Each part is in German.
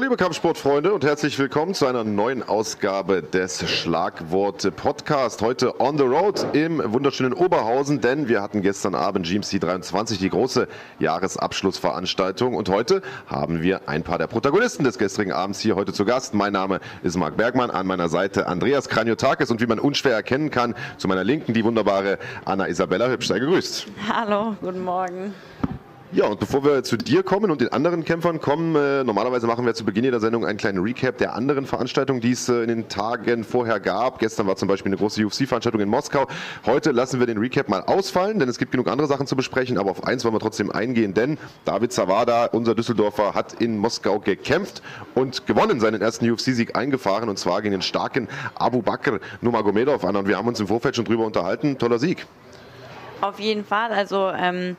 Hallo liebe Kampfsportfreunde und herzlich willkommen zu einer neuen Ausgabe des Schlagwort Podcast. Heute on the road im wunderschönen Oberhausen, denn wir hatten gestern Abend GMC 23 die große Jahresabschlussveranstaltung und heute haben wir ein paar der Protagonisten des gestrigen Abends hier heute zu Gast. Mein Name ist Marc Bergmann, an meiner Seite Andreas Kranjotakis und wie man unschwer erkennen kann, zu meiner Linken die wunderbare Anna Isabella Hübsch. Sei gegrüßt. Hallo, guten Morgen. Ja, und bevor wir zu dir kommen und den anderen Kämpfern kommen, äh, normalerweise machen wir zu Beginn jeder Sendung einen kleinen Recap der anderen Veranstaltungen, die es äh, in den Tagen vorher gab. Gestern war zum Beispiel eine große UFC-Veranstaltung in Moskau. Heute lassen wir den Recap mal ausfallen, denn es gibt genug andere Sachen zu besprechen, aber auf eins wollen wir trotzdem eingehen, denn David Zawada, unser Düsseldorfer, hat in Moskau gekämpft und gewonnen, seinen ersten UFC-Sieg eingefahren und zwar gegen den starken Abu Bakr Nurmagomedov an und wir haben uns im Vorfeld schon drüber unterhalten. Toller Sieg. Auf jeden Fall, also ähm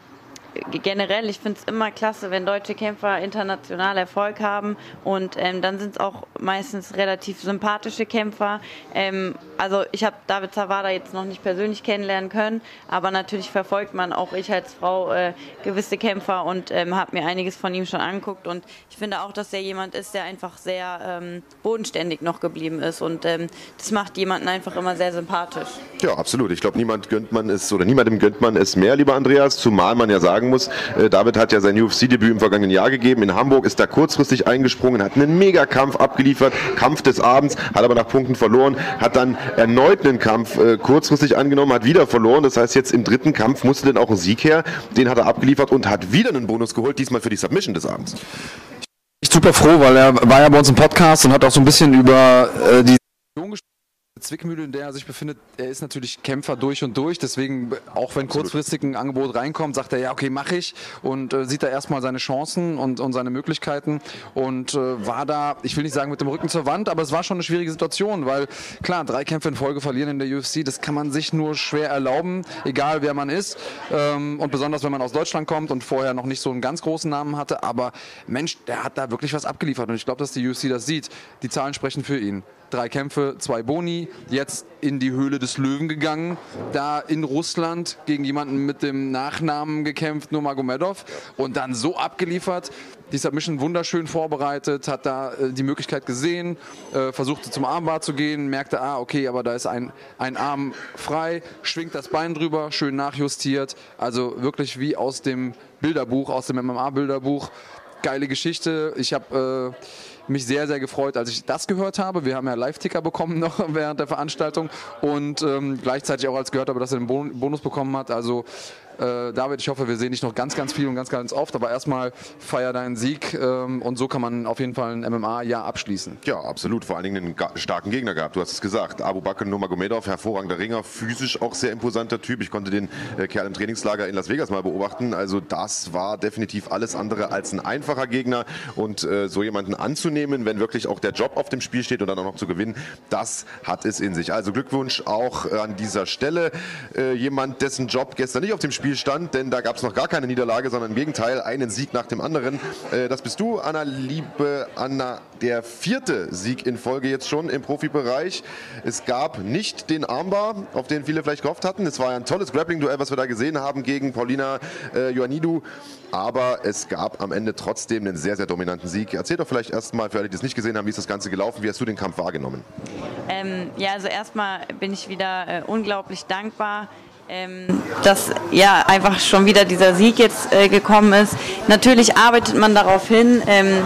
generell, ich finde es immer klasse, wenn deutsche Kämpfer international Erfolg haben und ähm, dann sind es auch meistens relativ sympathische Kämpfer. Ähm, also ich habe David Zawada jetzt noch nicht persönlich kennenlernen können, aber natürlich verfolgt man auch ich als Frau äh, gewisse Kämpfer und ähm, habe mir einiges von ihm schon angeguckt und ich finde auch, dass er jemand ist, der einfach sehr ähm, bodenständig noch geblieben ist und ähm, das macht jemanden einfach immer sehr sympathisch. Ja, absolut. Ich glaube, niemand gönnt man es oder niemandem gönnt man es mehr, lieber Andreas, zumal man ja sagen sagen muss, äh, David hat ja sein UFC-Debüt im vergangenen Jahr gegeben. In Hamburg ist da kurzfristig eingesprungen, hat einen Megakampf abgeliefert, Kampf des Abends, hat aber nach Punkten verloren, hat dann erneut einen Kampf äh, kurzfristig angenommen, hat wieder verloren. Das heißt, jetzt im dritten Kampf musste dann auch ein Sieg her. Den hat er abgeliefert und hat wieder einen Bonus geholt, diesmal für die Submission des Abends. Ich bin super froh, weil er war ja bei uns im Podcast und hat auch so ein bisschen über äh, die gesprochen Zwickmühle, in der er sich befindet, er ist natürlich Kämpfer durch und durch. Deswegen, auch wenn kurzfristig ein Angebot reinkommt, sagt er, ja, okay, mache ich. Und äh, sieht da erstmal seine Chancen und, und seine Möglichkeiten. Und äh, war da, ich will nicht sagen mit dem Rücken zur Wand, aber es war schon eine schwierige Situation, weil klar, drei Kämpfe in Folge verlieren in der UFC, das kann man sich nur schwer erlauben, egal wer man ist. Ähm, und besonders, wenn man aus Deutschland kommt und vorher noch nicht so einen ganz großen Namen hatte. Aber Mensch, der hat da wirklich was abgeliefert. Und ich glaube, dass die UFC das sieht. Die Zahlen sprechen für ihn drei Kämpfe, zwei Boni, jetzt in die Höhle des Löwen gegangen, da in Russland gegen jemanden mit dem Nachnamen gekämpft, Nurmagomedov, und dann so abgeliefert. Die Submission wunderschön vorbereitet, hat da äh, die Möglichkeit gesehen, äh, versuchte zum Armbar zu gehen, merkte, ah, okay, aber da ist ein, ein Arm frei, schwingt das Bein drüber, schön nachjustiert. Also wirklich wie aus dem Bilderbuch, aus dem MMA-Bilderbuch. Geile Geschichte. Ich habe äh, mich sehr, sehr gefreut, als ich das gehört habe. Wir haben ja Live-Ticker bekommen noch während der Veranstaltung und ähm, gleichzeitig auch als gehört habe, dass er den Bonus bekommen hat. Also äh, David, ich hoffe, wir sehen dich noch ganz, ganz viel und ganz, ganz oft. Aber erstmal feier deinen Sieg ähm, und so kann man auf jeden Fall ein MMA-Jahr abschließen. Ja, absolut. Vor allen Dingen einen starken Gegner gehabt. Du hast es gesagt. Abu Bakr Nurmagomedov, hervorragender Ringer, physisch auch sehr imposanter Typ. Ich konnte den äh, Kerl im Trainingslager in Las Vegas mal beobachten. Also das war definitiv alles andere als ein einfacher Gegner. Und äh, so jemanden anzunehmen, wenn wirklich auch der Job auf dem Spiel steht und dann auch noch zu gewinnen, das hat es in sich. Also Glückwunsch auch an dieser Stelle. Äh, jemand, dessen Job gestern nicht auf dem Spiel Spielstand, denn da gab es noch gar keine Niederlage, sondern im Gegenteil einen Sieg nach dem anderen. Äh, das bist du, Anna, liebe Anna, der vierte Sieg in Folge jetzt schon im Profibereich. Es gab nicht den Armbar, auf den viele vielleicht gehofft hatten. Es war ein tolles Grappling-Duell, was wir da gesehen haben gegen Paulina äh, Ioannidou. Aber es gab am Ende trotzdem einen sehr, sehr dominanten Sieg. Erzähl doch vielleicht erstmal für alle, die es nicht gesehen haben, wie ist das Ganze gelaufen? Wie hast du den Kampf wahrgenommen? Ähm, ja, also erstmal bin ich wieder äh, unglaublich dankbar dass ja einfach schon wieder dieser Sieg jetzt äh, gekommen ist. Natürlich arbeitet man darauf hin. Ähm,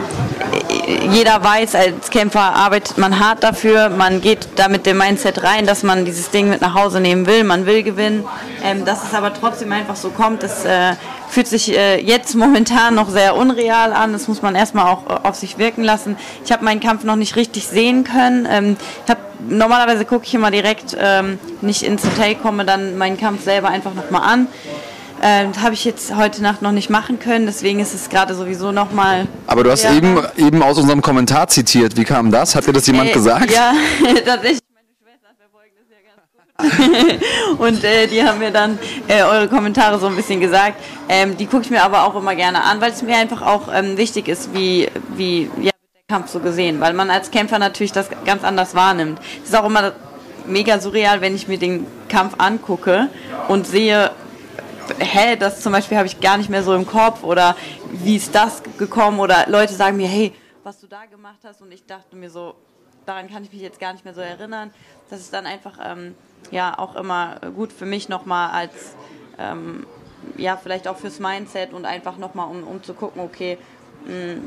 jeder weiß, als Kämpfer arbeitet man hart dafür. Man geht da mit dem Mindset rein, dass man dieses Ding mit nach Hause nehmen will. Man will gewinnen. Ähm, dass es aber trotzdem einfach so kommt, das äh, fühlt sich äh, jetzt momentan noch sehr unreal an. Das muss man erstmal auch äh, auf sich wirken lassen. Ich habe meinen Kampf noch nicht richtig sehen können. Ähm, ich habe normalerweise gucke ich immer direkt, ähm, nicht ins Hotel komme, dann meinen Kampf selber einfach nochmal an. Ähm, habe ich jetzt heute Nacht noch nicht machen können, deswegen ist es gerade sowieso nochmal. Aber du hast ja, eben, eben aus unserem Kommentar zitiert. Wie kam das? Hat dir das jemand äh, gesagt? Ja, tatsächlich. Meine Schwester verfolgt das ja ganz gut. Und äh, die haben mir dann äh, eure Kommentare so ein bisschen gesagt. Ähm, die gucke ich mir aber auch immer gerne an, weil es mir einfach auch ähm, wichtig ist, wie, wie ja, Kampf so gesehen, weil man als Kämpfer natürlich das ganz anders wahrnimmt. Es ist auch immer mega surreal, wenn ich mir den Kampf angucke und sehe, hä, das zum Beispiel habe ich gar nicht mehr so im Kopf oder wie ist das gekommen oder Leute sagen mir, hey, was du da gemacht hast. Und ich dachte mir so, daran kann ich mich jetzt gar nicht mehr so erinnern. Das ist dann einfach ähm, ja auch immer gut für mich nochmal als ähm, ja vielleicht auch fürs Mindset und einfach nochmal um, um zu gucken, okay, mh,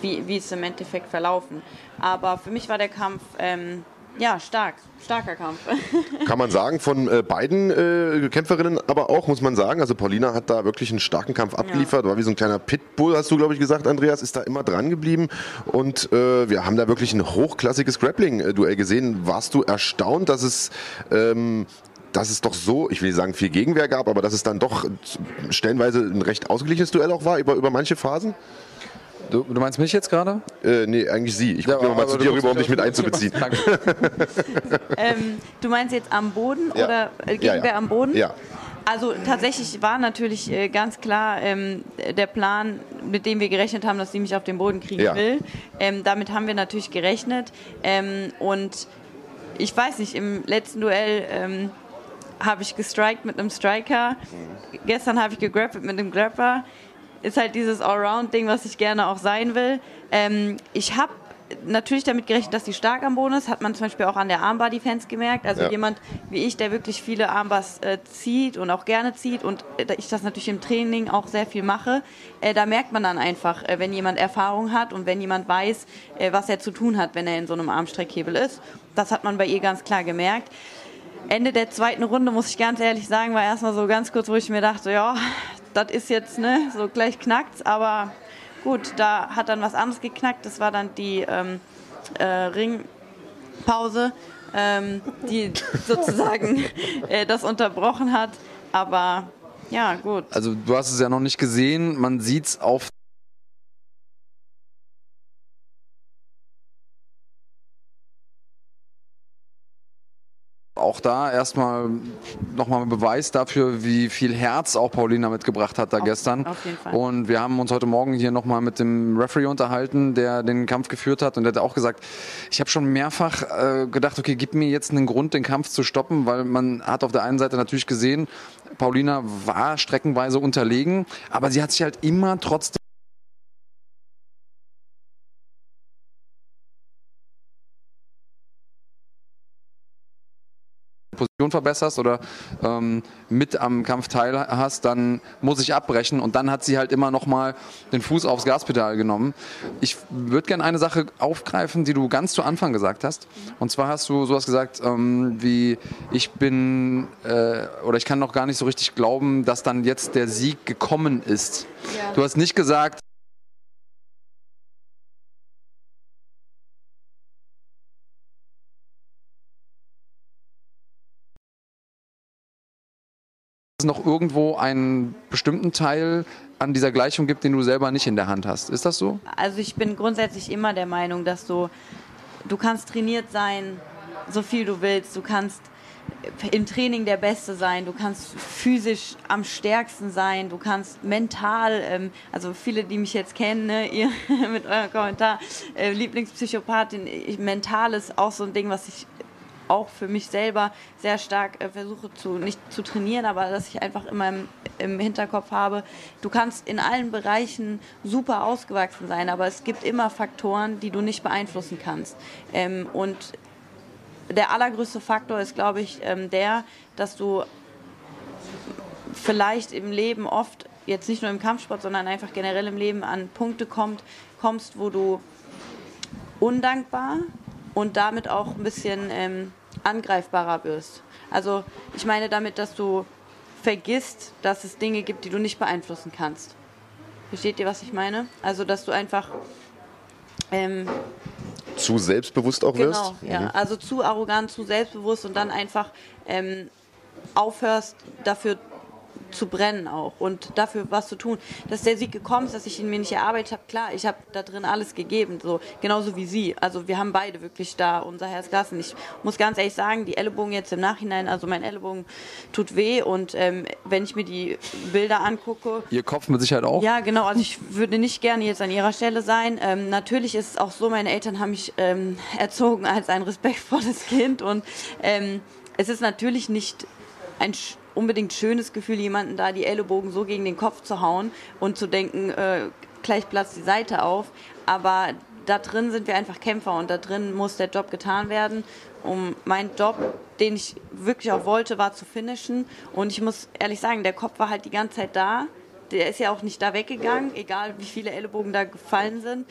wie, wie ist es im Endeffekt verlaufen. Aber für mich war der Kampf ähm, ja, stark. Starker Kampf. Kann man sagen, von äh, beiden äh, Kämpferinnen aber auch, muss man sagen. Also Paulina hat da wirklich einen starken Kampf abgeliefert. Ja. War wie so ein kleiner Pitbull, hast du, glaube ich, gesagt, Andreas. Ist da immer dran geblieben. Und äh, wir haben da wirklich ein hochklassiges Grappling-Duell gesehen. Warst du erstaunt, dass es ähm, dass es doch so, ich will nicht sagen viel Gegenwehr gab, aber dass es dann doch stellenweise ein recht ausgeglichenes Duell auch war über, über manche Phasen? Du, du, meinst mich jetzt gerade? Äh, nee, eigentlich sie. Ich ja, gucke mal zu dir rüber, um dich mit einzubeziehen. ähm, du meinst jetzt am Boden ja. oder äh, Gegenwehr ja, am Boden? Ja. Also tatsächlich war natürlich äh, ganz klar ähm, der Plan, mit dem wir gerechnet haben, dass sie mich auf den Boden kriegen will. Ähm, damit haben wir natürlich gerechnet. Ähm, und ich weiß nicht, im letzten Duell ähm, habe ich gestrikt mit einem Striker. Mhm. Gestern habe ich gegrappelt mit einem Grapper ist halt dieses Allround-Ding, was ich gerne auch sein will. Ähm, ich habe natürlich damit gerechnet, dass sie stark am Boden ist. Hat man zum Beispiel auch an der Armbar-Defense gemerkt. Also ja. jemand wie ich, der wirklich viele Armbars äh, zieht und auch gerne zieht und äh, ich das natürlich im Training auch sehr viel mache, äh, da merkt man dann einfach, äh, wenn jemand Erfahrung hat und wenn jemand weiß, äh, was er zu tun hat, wenn er in so einem Armstreckhebel ist. Das hat man bei ihr ganz klar gemerkt. Ende der zweiten Runde, muss ich ganz ehrlich sagen, war erstmal so ganz kurz, wo ich mir dachte, ja, das ist jetzt, ne, so gleich knackt aber gut, da hat dann was anderes geknackt. Das war dann die ähm, äh, Ringpause, ähm, die sozusagen äh, das unterbrochen hat. Aber ja, gut. Also du hast es ja noch nicht gesehen. Man sieht es auf auch da erstmal nochmal ein Beweis dafür, wie viel Herz auch Paulina mitgebracht hat da auf, gestern. Auf jeden Fall. Und wir haben uns heute Morgen hier nochmal mit dem Referee unterhalten, der den Kampf geführt hat. Und der hat auch gesagt, ich habe schon mehrfach äh, gedacht, okay, gib mir jetzt einen Grund, den Kampf zu stoppen, weil man hat auf der einen Seite natürlich gesehen, Paulina war streckenweise unterlegen, aber sie hat sich halt immer trotzdem Position verbesserst oder ähm, mit am Kampf teil hast, dann muss ich abbrechen und dann hat sie halt immer noch mal den Fuß aufs Gaspedal genommen. Ich würde gerne eine Sache aufgreifen, die du ganz zu Anfang gesagt hast. Und zwar hast du sowas gesagt ähm, wie ich bin äh, oder ich kann noch gar nicht so richtig glauben, dass dann jetzt der Sieg gekommen ist. Ja. Du hast nicht gesagt, es noch irgendwo einen bestimmten Teil an dieser Gleichung gibt, den du selber nicht in der Hand hast. Ist das so? Also ich bin grundsätzlich immer der Meinung, dass du, du kannst trainiert sein, so viel du willst, du kannst im Training der Beste sein, du kannst physisch am stärksten sein, du kannst mental, ähm, also viele, die mich jetzt kennen, ne, ihr mit eurem Kommentar, äh, Lieblingspsychopathin, ich, mental ist auch so ein Ding, was ich auch für mich selber sehr stark äh, versuche zu nicht zu trainieren, aber dass ich einfach immer im, im, Hinterkopf habe, du kannst in allen Bereichen super ausgewachsen sein, aber es gibt immer Faktoren, die du nicht beeinflussen kannst. Ähm, und der allergrößte Faktor ist, glaube ich, ähm, der, dass du vielleicht im Leben oft, jetzt nicht nur im Kampfsport, sondern einfach generell im Leben an Punkte kommt, kommst, wo du undankbar und damit auch ein bisschen ähm, angreifbarer wirst. Also ich meine damit, dass du vergisst, dass es Dinge gibt, die du nicht beeinflussen kannst. Versteht ihr, was ich meine? Also dass du einfach ähm, zu selbstbewusst auch wirst. Genau, ja. Mhm. Also zu arrogant, zu selbstbewusst und dann einfach ähm, aufhörst, dafür zu brennen auch und dafür was zu tun. Dass der Sieg gekommen ist, dass ich ihn mir nicht erarbeitet habe, klar, ich habe da drin alles gegeben, so genauso wie sie. Also wir haben beide wirklich da unser Herz gelassen. Ich muss ganz ehrlich sagen, die Ellenbogen jetzt im Nachhinein, also mein Ellenbogen tut weh und ähm, wenn ich mir die Bilder angucke. Ihr Kopf mit Sicherheit auch? Ja, genau. Also ich würde nicht gerne jetzt an ihrer Stelle sein. Ähm, natürlich ist es auch so, meine Eltern haben mich ähm, erzogen als ein respektvolles Kind und ähm, es ist natürlich nicht ein unbedingt schönes Gefühl, jemanden da die Ellenbogen so gegen den Kopf zu hauen und zu denken, äh, gleich platzt die Seite auf. Aber da drin sind wir einfach Kämpfer und da drin muss der Job getan werden. Um mein Job, den ich wirklich auch wollte, war zu finishen. Und ich muss ehrlich sagen, der Kopf war halt die ganze Zeit da. Der ist ja auch nicht da weggegangen, egal wie viele Ellenbogen da gefallen sind.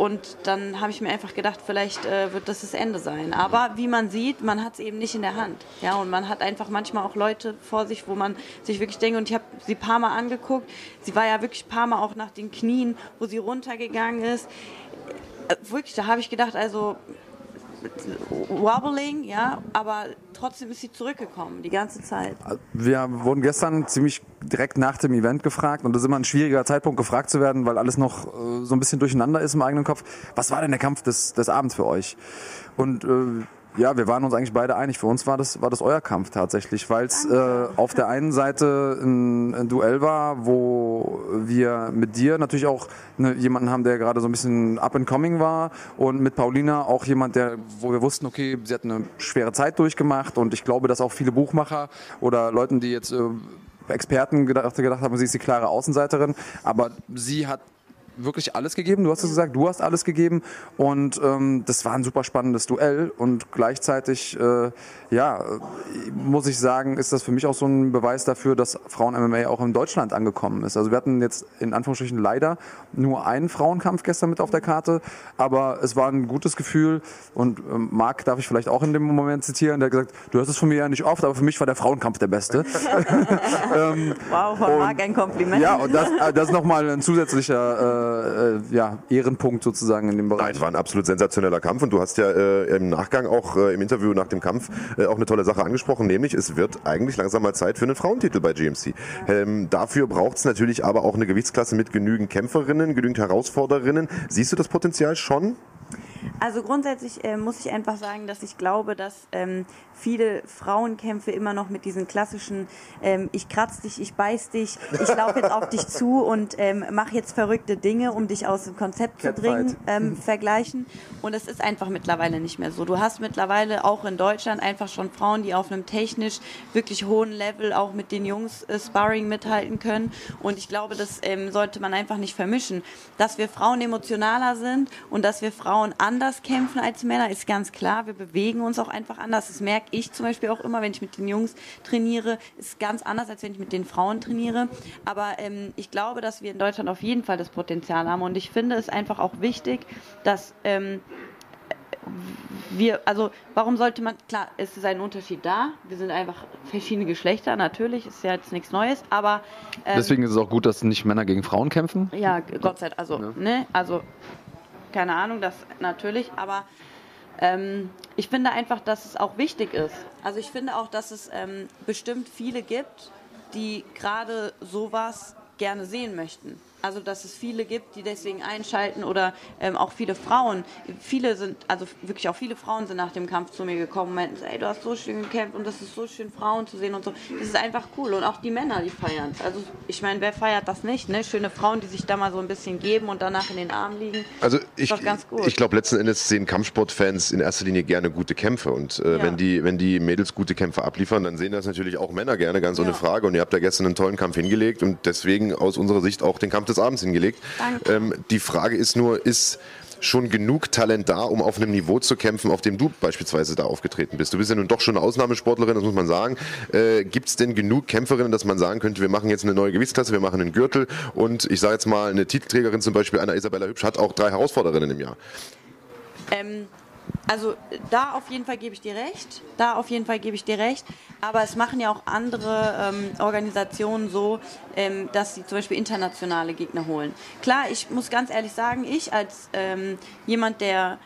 Und dann habe ich mir einfach gedacht, vielleicht äh, wird das das Ende sein. Aber wie man sieht, man hat es eben nicht in der Hand. Ja, und man hat einfach manchmal auch Leute vor sich, wo man sich wirklich denkt, und ich habe sie ein paar Mal angeguckt, sie war ja wirklich ein paar Mal auch nach den Knien, wo sie runtergegangen ist. Äh, wirklich, da habe ich gedacht, also wobbling, ja, aber trotzdem ist sie zurückgekommen, die ganze Zeit. Wir wurden gestern ziemlich direkt nach dem Event gefragt und das ist immer ein schwieriger Zeitpunkt, gefragt zu werden, weil alles noch äh, so ein bisschen durcheinander ist im eigenen Kopf. Was war denn der Kampf des, des Abends für euch? Und äh, ja, wir waren uns eigentlich beide einig. Für uns war das, war das euer Kampf tatsächlich, weil es äh, auf der einen Seite ein, ein, Duell war, wo wir mit dir natürlich auch ne, jemanden haben, der gerade so ein bisschen up and coming war und mit Paulina auch jemand, der, wo wir wussten, okay, sie hat eine schwere Zeit durchgemacht und ich glaube, dass auch viele Buchmacher oder Leuten, die jetzt äh, Experten gedacht, gedacht haben, sie ist die klare Außenseiterin, aber sie hat wirklich alles gegeben. Du hast es gesagt, du hast alles gegeben. Und ähm, das war ein super spannendes Duell. Und gleichzeitig, äh, ja, muss ich sagen, ist das für mich auch so ein Beweis dafür, dass Frauen-MMA auch in Deutschland angekommen ist. Also wir hatten jetzt in Anführungsstrichen leider nur einen Frauenkampf gestern mit auf der Karte. Aber es war ein gutes Gefühl. Und ähm, Marc darf ich vielleicht auch in dem Moment zitieren, der hat gesagt, du hörst es von mir ja nicht oft, aber für mich war der Frauenkampf der beste. ähm, wow, von Marc ein Kompliment. Ja, und das, äh, das ist nochmal ein zusätzlicher äh, äh, ja, Ehrenpunkt sozusagen in dem Bereich. Nein, es war ein absolut sensationeller Kampf und du hast ja äh, im Nachgang auch äh, im Interview nach dem Kampf äh, auch eine tolle Sache angesprochen, nämlich es wird eigentlich langsam mal Zeit für einen Frauentitel bei GMC. Ähm, dafür braucht es natürlich aber auch eine Gewichtsklasse mit genügend Kämpferinnen, genügend Herausforderinnen. Siehst du das Potenzial schon? Also grundsätzlich äh, muss ich einfach sagen, dass ich glaube, dass ähm, viele Frauenkämpfe immer noch mit diesen klassischen ähm, ich kratz dich, ich beiß dich, ich laufe jetzt auf dich zu und ähm, mache jetzt verrückte Dinge, um dich aus dem Konzept Catfight. zu bringen, ähm, vergleichen. Und es ist einfach mittlerweile nicht mehr so. Du hast mittlerweile auch in Deutschland einfach schon Frauen, die auf einem technisch wirklich hohen Level auch mit den Jungs äh, Sparring mithalten können. Und ich glaube, das ähm, sollte man einfach nicht vermischen. Dass wir Frauen emotionaler sind und dass wir Frauen anders kämpfen als Männer, ist ganz klar. Wir bewegen uns auch einfach anders. Das merke ich zum Beispiel auch immer, wenn ich mit den Jungs trainiere, ist ganz anders, als wenn ich mit den Frauen trainiere. Aber ähm, ich glaube, dass wir in Deutschland auf jeden Fall das Potenzial haben. Und ich finde es einfach auch wichtig, dass ähm, wir, also warum sollte man, klar, es ist ein Unterschied da. Wir sind einfach verschiedene Geschlechter, natürlich, ist ja jetzt nichts Neues, aber. Ähm, Deswegen ist es auch gut, dass nicht Männer gegen Frauen kämpfen? Ja, Gott sei Dank, also, ja. ne, also, keine Ahnung, das natürlich, aber ähm, ich finde einfach, dass es auch wichtig ist. Also ich finde auch, dass es ähm, bestimmt viele gibt, die gerade sowas gerne sehen möchten. Also dass es viele gibt, die deswegen einschalten oder ähm, auch viele Frauen. Viele sind, also wirklich auch viele Frauen sind nach dem Kampf zu mir gekommen und meinten, ey, du hast so schön gekämpft und das ist so schön, Frauen zu sehen und so. Das ist einfach cool. Und auch die Männer, die feiern Also ich meine, wer feiert das nicht? Ne? Schöne Frauen, die sich da mal so ein bisschen geben und danach in den Armen liegen. Also ich, ich glaube, letzten Endes sehen Kampfsportfans in erster Linie gerne gute Kämpfe. Und äh, ja. wenn, die, wenn die Mädels gute Kämpfe abliefern, dann sehen das natürlich auch Männer gerne, ganz ja. ohne Frage. Und ihr habt da gestern einen tollen Kampf hingelegt und deswegen aus unserer Sicht auch den Kampf des Abends hingelegt. Ähm, die Frage ist nur, ist schon genug Talent da, um auf einem Niveau zu kämpfen, auf dem du beispielsweise da aufgetreten bist. Du bist ja nun doch schon eine Ausnahmesportlerin, das muss man sagen. Äh, Gibt es denn genug Kämpferinnen, dass man sagen könnte, wir machen jetzt eine neue Gewichtsklasse, wir machen einen Gürtel und ich sage jetzt mal, eine Titelträgerin zum Beispiel, einer Isabella Hübsch, hat auch drei Herausforderinnen im Jahr. Ähm, also da auf jeden Fall gebe ich dir recht. Da auf jeden Fall gebe ich dir recht. Aber es machen ja auch andere ähm, Organisationen so, ähm, dass sie zum Beispiel internationale Gegner holen. Klar, ich muss ganz ehrlich sagen, ich als ähm, jemand, der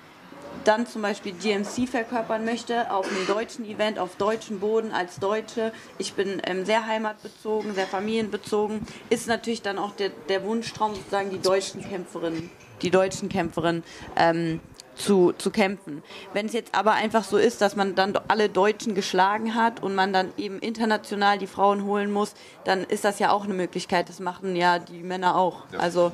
dann zum Beispiel GMC verkörpern möchte auf einem deutschen Event, auf deutschem Boden als Deutsche. Ich bin ähm, sehr heimatbezogen, sehr familienbezogen. Ist natürlich dann auch der, der Wunschtraum, sozusagen die deutschen Kämpferinnen, die deutschen Kämpferinnen ähm, zu, zu kämpfen. Wenn es jetzt aber einfach so ist, dass man dann alle Deutschen geschlagen hat und man dann eben international die Frauen holen muss, dann ist das ja auch eine Möglichkeit. Das machen ja die Männer auch. Also,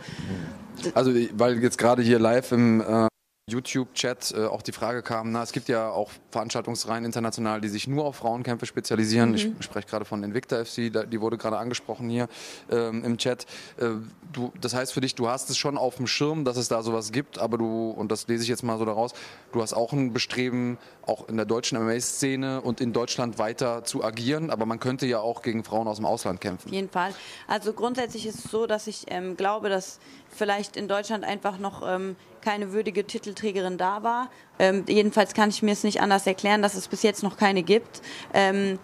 also weil jetzt gerade hier live im äh, YouTube-Chat äh, auch die Frage kam, na, es gibt ja auch Veranstaltungsreihen international, die sich nur auf Frauenkämpfe spezialisieren. Mhm. Ich spreche gerade von Invicta FC, die wurde gerade angesprochen hier ähm, im Chat. Äh, du, das heißt für dich, du hast es schon auf dem Schirm, dass es da sowas gibt, aber du, und das lese ich jetzt mal so daraus, du hast auch ein Bestreben, auch in der deutschen MMA-Szene und in Deutschland weiter zu agieren, aber man könnte ja auch gegen Frauen aus dem Ausland kämpfen. Auf jeden Fall. Also grundsätzlich ist es so, dass ich ähm, glaube, dass vielleicht in Deutschland einfach noch ähm, keine würdige Titelträgerin da war. Ähm, jedenfalls kann ich mir es nicht anders erklären, dass es bis jetzt noch keine gibt. Ähm,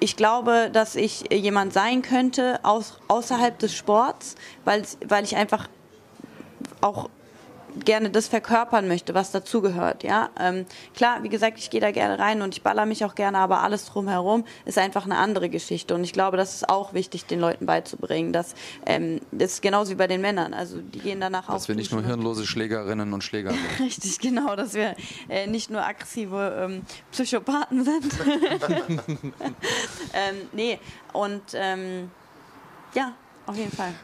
ich glaube, dass ich jemand sein könnte aus, außerhalb des Sports, weil, weil ich einfach auch gerne das verkörpern möchte, was dazugehört. Ja? Ähm, klar, wie gesagt, ich gehe da gerne rein und ich baller mich auch gerne, aber alles drumherum ist einfach eine andere Geschichte. Und ich glaube, das ist auch wichtig, den Leuten beizubringen. Dass, ähm, das ist genauso wie bei den Männern. Also die gehen danach auch. Dass wir nicht nur hirnlose Schlägerinnen und Schläger sind. Richtig, genau, dass wir äh, nicht nur aggressive ähm, Psychopathen sind. ähm, nee, und ähm, ja, auf jeden Fall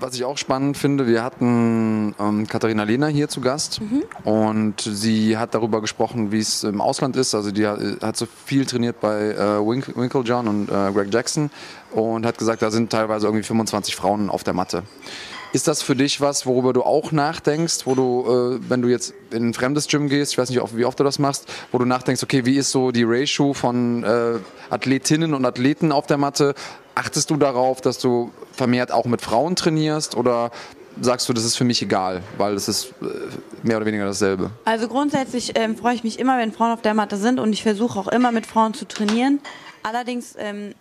was ich auch spannend finde, wir hatten ähm, Katharina Lehner hier zu Gast mhm. und sie hat darüber gesprochen, wie es im Ausland ist. Also die hat, hat so viel trainiert bei äh, Wink, Winklejohn und äh, Greg Jackson und hat gesagt, da sind teilweise irgendwie 25 Frauen auf der Matte. Ist das für dich was, worüber du auch nachdenkst, wo du, äh, wenn du jetzt in ein fremdes Gym gehst, ich weiß nicht, wie oft du das machst, wo du nachdenkst, okay, wie ist so die Ratio von äh, Athletinnen und Athleten auf der Matte? Achtest du darauf, dass du vermehrt auch mit Frauen trainierst oder sagst du, das ist für mich egal, weil es ist äh, mehr oder weniger dasselbe? Also grundsätzlich ähm, freue ich mich immer, wenn Frauen auf der Matte sind und ich versuche auch immer mit Frauen zu trainieren. Allerdings, ähm,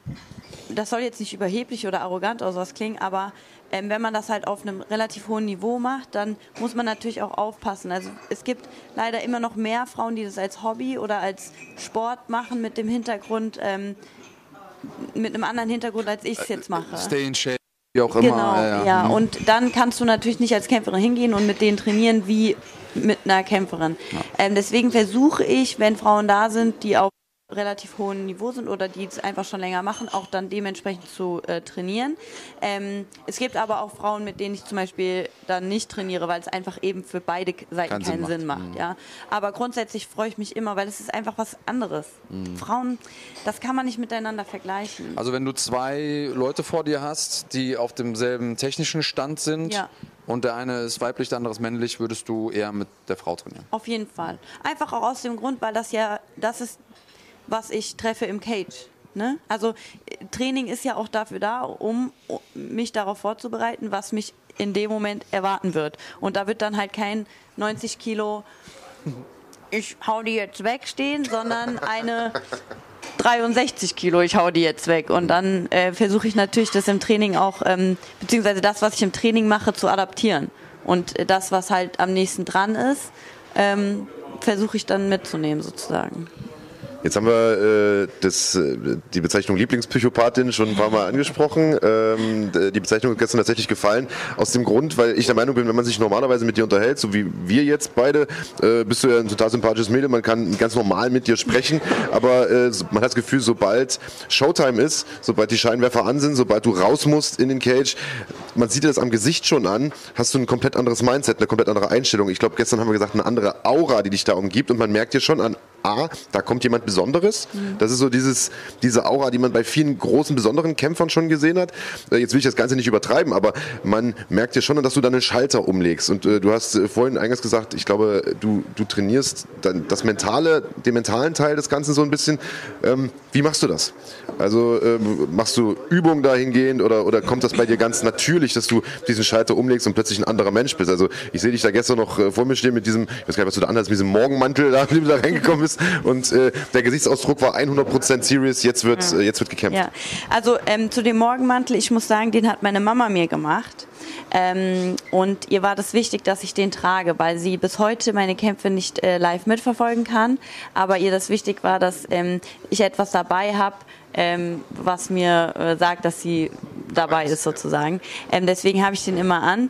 das soll jetzt nicht überheblich oder arrogant oder sowas klingen, aber ähm, wenn man das halt auf einem relativ hohen Niveau macht, dann muss man natürlich auch aufpassen. Also es gibt leider immer noch mehr Frauen, die das als Hobby oder als Sport machen mit dem Hintergrund, ähm, mit einem anderen Hintergrund, als ich es jetzt mache. Stay in shape. Wie auch immer. Genau, ja, ja. ja. Mhm. Und dann kannst du natürlich nicht als Kämpferin hingehen und mit denen trainieren wie mit einer Kämpferin. Ja. Ähm, deswegen versuche ich, wenn Frauen da sind, die auch relativ hohen Niveau sind oder die es einfach schon länger machen, auch dann dementsprechend zu äh, trainieren. Ähm, es gibt aber auch Frauen, mit denen ich zum Beispiel dann nicht trainiere, weil es einfach eben für beide Seiten Kein keinen Sinn macht. Sinn macht mhm. ja. Aber grundsätzlich freue ich mich immer, weil es ist einfach was anderes. Mhm. Frauen, das kann man nicht miteinander vergleichen. Also wenn du zwei Leute vor dir hast, die auf demselben technischen Stand sind, ja. Und der eine ist weiblich, der andere ist männlich, würdest du eher mit der Frau trainieren? Auf jeden Fall. Einfach auch aus dem Grund, weil das ja, das ist was ich treffe im Cage. Ne? Also Training ist ja auch dafür da, um mich darauf vorzubereiten, was mich in dem Moment erwarten wird. Und da wird dann halt kein 90 Kilo, ich hau die jetzt weg stehen, sondern eine 63 Kilo, ich hau die jetzt weg. Und dann äh, versuche ich natürlich das im Training auch, ähm, beziehungsweise das, was ich im Training mache, zu adaptieren. Und äh, das, was halt am nächsten dran ist, ähm, versuche ich dann mitzunehmen sozusagen. Jetzt haben wir äh, das, äh, die Bezeichnung Lieblingspsychopathin schon ein paar Mal angesprochen. Ähm, die Bezeichnung ist gestern tatsächlich gefallen. Aus dem Grund, weil ich der Meinung bin, wenn man sich normalerweise mit dir unterhält, so wie wir jetzt beide, äh, bist du ja ein total sympathisches Mädel. Man kann ganz normal mit dir sprechen. Aber äh, man hat das Gefühl, sobald Showtime ist, sobald die Scheinwerfer an sind, sobald du raus musst in den Cage, man sieht dir das am Gesicht schon an, hast du ein komplett anderes Mindset, eine komplett andere Einstellung. Ich glaube, gestern haben wir gesagt, eine andere Aura, die dich da umgibt. Und man merkt dir schon an, A, da kommt jemand Besonderes. Mhm. Das ist so dieses, diese Aura, die man bei vielen großen, besonderen Kämpfern schon gesehen hat. Äh, jetzt will ich das Ganze nicht übertreiben, aber man merkt ja schon, dass du da einen Schalter umlegst. Und äh, du hast äh, vorhin eingangs gesagt, ich glaube, du, du trainierst dann das mentale, den mentalen Teil des Ganzen so ein bisschen. Ähm, wie machst du das? Also ähm, machst du Übungen dahingehend oder, oder kommt das bei dir ganz natürlich, dass du diesen Schalter umlegst und plötzlich ein anderer Mensch bist? Also ich sehe dich da gestern noch äh, vor mir stehen mit diesem, ich weiß gar nicht, was du da anhast, mit diesem Morgenmantel, da, wie du da reingekommen bist und äh, der Gesichtsausdruck war 100% serious, jetzt wird, ja. äh, jetzt wird gekämpft. Ja. Also ähm, zu dem Morgenmantel, ich muss sagen, den hat meine Mama mir gemacht. Ähm, und ihr war das wichtig, dass ich den trage, weil sie bis heute meine Kämpfe nicht äh, live mitverfolgen kann. Aber ihr das wichtig war, dass ähm, ich etwas dabei habe, ähm, was mir äh, sagt, dass sie dabei ist sozusagen. Ähm, deswegen habe ich den immer an.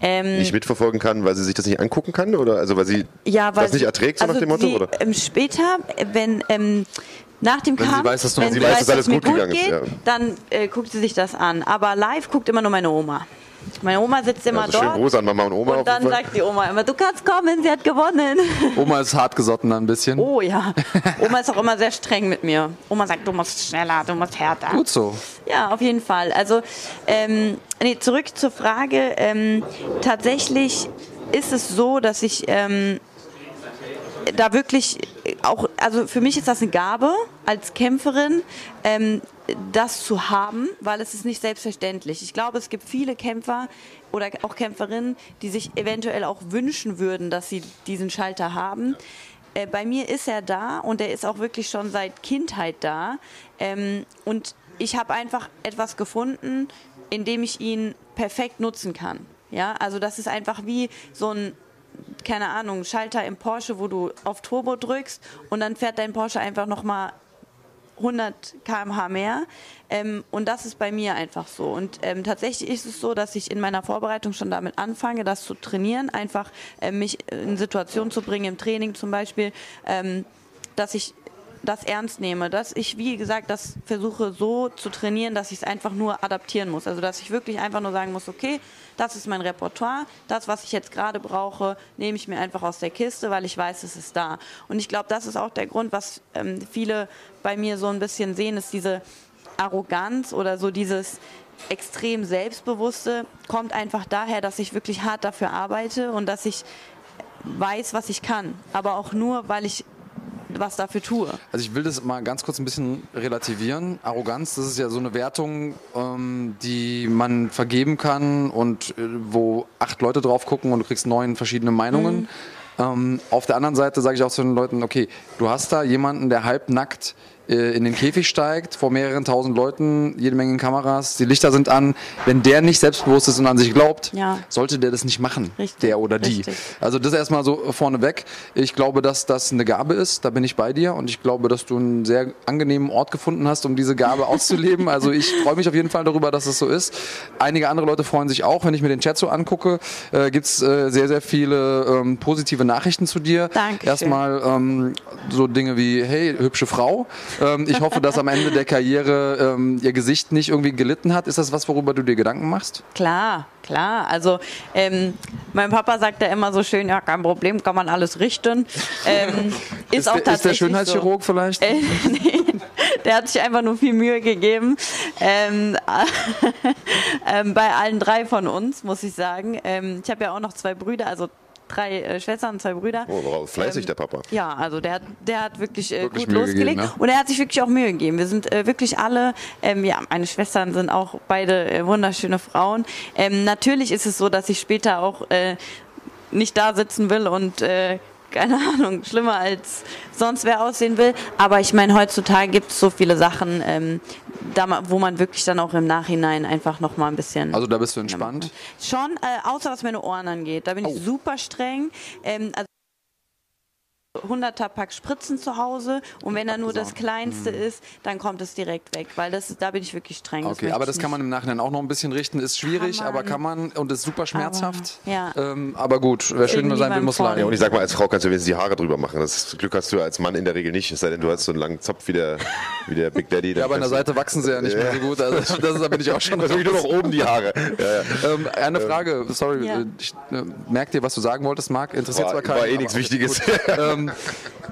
Ähm, nicht mitverfolgen kann, weil sie sich das nicht angucken kann oder also weil sie ja, weil das nicht erträgt, so also nach dem Motto? Sie, oder? Ähm, später, wenn ähm, nach dem wenn Kampf, sie weiß, dass, wenn sie weiß, dass alles gut, gut gegangen geht, ist, ja. dann äh, guckt sie sich das an. Aber live guckt immer nur meine Oma. Meine Oma sitzt immer Also dort. schönen Gruß an Mama und Oma. Und dann sagt die Oma immer, du kannst kommen, sie hat gewonnen. Oma ist hart gesotten ein bisschen. Oh ja. Oma ist auch immer sehr streng mit mir. Oma sagt, du musst schneller, du musst härter. Gut so. Ja, auf jeden Fall. Also, ähm, nee, zurück zur Frage. Ähm, tatsächlich ist es so, dass ich ähm, da wirklich auch, also für mich ist das eine Gabe als Kämpferin, ähm, das zu haben, weil es ist nicht selbstverständlich. Ich glaube, es gibt viele Kämpfer oder auch Kämpferinnen, die sich eventuell auch wünschen würden, dass sie diesen Schalter haben. Äh, bei mir ist er da und er ist auch wirklich schon seit Kindheit da. Ähm, und ich habe einfach etwas gefunden, in dem ich ihn perfekt nutzen kann. Ja, also das ist einfach wie so ein keine Ahnung, Schalter im Porsche, wo du auf Turbo drückst und dann fährt dein Porsche einfach nochmal 100 km/h mehr. Ähm, und das ist bei mir einfach so. Und ähm, tatsächlich ist es so, dass ich in meiner Vorbereitung schon damit anfange, das zu trainieren, einfach ähm, mich in Situationen zu bringen, im Training zum Beispiel, ähm, dass ich das ernst nehme, dass ich, wie gesagt, das versuche so zu trainieren, dass ich es einfach nur adaptieren muss. Also dass ich wirklich einfach nur sagen muss, okay, das ist mein Repertoire, das, was ich jetzt gerade brauche, nehme ich mir einfach aus der Kiste, weil ich weiß, es ist da. Und ich glaube, das ist auch der Grund, was ähm, viele bei mir so ein bisschen sehen, ist diese Arroganz oder so dieses extrem Selbstbewusste, kommt einfach daher, dass ich wirklich hart dafür arbeite und dass ich weiß, was ich kann. Aber auch nur, weil ich was dafür tue. Also ich will das mal ganz kurz ein bisschen relativieren. Arroganz, das ist ja so eine Wertung, ähm, die man vergeben kann und äh, wo acht Leute drauf gucken und du kriegst neun verschiedene Meinungen. Ähm, auf der anderen Seite sage ich auch zu den Leuten, okay, du hast da jemanden, der halbnackt in den Käfig steigt, vor mehreren tausend Leuten, jede Menge Kameras, die Lichter sind an. Wenn der nicht selbstbewusst ist und an sich glaubt, Ja. sollte der das nicht machen, Richtig, der oder die. richtig. Also das erstmal so vorneweg. Ich glaube, dass das eine Gabe ist, da bin ich bei dir und ich glaube, dass du einen sehr angenehmen Ort gefunden hast, um diese Gabe auszuleben. Also ich freue mich auf jeden Fall darüber, dass es so ist. Einige andere Leute freuen sich auch, wenn ich mir den Chat so angucke, äh, gibt es äh, sehr, sehr viele ähm, positive Nachrichten zu dir. Dankeschön. Erstmal ähm, so Dinge wie, hey, hübsche Frau. Ähm, ich hoffe, dass am Ende der Karriere ähm, ihr Gesicht nicht irgendwie gelitten hat. Ist das was, worüber du dir Gedanken machst? Klar, klar. Also ähm, mein Papa sagt ja immer so schön, ja, kein Problem, kann man alles richten. Ähm, ist, auch der, ist der tatsächlich Schönheitschirurg vielleicht? So. Äh, nee, der hat sich einfach nur viel Mühe gegeben. Ähm, ähm, bei allen drei von uns, muss ich sagen. Ähm, ich habe ja auch noch zwei Brüder, also drei äh, Schwestern zwei Brüder. Oh, fleißig Ähm, der Papa. Ja, also der hat, der hat wirklich, äh, Wirklich gut Mühe losgelegt gegeben, ja. und er hat sich wirklich auch Mühe gegeben. Wir sind äh, wirklich alle, ähm, ja, meine Schwestern sind auch beide äh, wunderschöne Frauen. Ähm, natürlich ist es so, dass ich später auch äh, nicht da sitzen will und äh, keine Ahnung, schlimmer als sonst wer aussehen will. Aber ich meine, heutzutage gibt es so viele Sachen, ähm, da, wo man wirklich dann auch im Nachhinein einfach noch mal ein bisschen Also da bist du entspannt. Schon, äh, außer was meine Ohren angeht. Da bin Oh. ich super streng. Ähm, also 100er Pack Spritzen zu Hause und wenn da nur das Kleinste ist, dann kommt es direkt weg, weil das ist, da bin ich wirklich streng. Mhm. Okay, möchte aber das kann man im Nachhinein auch noch ein bisschen richten. Ist schwierig, Kann aber kann man und ist super schmerzhaft. ja. Ähm, aber gut, wer schön Irgendwie sein will, muss leiden. Ja, und ich sag mal, als Frau kannst du wenigstens die Haare drüber machen. Das Glück hast du als Mann in der Regel nicht, es sei denn, du hast so einen langen Zopf wie der, wie der Big Daddy. Ja, aber an der Seite wachsen sie ja nicht mehr so gut. Also das ist, da bin ich auch schon. Das wirklich nur noch oben die Haare. Ja, ja. Ähm, eine Frage, sorry, Ja. äh, ich, äh, merk dir, was du sagen wolltest, Marc? Interessiert War, zwar keinen. war eh aber- nichts Wichtiges. ähm,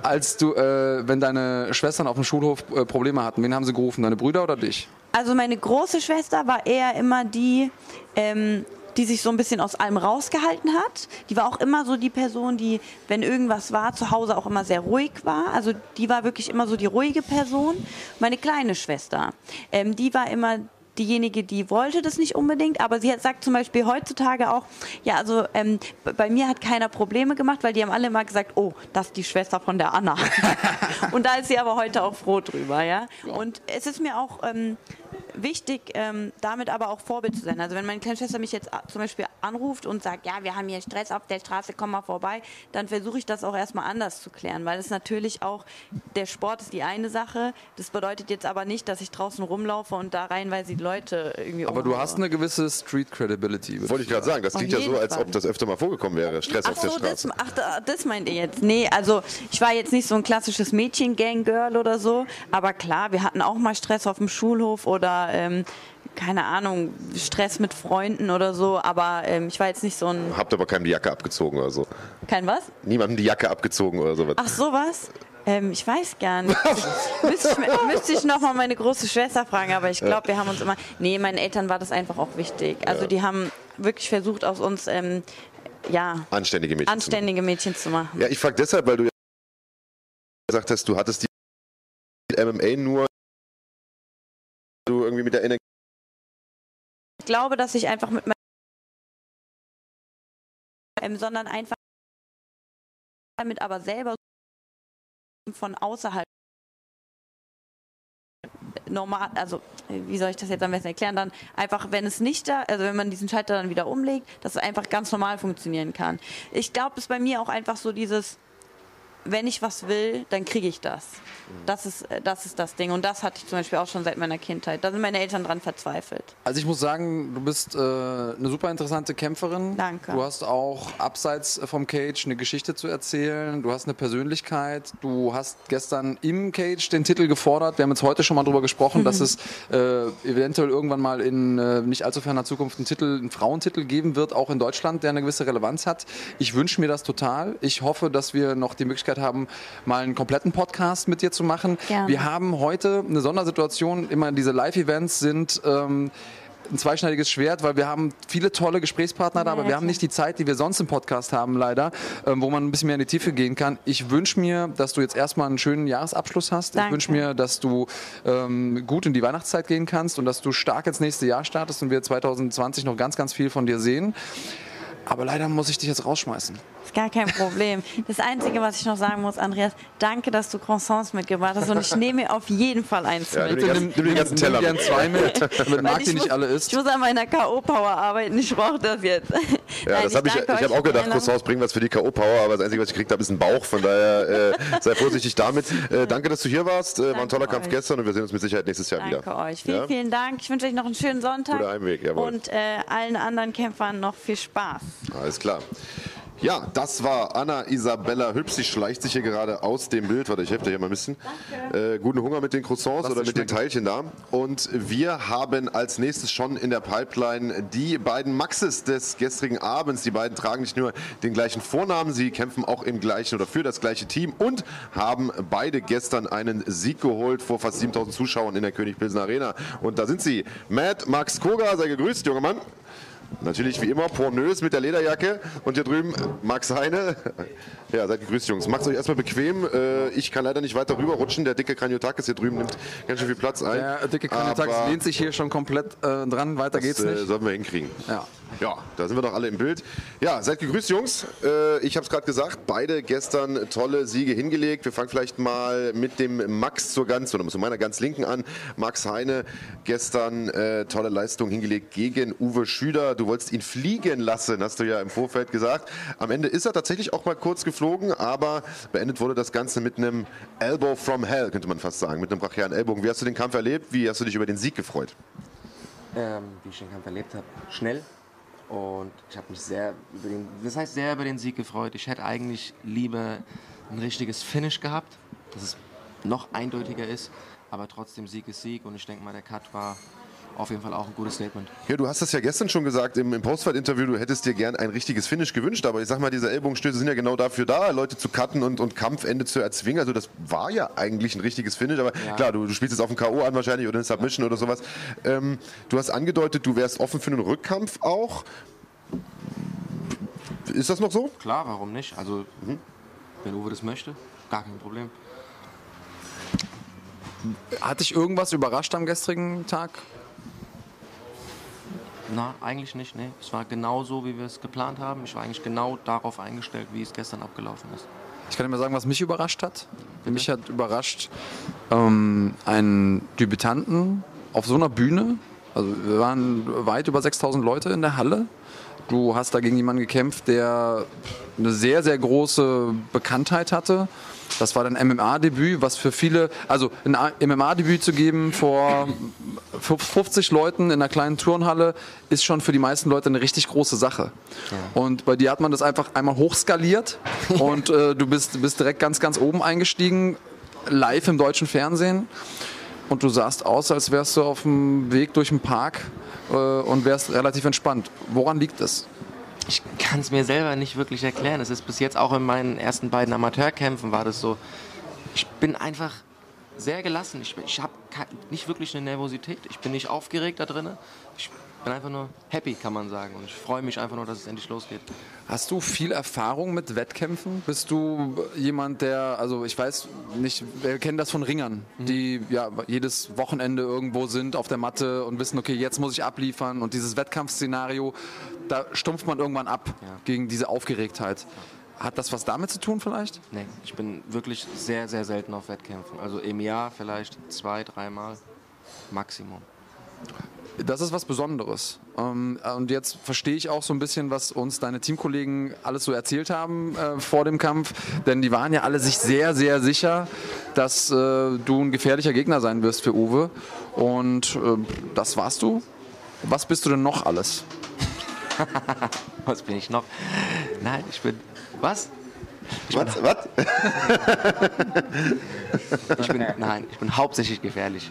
als du, äh, wenn deine Schwestern auf dem Schulhof äh, Probleme hatten, wen haben sie gerufen? Deine Brüder oder dich? Also meine große Schwester war eher immer die, ähm, die sich so ein bisschen aus allem rausgehalten hat. Die war auch immer so die Person, die, wenn irgendwas war, zu Hause auch immer sehr ruhig war. Also die war wirklich immer so die ruhige Person. Meine kleine Schwester, ähm, die war immer diejenige, die wollte das nicht unbedingt, aber sie hat, sagt zum Beispiel heutzutage auch, ja, also ähm, bei mir hat keiner Probleme gemacht, weil die haben alle immer gesagt, oh, das ist die Schwester von der Anna. Und da ist sie aber heute auch froh drüber, ja. Und es ist mir auch ähm, wichtig, ähm, damit aber auch Vorbild zu sein. Also wenn meine kleine Schwester mich jetzt a- zum Beispiel anruft und sagt, ja, wir haben hier Stress auf der Straße, komm mal vorbei, dann versuche ich das auch erstmal anders zu klären, weil es natürlich auch, der Sport ist die eine Sache, das bedeutet jetzt aber nicht, dass ich draußen rumlaufe und da reinweise die Leute irgendwie Aber du umhaue. hast eine gewisse Street Credibility. Wollte ich gerade sagen, das klingt ja so, als Fall. ob das öfter mal vorgekommen wäre. Stress Ach auf der so, das, Straße. ach, da- das meint ihr jetzt. Nee, also ich war jetzt nicht so ein klassisches Mädchen-Gang-Girl oder so, aber klar, wir hatten auch mal Stress auf dem Schulhof oder ähm, keine Ahnung, Stress mit Freunden oder so, aber ähm, ich war jetzt nicht so ein. Habt aber keinem die Jacke abgezogen oder so. Kein was? Niemandem die Jacke abgezogen oder sowas. Ach, sowas? Ähm, ich weiß gar nicht. müsste ich, müsste ich noch mal meine große Schwester fragen, aber ich glaube, wir haben uns immer. Nee, meinen Eltern war das einfach auch wichtig. Also Ja. die haben wirklich versucht, aus uns ähm, ja, Anständige Mädchen. zu anständige Mädchen zu machen. machen. Ja, ich frage deshalb, weil du ja gesagt hast, du hattest die MMA nur Ich glaube, dass ich einfach mit meinem ähm, sondern einfach damit aber selber von außerhalb normal, also wie soll ich das jetzt am besten erklären, dann einfach, wenn es nicht da, also wenn man diesen Schalter dann wieder umlegt, dass es einfach ganz normal funktionieren kann. Ich glaube, es ist bei mir auch einfach so dieses, wenn ich was will, dann kriege ich das. Das ist, äh, das ist das Ding. Und das hatte ich zum Beispiel auch schon seit meiner Kindheit. Da sind meine Eltern dran verzweifelt. Also ich muss sagen, du bist äh, eine super interessante Kämpferin. Danke. Du hast auch abseits vom Cage eine Geschichte zu erzählen. Du hast eine Persönlichkeit. Du hast gestern im Cage den Titel gefordert. Wir haben jetzt heute schon mal drüber gesprochen, dass es äh, eventuell irgendwann mal in äh, nicht allzu ferner Zukunft einen Titel, einen Frauentitel geben wird, auch in Deutschland, der eine gewisse Relevanz hat. Ich wünsche mir das total. Ich hoffe, dass wir noch die Möglichkeit haben, mal einen kompletten Podcast mit dir zu machen. Gerne. Wir haben heute eine Sondersituation. Immer diese Live-Events sind ähm, ein zweischneidiges Schwert, weil wir haben viele tolle Gesprächspartner da, Ja, aber wir haben nicht die Zeit, die wir sonst im Podcast haben, leider, ähm, wo man ein bisschen mehr in die Tiefe gehen kann. Ich wünsche mir, dass du jetzt erstmal einen schönen Jahresabschluss hast. Ich Danke. wünsche mir, dass du ähm, gut in die Weihnachtszeit gehen kannst und dass du stark ins nächste Jahr startest und wir 2020 noch ganz, ganz viel von dir sehen. Aber leider muss ich dich jetzt rausschmeißen. Gar kein Problem. Das Einzige, was ich noch sagen muss, Andreas, danke, dass du Croissants mitgebracht hast und ich nehme mir auf jeden Fall eins Ja, mit. du ganzen- nimm den ganzen Teller mit. zwei mit, damit Marc ich die nicht muss- alle isst. Ich muss an meiner K.O.-Power arbeiten, ich brauche das jetzt. Ja, Nein, das habe ich, danke ich euch habe auch gedacht. Croissants bringen was für die K.O.-Power, aber das Einzige, was ich gekriegt habe, ist ein Bauch. Von daher äh, sei vorsichtig damit. Äh, danke, dass du hier warst. Äh, war ein Danke toller Kampf euch. gestern und wir sehen uns mit Sicherheit nächstes Jahr Danke wieder. euch. Vielen, Ja? vielen Dank. Ich wünsche euch noch einen schönen Sonntag. Guter Heimweg, jawohl. Und äh, allen anderen Kämpfern noch viel Spaß. Alles klar. Ja, das war Anna Isabella Hübsch. Sie schleicht sich hier gerade aus dem Bild. Warte, ich helfe dir hier mal ein bisschen. Äh, guten Hunger mit den Croissants oder mit den. Teilchen da. Und wir haben als nächstes schon in der Pipeline die beiden Maxes des gestrigen Abends. Die beiden tragen nicht nur den gleichen Vornamen, sie kämpfen auch im gleichen oder für das gleiche Team und haben beide gestern einen Sieg geholt vor fast 7000 Zuschauern in der König Pilsen Arena. Und da sind sie. Matt Max Koga, sei gegrüßt, junger Mann. Natürlich wie immer pornös mit der Lederjacke und hier drüben Max Heine. Ja, seid gegrüßt, Jungs. Macht euch erstmal bequem. Äh, Ich kann leider nicht weiter rüberrutschen. Der dicke Kraniotakis hier drüben nimmt ganz schön viel Platz ein. Der dicke Aber lehnt sich hier schon komplett äh, dran. Weiter geht's das äh, nicht. sollten wir hinkriegen. Ja. Ja, da sind wir doch alle im Bild. Ja, seid gegrüßt, Jungs. Äh, ich habe es gerade gesagt, beide gestern tolle Siege hingelegt. Wir fangen vielleicht mal mit dem Max zur ganz oder zu meiner ganz linken an. Max Heine gestern äh, tolle Leistung hingelegt gegen Uwe Schüder. Du wolltest ihn fliegen lassen, hast du ja im Vorfeld gesagt. Am Ende ist er tatsächlich auch mal kurz geflogen, aber beendet wurde das Ganze mit einem Elbow from Hell, könnte man fast sagen, mit einem brachialen Ellbogen. Wie hast du den Kampf erlebt? Wie hast du dich über den Sieg gefreut? ähm, wie ich den Kampf erlebt habe, schnell. Und ich habe mich sehr über den, das heißt sehr über den Sieg gefreut. Ich hätte eigentlich lieber ein richtiges Finish gehabt, dass es noch eindeutiger ist. Aber trotzdem Sieg ist Sieg und ich denke mal, der Cut war auf jeden Fall auch ein gutes Statement. Ja, du hast das ja gestern schon gesagt im, im Postfight-Interview, du hättest dir gern ein richtiges Finish gewünscht, aber ich sag mal, diese Ellbogenstöße sind ja genau dafür da, Leute zu cutten und, und Kampfende zu erzwingen. Also das war ja eigentlich ein richtiges Finish, aber Ja. klar, du, du spielst jetzt auf ein K.O. an wahrscheinlich oder eine Submission oder sowas. Ähm, du hast angedeutet, du wärst offen für einen Rückkampf auch. Ist das noch so? Klar, warum nicht? Also, wenn Uwe das möchte, gar kein Problem. Hat dich irgendwas überrascht am gestrigen Tag? Na, eigentlich nicht, nee. Es war genau so, wie wir es geplant haben. Ich war eigentlich genau darauf eingestellt, wie es gestern abgelaufen ist. Ich kann dir mal sagen, was mich überrascht hat. Mich hat überrascht, ähm, einen Debütanten auf so einer Bühne. Also wir waren weit über 6000 Leute in der Halle. Du hast da gegen jemanden gekämpft, der eine sehr, sehr große Bekanntheit hatte. Das war dein MMA-Debüt, was für viele, also ein MMA-Debüt zu geben vor 50 Leuten in einer kleinen Turnhalle, ist schon für die meisten Leute eine richtig große Sache. Und bei dir hat man das einfach einmal hochskaliert und äh, du bist, bist direkt ganz, ganz oben eingestiegen, live im deutschen Fernsehen. Und du sahst aus, als wärst du auf dem Weg durch den Park äh, und wärst relativ entspannt. Woran liegt das? Ich kann es mir selber nicht wirklich erklären. Es ist bis jetzt auch in meinen ersten beiden Amateurkämpfen war das so. Ich bin einfach sehr gelassen. Ich, ich habe nicht wirklich eine Nervosität. Ich bin nicht aufgeregt da drin. Ich bin einfach nur happy, kann man sagen. Und ich freue mich einfach nur, dass es endlich losgeht. Hast du viel Erfahrung mit Wettkämpfen? Bist du jemand, der, also ich weiß nicht, wir kennen das von Ringern, mhm. die ja jedes Wochenende irgendwo sind auf der Matte und wissen, okay, jetzt muss ich abliefern und dieses Wettkampfszenario, da stumpft man irgendwann ab ja. gegen diese Aufgeregtheit. Hat das was damit zu tun vielleicht? Nee, ich bin wirklich sehr, sehr selten auf Wettkämpfen. Also im Jahr vielleicht zwei, dreimal Maximum. Das ist was Besonderes. Ähm, und jetzt verstehe ich auch so ein bisschen, was uns deine Teamkollegen alles so erzählt haben äh, vor dem Kampf. Denn die waren ja alle sich sehr, sehr sicher, dass äh, du ein gefährlicher Gegner sein wirst für Uwe. Und äh, das warst du. Was bist du denn noch alles? was bin ich noch? Nein, ich bin. Was? Was? was? ich bin, nein, ich bin hauptsächlich gefährlich.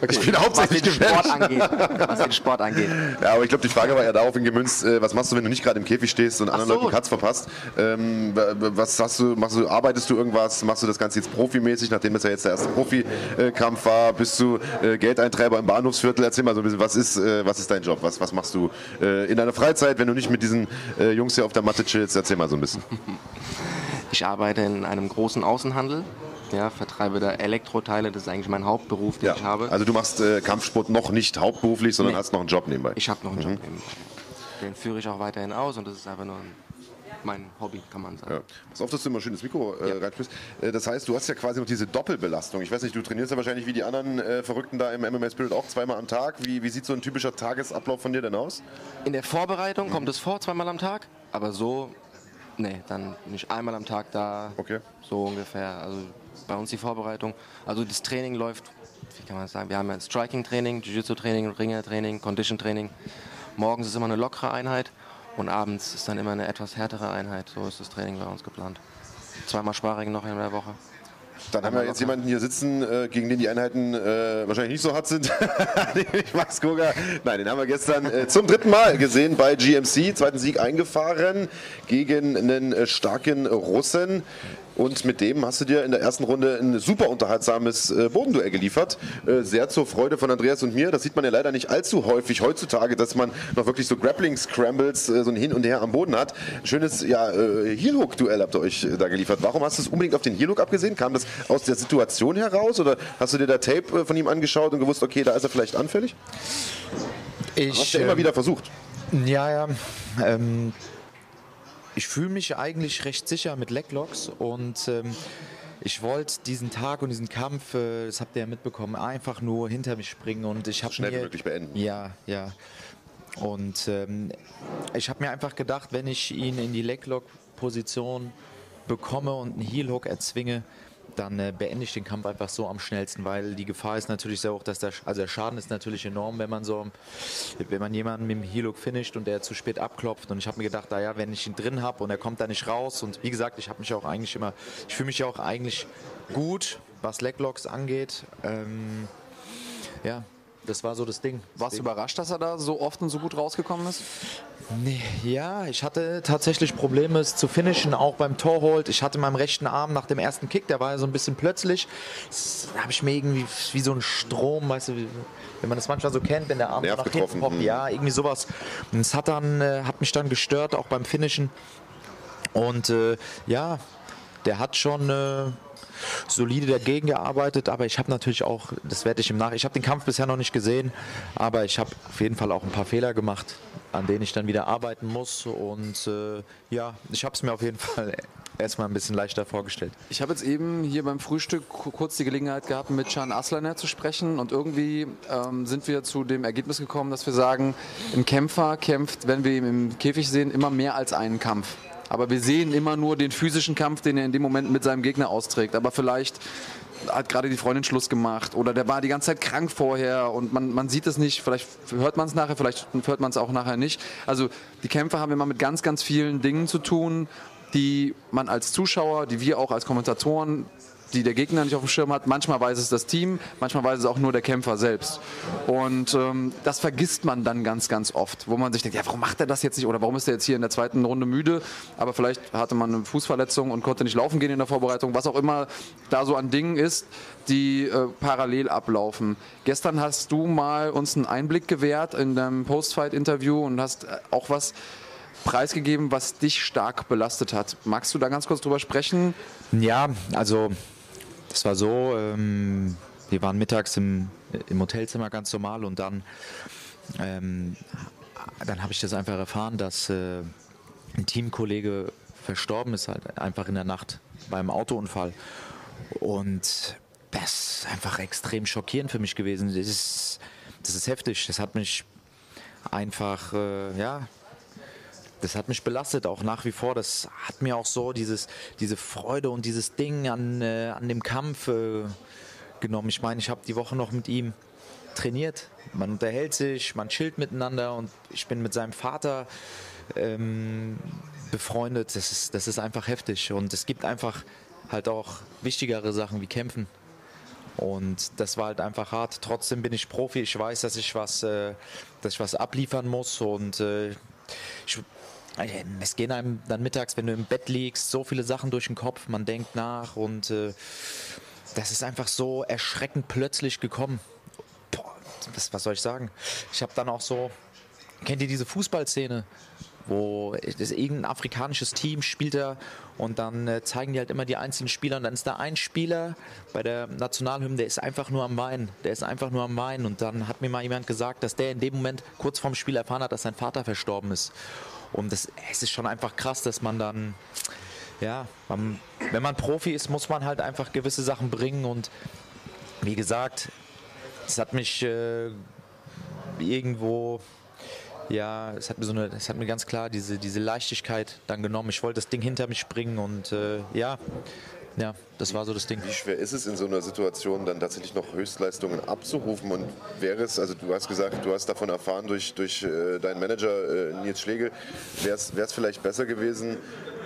Okay. Ich bin hauptsächlich was den Sport angeht. Was den Sport angeht. Ja, aber ich glaube, die Frage war ja daraufhin gemünzt, äh, was machst du, wenn du nicht gerade im Käfig stehst und anderen so. Leuten Katz verpasst? Ähm, was hast du, machst du, arbeitest du irgendwas? Machst du das Ganze jetzt profimäßig, nachdem das ja jetzt der erste Profikampf war? Bist du äh, Geldeintreiber im Bahnhofsviertel? Erzähl mal so ein bisschen, was ist, äh, was ist dein Job? Was, was machst du in deiner Freizeit, wenn du nicht mit diesen Jungs hier auf der Matte chillst? Erzähl mal so ein bisschen. Ich arbeite in einem großen Außenhandel. Ja, vertreibe da Elektroteile, das ist eigentlich mein Hauptberuf, den ja. ich habe. Also du machst äh, Kampfsport noch nicht hauptberuflich, sondern nee. hast noch einen Job nebenbei. Ich habe noch einen mhm. Job nebenbei. Den führe ich auch weiterhin aus und das ist einfach nur ein mein Hobby, kann man sagen. Ja. Pass auf, dass du immer schön ins Mikro äh, ja. reinspielst. Äh, das heißt, du hast ja quasi noch diese Doppelbelastung. Ich weiß nicht, du trainierst ja wahrscheinlich wie die anderen äh, Verrückten da im MMA Spirit auch zweimal am Tag. Wie, wie sieht so ein typischer Tagesablauf von dir denn aus? In der Vorbereitung mhm. kommt es vor, zweimal am Tag. Aber so Nee, dann nicht einmal am Tag da. Okay. So ungefähr. Also bei uns die Vorbereitung. Also das Training läuft, wie kann man sagen, wir haben ja Striking-Training, Jiu-Jitsu-Training, Ringer-Training, Condition-Training. Morgens ist immer eine lockere Einheit und abends ist dann immer eine etwas härtere Einheit. So ist das Training bei uns geplant. Zweimal Sparring noch in der Woche. Dann haben wir jetzt jemanden hier sitzen, äh, gegen den die Einheiten äh, wahrscheinlich nicht so hart sind. Max Koga. Nein, den haben wir gestern äh, zum dritten Mal gesehen bei GMC. Zweiten Sieg eingefahren gegen einen äh, starken Russen. Und mit dem hast du dir in der ersten Runde ein super unterhaltsames äh, Bodenduell geliefert. Äh, sehr zur Freude von Andreas und mir. Das sieht man ja leider nicht allzu häufig heutzutage, dass man noch wirklich so Grappling-Scrambles, äh, so ein Hin und Her am Boden hat. Schönes ja, äh, Heel-Hook-Duell habt ihr euch äh, da geliefert. Warum hast du es unbedingt auf den Heel-Hook abgesehen? Kam das aus der Situation heraus oder hast du dir da Tape äh, von ihm angeschaut und gewusst, okay, da ist er vielleicht anfällig? Ich, hast du ja immer wieder versucht. Ja, ja. Ähm ich fühle mich eigentlich recht sicher mit Leglocks und ähm, ich wollte diesen Tag und diesen Kampf, äh, das habt ihr ja mitbekommen, einfach nur hinter mich springen und ich habe schnell mir, wie möglich beenden. Ja, ja. Und ähm, ich habe mir einfach gedacht, wenn ich ihn in die Leglock-Position bekomme und einen Heel-Hook erzwinge, dann äh, beende ich den Kampf einfach so am schnellsten, weil die Gefahr ist natürlich sehr hoch, dass der, also der Schaden ist natürlich enorm, wenn man so, wenn man jemanden mit dem Heel-Hook finisht und der zu spät abklopft. Und ich habe mir gedacht, naja, wenn ich ihn drin habe und er kommt da nicht raus und wie gesagt, ich habe mich auch eigentlich immer, ich fühle mich auch eigentlich gut, was Leglocks angeht. Ähm, ja, das war so das Ding. Warst du überrascht, dass er da so oft und so gut rausgekommen ist? Nee, ja, ich hatte tatsächlich Probleme es zu finishen, auch beim Torhold. Ich hatte meinen rechten Arm nach dem ersten Kick, der war ja so ein bisschen plötzlich. Da habe ich mir irgendwie wie so ein Strom, weißt du, wenn man das manchmal so kennt, wenn der Arm Nerv nach hinten poppt, hm. ja, irgendwie sowas. Und es hat dann, äh, hat mich dann gestört, auch beim Finishen. Und äh, ja, der hat schon äh, solide dagegen gearbeitet, aber ich habe natürlich auch, das werde ich im Nach, ich habe den Kampf bisher noch nicht gesehen, aber ich habe auf jeden Fall auch ein paar Fehler gemacht, an denen ich dann wieder arbeiten muss und äh, ja, ich habe es mir auf jeden Fall erstmal ein bisschen leichter vorgestellt. Ich habe jetzt eben hier beim Frühstück kurz die Gelegenheit gehabt, mit Can Aslaner zu sprechen und irgendwie ähm, sind wir zu dem Ergebnis gekommen, dass wir sagen, ein Kämpfer kämpft, wenn wir ihn im Käfig sehen, immer mehr als einen Kampf. Aber wir sehen immer nur den physischen Kampf, den er in dem Moment mit seinem Gegner austrägt. Aber vielleicht hat gerade die Freundin Schluss gemacht oder der war die ganze Zeit krank vorher und man, man sieht es nicht, vielleicht hört man es nachher, vielleicht hört man es auch nachher nicht. Also die Kämpfe haben immer mit ganz, ganz vielen Dingen zu tun, die man als Zuschauer, die wir auch als Kommentatoren die der Gegner nicht auf dem Schirm hat. Manchmal weiß es das Team, manchmal weiß es auch nur der Kämpfer selbst. Und ähm, das vergisst man dann ganz, ganz oft, wo man sich denkt, ja, warum macht er das jetzt nicht oder warum ist er jetzt hier in der zweiten Runde müde? Aber vielleicht hatte man eine Fußverletzung und konnte nicht laufen gehen in der Vorbereitung, was auch immer da so an Dingen ist, die äh, parallel ablaufen. Gestern hast du mal uns einen Einblick gewährt in deinem Post-Fight-Interview und hast äh, auch was preisgegeben, was dich stark belastet hat. Magst du da ganz kurz drüber sprechen? Ja, also das war so, ähm, wir waren mittags im, im Hotelzimmer ganz normal und dann, ähm, dann habe ich das einfach erfahren, dass äh, ein Teamkollege verstorben ist, halt einfach in der Nacht beim Autounfall. Und das ist einfach extrem schockierend für mich gewesen. Das ist, das ist heftig. Das hat mich einfach, äh, ja, das hat mich belastet, auch nach wie vor. Das hat mir auch so dieses, diese Freude und dieses Ding an, äh, an dem Kampf äh, genommen. Ich meine, ich habe die Woche noch mit ihm trainiert. Man unterhält sich, man chillt miteinander und ich bin mit seinem Vater ähm, befreundet. Das ist, das ist einfach heftig und es gibt einfach halt auch wichtigere Sachen wie Kämpfen. Und das war halt einfach hart. Trotzdem bin ich Profi. Ich weiß, dass ich was, äh, dass ich was abliefern muss und äh, ich, es gehen einem dann mittags, wenn du im Bett liegst, so viele Sachen durch den Kopf, man denkt nach und äh, das ist einfach so erschreckend plötzlich gekommen. Boah, was, was soll ich sagen? Ich habe dann auch so, kennt ihr diese Fußballszene? wo irgendein afrikanisches Team spielt er und dann äh, zeigen die halt immer die einzelnen Spieler und dann ist da ein Spieler bei der Nationalhymne, der ist einfach nur am Weinen, der ist einfach nur am Weinen und dann hat mir mal jemand gesagt, dass der in dem Moment kurz vorm Spiel erfahren hat, dass sein Vater verstorben ist und das, es ist schon einfach krass, dass man dann, ja, man, wenn man Profi ist, muss man halt einfach gewisse Sachen bringen. Und wie gesagt, es hat mich äh, irgendwo, ja, es hat mir so eine, es hat mir ganz klar diese, diese Leichtigkeit dann genommen. Ich wollte das Ding hinter mich bringen und äh, ja, ja, das war so das Ding. Wie schwer ist es in so einer Situation dann tatsächlich noch Höchstleistungen abzurufen und wäre es, also du hast gesagt, du hast davon erfahren durch, durch äh, deinen Manager äh, Nils Schlegel, wäre es vielleicht besser gewesen,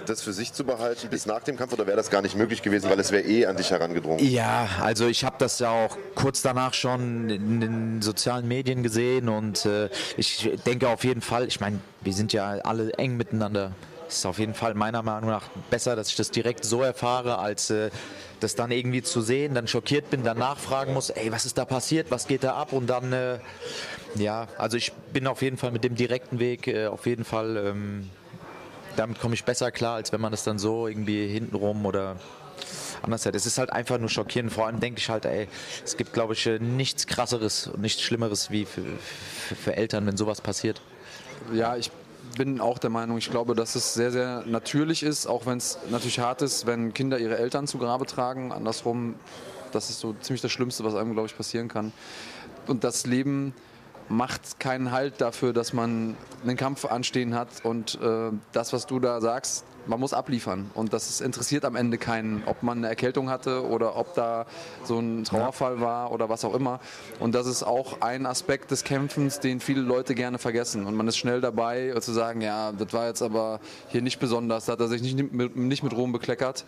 das für sich zu behalten bis nach dem Kampf oder wäre das gar nicht möglich gewesen, weil es wäre eh an dich herangedrungen? Ja, also ich habe das ja auch kurz danach schon in den sozialen Medien gesehen und äh, ich denke auf jeden Fall, ich meine, wir sind ja alle eng miteinander ist auf jeden Fall meiner Meinung nach besser, dass ich das direkt so erfahre, als äh, das dann irgendwie zu sehen, dann schockiert bin, dann nachfragen muss, ey, was ist da passiert, was geht da ab und dann, äh, ja, also ich bin auf jeden Fall mit dem direkten Weg, äh, auf jeden Fall, ähm, damit komme ich besser klar, als wenn man das dann so irgendwie hintenrum oder anders hat. Es ist halt einfach nur schockierend. Vor allem denke ich halt, ey, es gibt, glaube ich, äh, nichts krasseres und nichts Schlimmeres wie für, für, für Eltern, wenn sowas passiert. Ja, ich bin auch der Meinung, ich glaube, dass es sehr, sehr natürlich ist, auch wenn es natürlich hart ist, wenn Kinder ihre Eltern zu Grabe tragen. Andersrum, das ist so ziemlich das Schlimmste, was einem, glaube ich, passieren kann. Und das Leben macht keinen Halt dafür, dass man einen Kampf anstehen hat. Und äh, das, was du da sagst, man muss abliefern. Und das interessiert am Ende keinen, ob man eine Erkältung hatte oder ob da so ein Trauerfall war oder was auch immer. Und das ist auch ein Aspekt des Kämpfens, den viele Leute gerne vergessen. Und man ist schnell dabei zu sagen, ja, das war jetzt aber hier nicht besonders, da hat er sich nicht mit, nicht mit Ruhm bekleckert.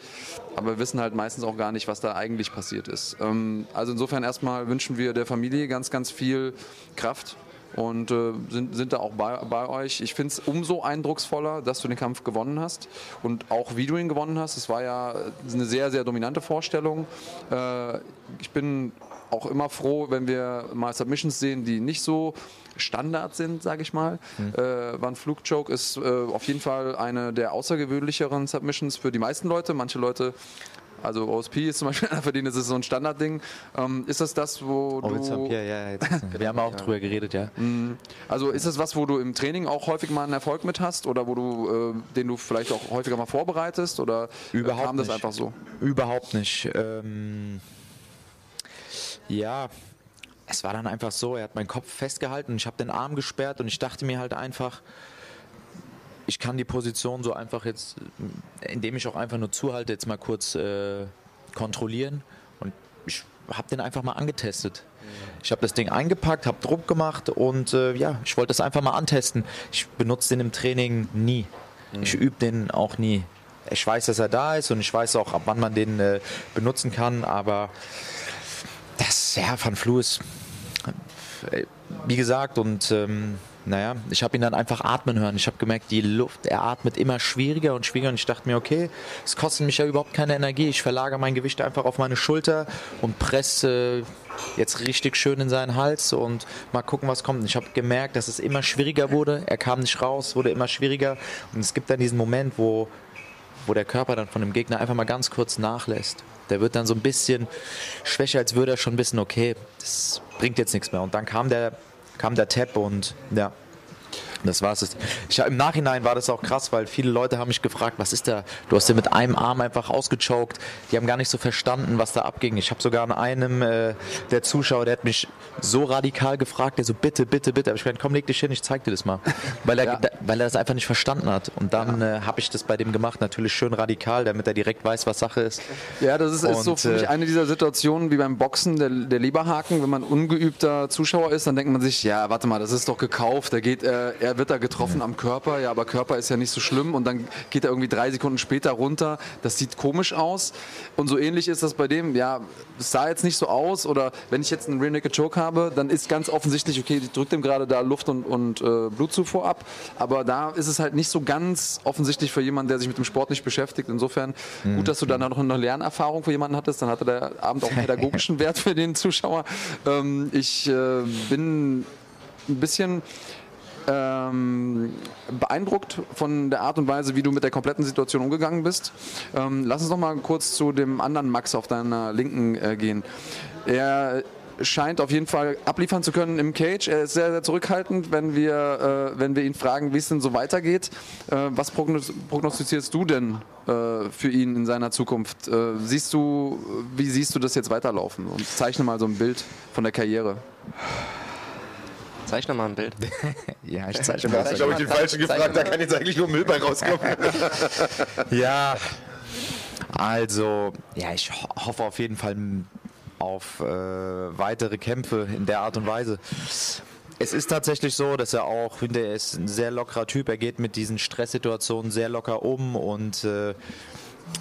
Aber wir wissen halt meistens auch gar nicht, was da eigentlich passiert ist. Ähm, also insofern erstmal wünschen wir der Familie ganz, ganz viel Kraft und äh, sind, sind da auch bei, bei euch. Ich finde es umso eindrucksvoller, dass du den Kampf gewonnen hast und auch wie du ihn gewonnen hast. Es war ja eine sehr, sehr dominante Vorstellung. Äh, ich bin auch immer froh, wenn wir mal Submissions sehen, die nicht so Standard sind, sage ich mal. Mhm. Äh, Van Flugchoke ist äh, auf jeden Fall eine der außergewöhnlicheren Submissions für die meisten Leute. Manche Leute also OSP ist zum Beispiel einer für den ist es so ein Standardding. Ähm, ist das das, wo oh, du... Ja, ja, jetzt, wir haben auch drüber geredet, ja. Mhm. Also ist das was, wo du im Training auch häufig mal einen Erfolg mit hast oder wo du, äh, den du vielleicht auch häufiger mal vorbereitest oder Überhaupt kam das nicht. einfach so? Überhaupt nicht. Ähm, ja, es war dann einfach so, er hat meinen Kopf festgehalten und ich habe den Arm gesperrt und ich dachte mir halt einfach, ich kann die Position so einfach jetzt, indem ich auch einfach nur zuhalte, jetzt mal kurz äh, kontrollieren. Und ich habe den einfach mal angetestet. Ich habe das Ding eingepackt, habe Druck gemacht und äh, ja, ich wollte das einfach mal antesten. Ich benutze den im Training nie. Ich übe den auch nie. ich weiß, dass er da ist und ich weiß auch, ab wann man den äh, benutzen kann, aber das, ja, Van Flu ist, äh, wie gesagt, und ähm, naja, ich habe ihn dann einfach atmen hören. Ich habe gemerkt, die Luft, er atmet immer schwieriger und schwieriger und ich dachte mir, okay, es kostet mich ja überhaupt keine Energie. Ich verlagere mein Gewicht einfach auf meine Schulter und presse jetzt richtig schön in seinen Hals und mal gucken, was kommt. Ich habe gemerkt, dass es immer schwieriger wurde. Er kam nicht raus, wurde immer schwieriger und es gibt dann diesen Moment, wo, wo der Körper dann von dem Gegner einfach mal ganz kurz nachlässt. Der wird dann so ein bisschen schwächer, als würde er schon wissen, okay, das bringt jetzt nichts mehr. Und dann kam der kam der Tap und ja, das war es. Ich, Im Nachhinein war das auch krass, weil viele Leute haben mich gefragt, was ist da? Du hast den mit einem Arm einfach ausgechoked. Die haben gar nicht so verstanden, was da abging. Ich habe sogar an einem äh, der Zuschauer, der hat mich so radikal gefragt, der so bitte, bitte, bitte. Aber ich meine, komm, leg dich hin, ich zeig dir das mal. Weil er, ja. da, weil er das einfach nicht verstanden hat. Und dann ja. äh, habe ich das bei dem gemacht, natürlich schön radikal, damit er direkt weiß, was Sache ist. Ja, das ist, Und, ist so für mich äh, eine dieser Situationen wie beim Boxen, der, der Leberhaken. Wenn man ungeübter Zuschauer ist, dann denkt man sich, ja, warte mal, das ist doch gekauft. Der geht, äh, er wird da getroffen am Körper, ja, aber Körper ist ja nicht so schlimm und dann geht er irgendwie drei Sekunden später runter. Das sieht komisch aus. Und so ähnlich ist das bei dem, ja, es sah jetzt nicht so aus oder wenn ich jetzt einen Rear Naked Choke habe, dann ist ganz offensichtlich, okay, ich drücke dem gerade da Luft und, und äh, Blutzufuhr ab, aber da ist es halt nicht so ganz offensichtlich für jemanden, der sich mit dem Sport nicht beschäftigt. Insofern mhm. gut, dass du dann noch eine Lernerfahrung für jemanden hattest, dann hatte der Abend auch einen pädagogischen Wert für den Zuschauer. Ähm, ich äh, bin ein bisschen ähm, beeindruckt von der Art und Weise, wie du mit der kompletten Situation umgegangen bist. Ähm, lass uns noch mal kurz zu dem anderen Max auf deiner Linken äh, gehen. Er scheint auf jeden Fall abliefern zu können im Cage. Er ist sehr, sehr zurückhaltend, wenn wir, äh, wenn wir ihn fragen, wie es denn so weitergeht. Äh, was prognostizierst du denn äh, für ihn in seiner Zukunft? Äh, siehst du, wie siehst du das jetzt weiterlaufen? Und zeichne mal so ein Bild von der Karriere. Zeichne mal ein Bild. ja, ich zeichne mal. Da hast du, glaube ich, den Falschen gefragt. Da kann jetzt eigentlich nur Müll bei rauskommen. ja, also, ja, ich ho hoffe auf jeden Fall auf äh, weitere Kämpfe in der Art und Weise. Es ist tatsächlich so, dass er auch, finde er ist ein sehr lockerer Typ. Er geht mit diesen Stresssituationen sehr locker um und äh,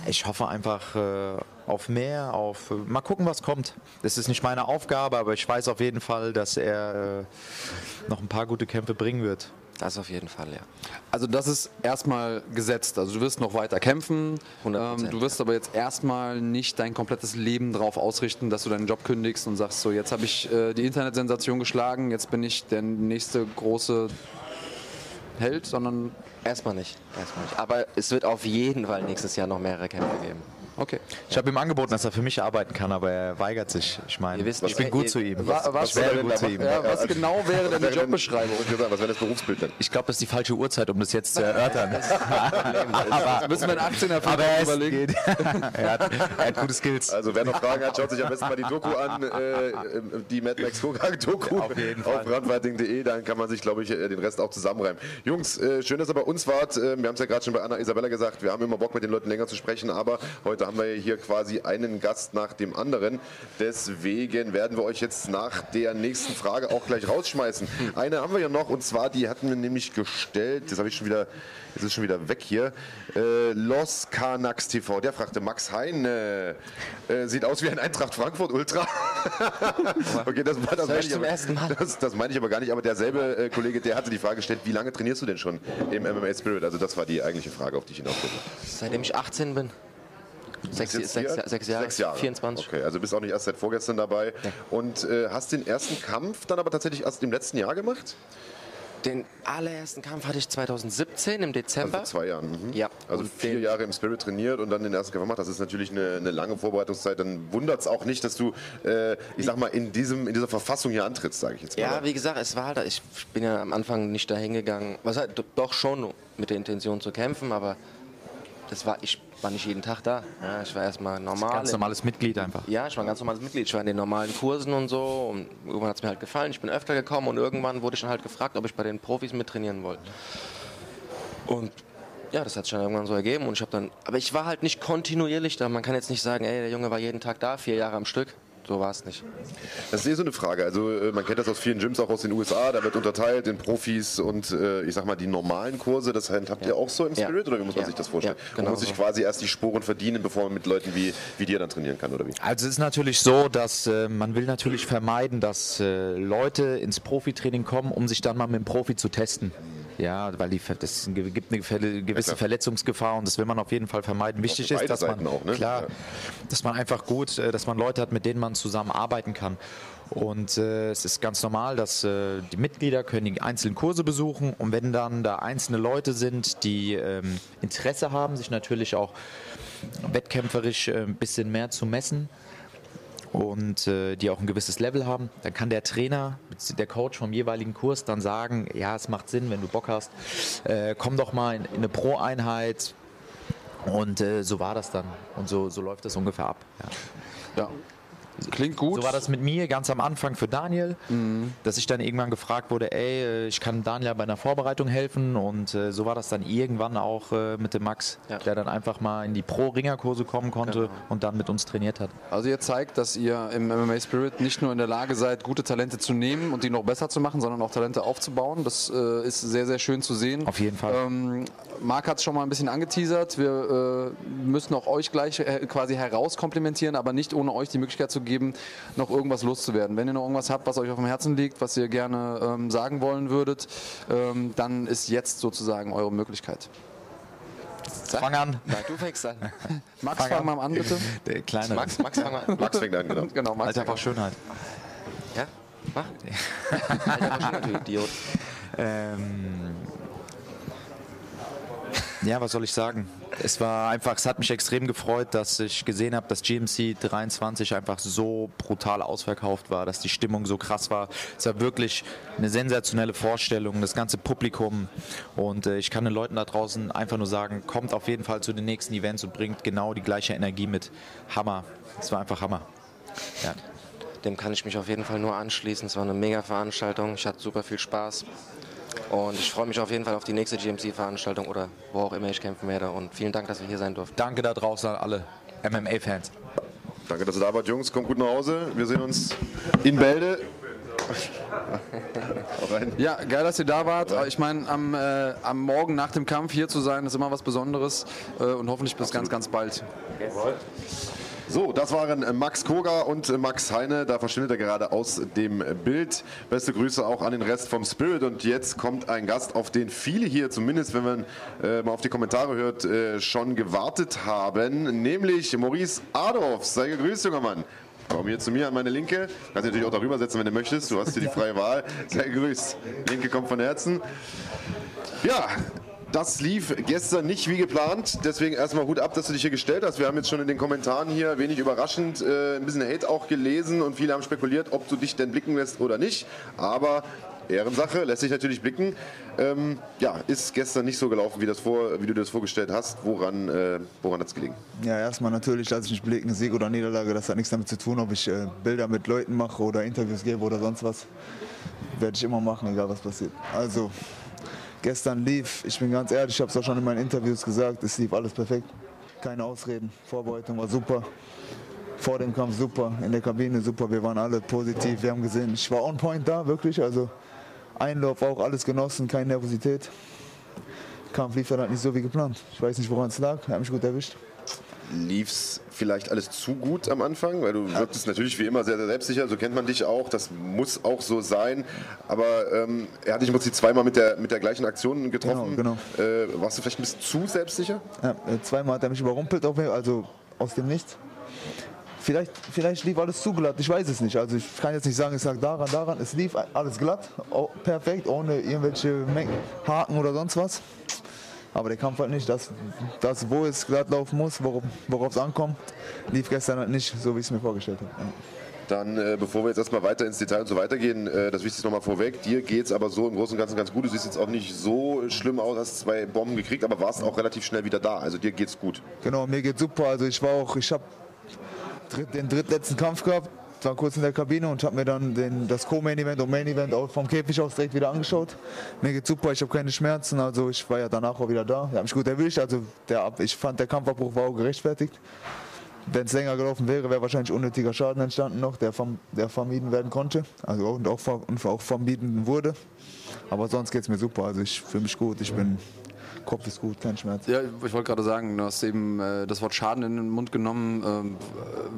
ich hoffe einfach äh, auf mehr, auf mal gucken, was kommt. Das ist nicht meine Aufgabe, aber ich weiß auf jeden Fall, dass er äh, noch ein paar gute Kämpfe bringen wird. Das auf jeden Fall, ja. Also das ist erstmal gesetzt. Also du wirst noch weiter kämpfen. Ähm, du wirst ja. aber jetzt erstmal nicht dein komplettes Leben darauf ausrichten, dass du deinen Job kündigst und sagst, so jetzt habe ich äh, die Internetsensation geschlagen, jetzt bin ich der nächste große Held, sondern erstmal nicht, erstmal nicht. Aber es wird auf jeden Fall nächstes Jahr noch mehrere Kämpfe geben. Okay. Ich habe ihm angeboten, dass er für mich arbeiten kann, aber er weigert sich. Ich meine, ich bin gut zu ihm. Was, was, wäre gut zu ihm? Ja, was genau wäre denn die Jobbeschreibung? Was wäre das Berufsbild denn? Ich glaube, das ist die falsche Uhrzeit, um das jetzt zu erörtern. aber müssen wir einen 18er Film überlegen. er, hat, er hat gute Skills. Also wer noch Fragen hat, schaut sich am besten mal die Doku an, äh, die Mad Max Vorgang Doku auf, auf randfighting.de. Dann kann man sich, glaube ich, äh, den Rest auch zusammenreimen. Jungs, äh, schön, dass ihr bei uns wart. Äh, wir haben es ja gerade schon bei Anna Isabella gesagt, wir haben immer Bock mit den Leuten länger zu sprechen, aber heute haben wir hier quasi einen Gast nach dem anderen. Deswegen werden wir euch jetzt nach der nächsten Frage auch gleich rausschmeißen. Eine haben wir ja noch und zwar, die hatten wir nämlich gestellt, das habe ich schon wieder, jetzt ist schon wieder weg hier. Äh, Los Canax TV, der fragte Max Heine. Äh, sieht aus wie ein Eintracht Frankfurt Ultra. okay, das, das, das, meine ich aber, das, das meine ich aber gar nicht, aber derselbe äh, Kollege, der hatte die Frage gestellt, wie lange trainierst du denn schon im MMA Spirit? Also das war die eigentliche Frage, auf die ich hinaus. Seitdem ich 18 bin. Sechs, sechs, sechs, Jahre, sechs Jahre, 24. Okay, also bist auch nicht erst seit vorgestern dabei. Ja. Und äh, hast den ersten Kampf dann aber tatsächlich erst im letzten Jahr gemacht? Den allerersten Kampf hatte ich 2017 im Dezember. Also zwei Jahren. Mhm. Ja. Also und vier Jahre im Spirit trainiert und dann den ersten Kampf gemacht. Das ist natürlich eine, eine lange Vorbereitungszeit. Dann wundert es auch nicht, dass du, äh, ich sag mal, in, diesem, in dieser Verfassung hier antrittst, sage ich jetzt mal. Ja, wie gesagt, es war halt, ich bin ja am Anfang nicht dahin gegangen, was halt doch schon mit der Intention zu kämpfen, aber das war, ich war nicht jeden Tag da. Ja, ich war erstmal normal. Ganz normales Mitglied einfach. Ja, ich war ein ganz normales Mitglied. Ich war in den normalen Kursen und so. Und irgendwann hat es mir halt gefallen. Ich bin öfter gekommen und irgendwann wurde ich dann halt gefragt, ob ich bei den Profis mittrainieren wollte. Und ja, das hat sich dann irgendwann so ergeben und ich habe dann, aber ich war halt nicht kontinuierlich da. Man kann jetzt nicht sagen, ey, der Junge war jeden Tag da, vier Jahre am Stück. So war es nicht. Das ist eh so eine Frage. Also äh, man kennt das aus vielen Gyms, auch aus den USA. Da wird unterteilt in Profis und äh, ich sag mal die normalen Kurse. Das habt ihr auch so im Ja. Spirit oder wie muss man Ja. sich das vorstellen? Ja, man genau muss sich so. quasi erst die Sporen verdienen, bevor man mit Leuten wie, wie dir dann trainieren kann oder wie? Also es ist natürlich so, dass äh, man will natürlich vermeiden, dass äh, Leute ins Profitraining kommen, um sich dann mal mit dem Profi zu testen. Ja, weil die, das gibt eine gewisse klar. Verletzungsgefahr und das will man auf jeden Fall vermeiden. Wichtig ist, dass man auch, ne? klar, Ja. dass man einfach gut, äh, dass man Leute hat, mit denen man zusammen arbeiten kann. Und äh, es ist ganz normal, dass äh, die Mitglieder können die einzelnen Kurse besuchen und wenn dann da einzelne Leute sind, die ähm, Interesse haben, sich natürlich auch wettkämpferisch äh, ein bisschen mehr zu messen, und äh, die auch ein gewisses Level haben, dann kann der Trainer, der Coach vom jeweiligen Kurs dann sagen, ja, es macht Sinn, wenn du Bock hast, äh, komm doch mal in, in eine Pro-Einheit. Und äh, so war das dann. Und so, so läuft das ungefähr ab. Ja. Ja. Klingt gut. So war das mit mir ganz am Anfang für Daniel, dass ich dann irgendwann gefragt wurde, ey, äh, ich kann Daniel bei einer Vorbereitung helfen und äh, so war das dann irgendwann auch äh, mit dem Max, Ja. der dann einfach mal in die Pro-Ringer-Kurse kommen konnte und dann mit uns trainiert hat. Also ihr zeigt, dass ihr im MMA Spirit nicht nur in der Lage seid, gute Talente zu nehmen und die noch besser zu machen, sondern auch Talente aufzubauen. Das äh, ist sehr, sehr schön zu sehen. Auf jeden Fall. Ähm, Marc hat es schon mal ein bisschen angeteasert. Wir äh, müssen auch euch gleich äh, quasi herauskomplimentieren, aber nicht ohne euch die Möglichkeit zu geben, noch irgendwas loszuwerden. Wenn ihr noch irgendwas habt, was euch auf dem Herzen liegt, was ihr gerne ähm, sagen wollen würdet, ähm, dann ist jetzt sozusagen eure Möglichkeit. Fang an. Nein, du fängst an. Max, Fang fang an. mal an, bitte. Der kleine. Max, Max, fang mal an. Max fängt an, genau. Genau, Max. Alter, einfach Schönheit. Ja, mach. Alter, Maschine, du Idiot. Ähm, ja, was soll ich sagen? Es war einfach, es hat mich extrem gefreut, dass ich gesehen habe, dass GMC 23 einfach so brutal ausverkauft war, dass die Stimmung so krass war. Es war wirklich eine sensationelle Vorstellung, das ganze Publikum. Und äh, ich kann den Leuten da draußen einfach nur sagen, kommt auf jeden Fall zu den nächsten Events und bringt genau die gleiche Energie mit. Hammer. Es war einfach Hammer. Ja. Dem kann ich mich auf jeden Fall nur anschließen. Es war eine mega Veranstaltung. Ich hatte super viel Spaß. Und ich freue mich auf jeden Fall auf die nächste GMC-Veranstaltung oder wo auch immer ich kämpfen werde. Und vielen Dank, dass wir hier sein durften. Danke da draußen an alle MMA-Fans. Danke, dass ihr da wart, Jungs. Kommt gut nach Hause. Wir sehen uns in Bälde. Ja, geil, dass ihr da wart. Ich meine, am, äh, am Morgen nach dem Kampf hier zu sein, ist immer was Besonderes. Äh, und hoffentlich bis ganz, ganz bald. So, das waren äh, Max Koga und äh, Max Heine. Da verschwindet er gerade aus dem Bild. Beste Grüße auch an den Rest vom Spirit. Und jetzt kommt ein Gast, auf den viele hier, zumindest wenn man äh, mal auf die Kommentare hört, äh, schon gewartet haben. Nämlich Maurice Adolf. Sei gegrüßt, junger Mann. Komm hier zu mir an meine Linke. Kannst dich natürlich auch darüber setzen, wenn du möchtest. Du hast hier die freie Wahl. Sei gegrüßt. Linke kommt von Herzen. Ja, das lief gestern nicht wie geplant. Deswegen erstmal Hut ab, dass du dich hier gestellt hast. Wir haben jetzt schon in den Kommentaren hier wenig überraschend äh, ein bisschen Hate auch gelesen und viele haben spekuliert, ob du dich denn blicken lässt oder nicht. Aber Ehrensache, lässt sich natürlich blicken. Ähm, ja, ist gestern nicht so gelaufen, wie, das vor, wie du dir das vorgestellt hast. Woran, äh, woran hat es gelegen? Ja, erstmal natürlich, lasse ich nicht blicken, Sieg oder Niederlage, das hat nichts damit zu tun, ob ich äh, Bilder mit Leuten mache oder Interviews gebe oder sonst was. Werde ich immer machen, egal was passiert. Also, gestern lief, ich bin ganz ehrlich, ich habe es auch schon in meinen Interviews gesagt, es lief alles perfekt. Keine Ausreden, Vorbereitung war super. Vor dem Kampf super, in der Kabine super, wir waren alle positiv, wir haben gesehen, ich war on point da, wirklich, also Einlauf auch, alles genossen, keine Nervosität. Kampf lief dann halt nicht so wie geplant. Ich weiß nicht, woran es lag, er hat mich gut erwischt. Lief es vielleicht alles zu gut am Anfang? Weil du wirktest natürlich wie immer sehr, sehr selbstsicher, so kennt man dich auch, das muss auch so sein. Aber ähm, er hat dich im Prinzip zweimal mit der, mit der gleichen Aktion getroffen. Genau, Äh, warst du vielleicht ein bisschen zu selbstsicher? Ja, äh, zweimal hat er mich überrumpelt, also aus dem Nichts. Vielleicht, vielleicht lief alles zu glatt, ich weiß es nicht. Also ich kann jetzt nicht sagen, es lag daran, daran. Es lief alles glatt, oh, perfekt, ohne irgendwelche Haken oder sonst was. Aber der Kampf halt nicht. Das, das wo es glatt laufen muss, worauf es ankommt, lief gestern halt nicht, so wie ich es mir vorgestellt habe. Ja. Dann, äh, bevor wir jetzt erstmal weiter ins Detail und so weitergehen, äh, das Wichtigste nochmal vorweg. Dir geht es aber so im Großen und Ganzen ganz gut. Du siehst jetzt auch nicht so schlimm aus, hast zwei Bomben gekriegt, aber warst auch relativ schnell wieder da. Also dir geht's gut. Genau, mir geht's super. Also ich war auch, ich habe den drittletzten Kampf gehabt, war kurz in der Kabine und habe mir dann den, das Co-Main-Event und Main-Event vom Käfig aus direkt wieder angeschaut. Mir geht's super, ich habe keine Schmerzen, also ich war ja danach auch wieder da. Ich habe mich gut erwischt, also der, ich fand der Kampfabbruch war auch gerechtfertigt. wenn es länger gelaufen wäre, wäre wahrscheinlich unnötiger Schaden entstanden noch, der, verm der vermieden werden konnte. Also und auch, und auch vermieden wurde. Aber sonst geht es mir super. Also ich fühle mich gut. Ich bin Kopf ist gut, kein Schmerz. Ja, ich wollte gerade sagen, du hast eben äh, das Wort Schaden in den Mund genommen. Ähm,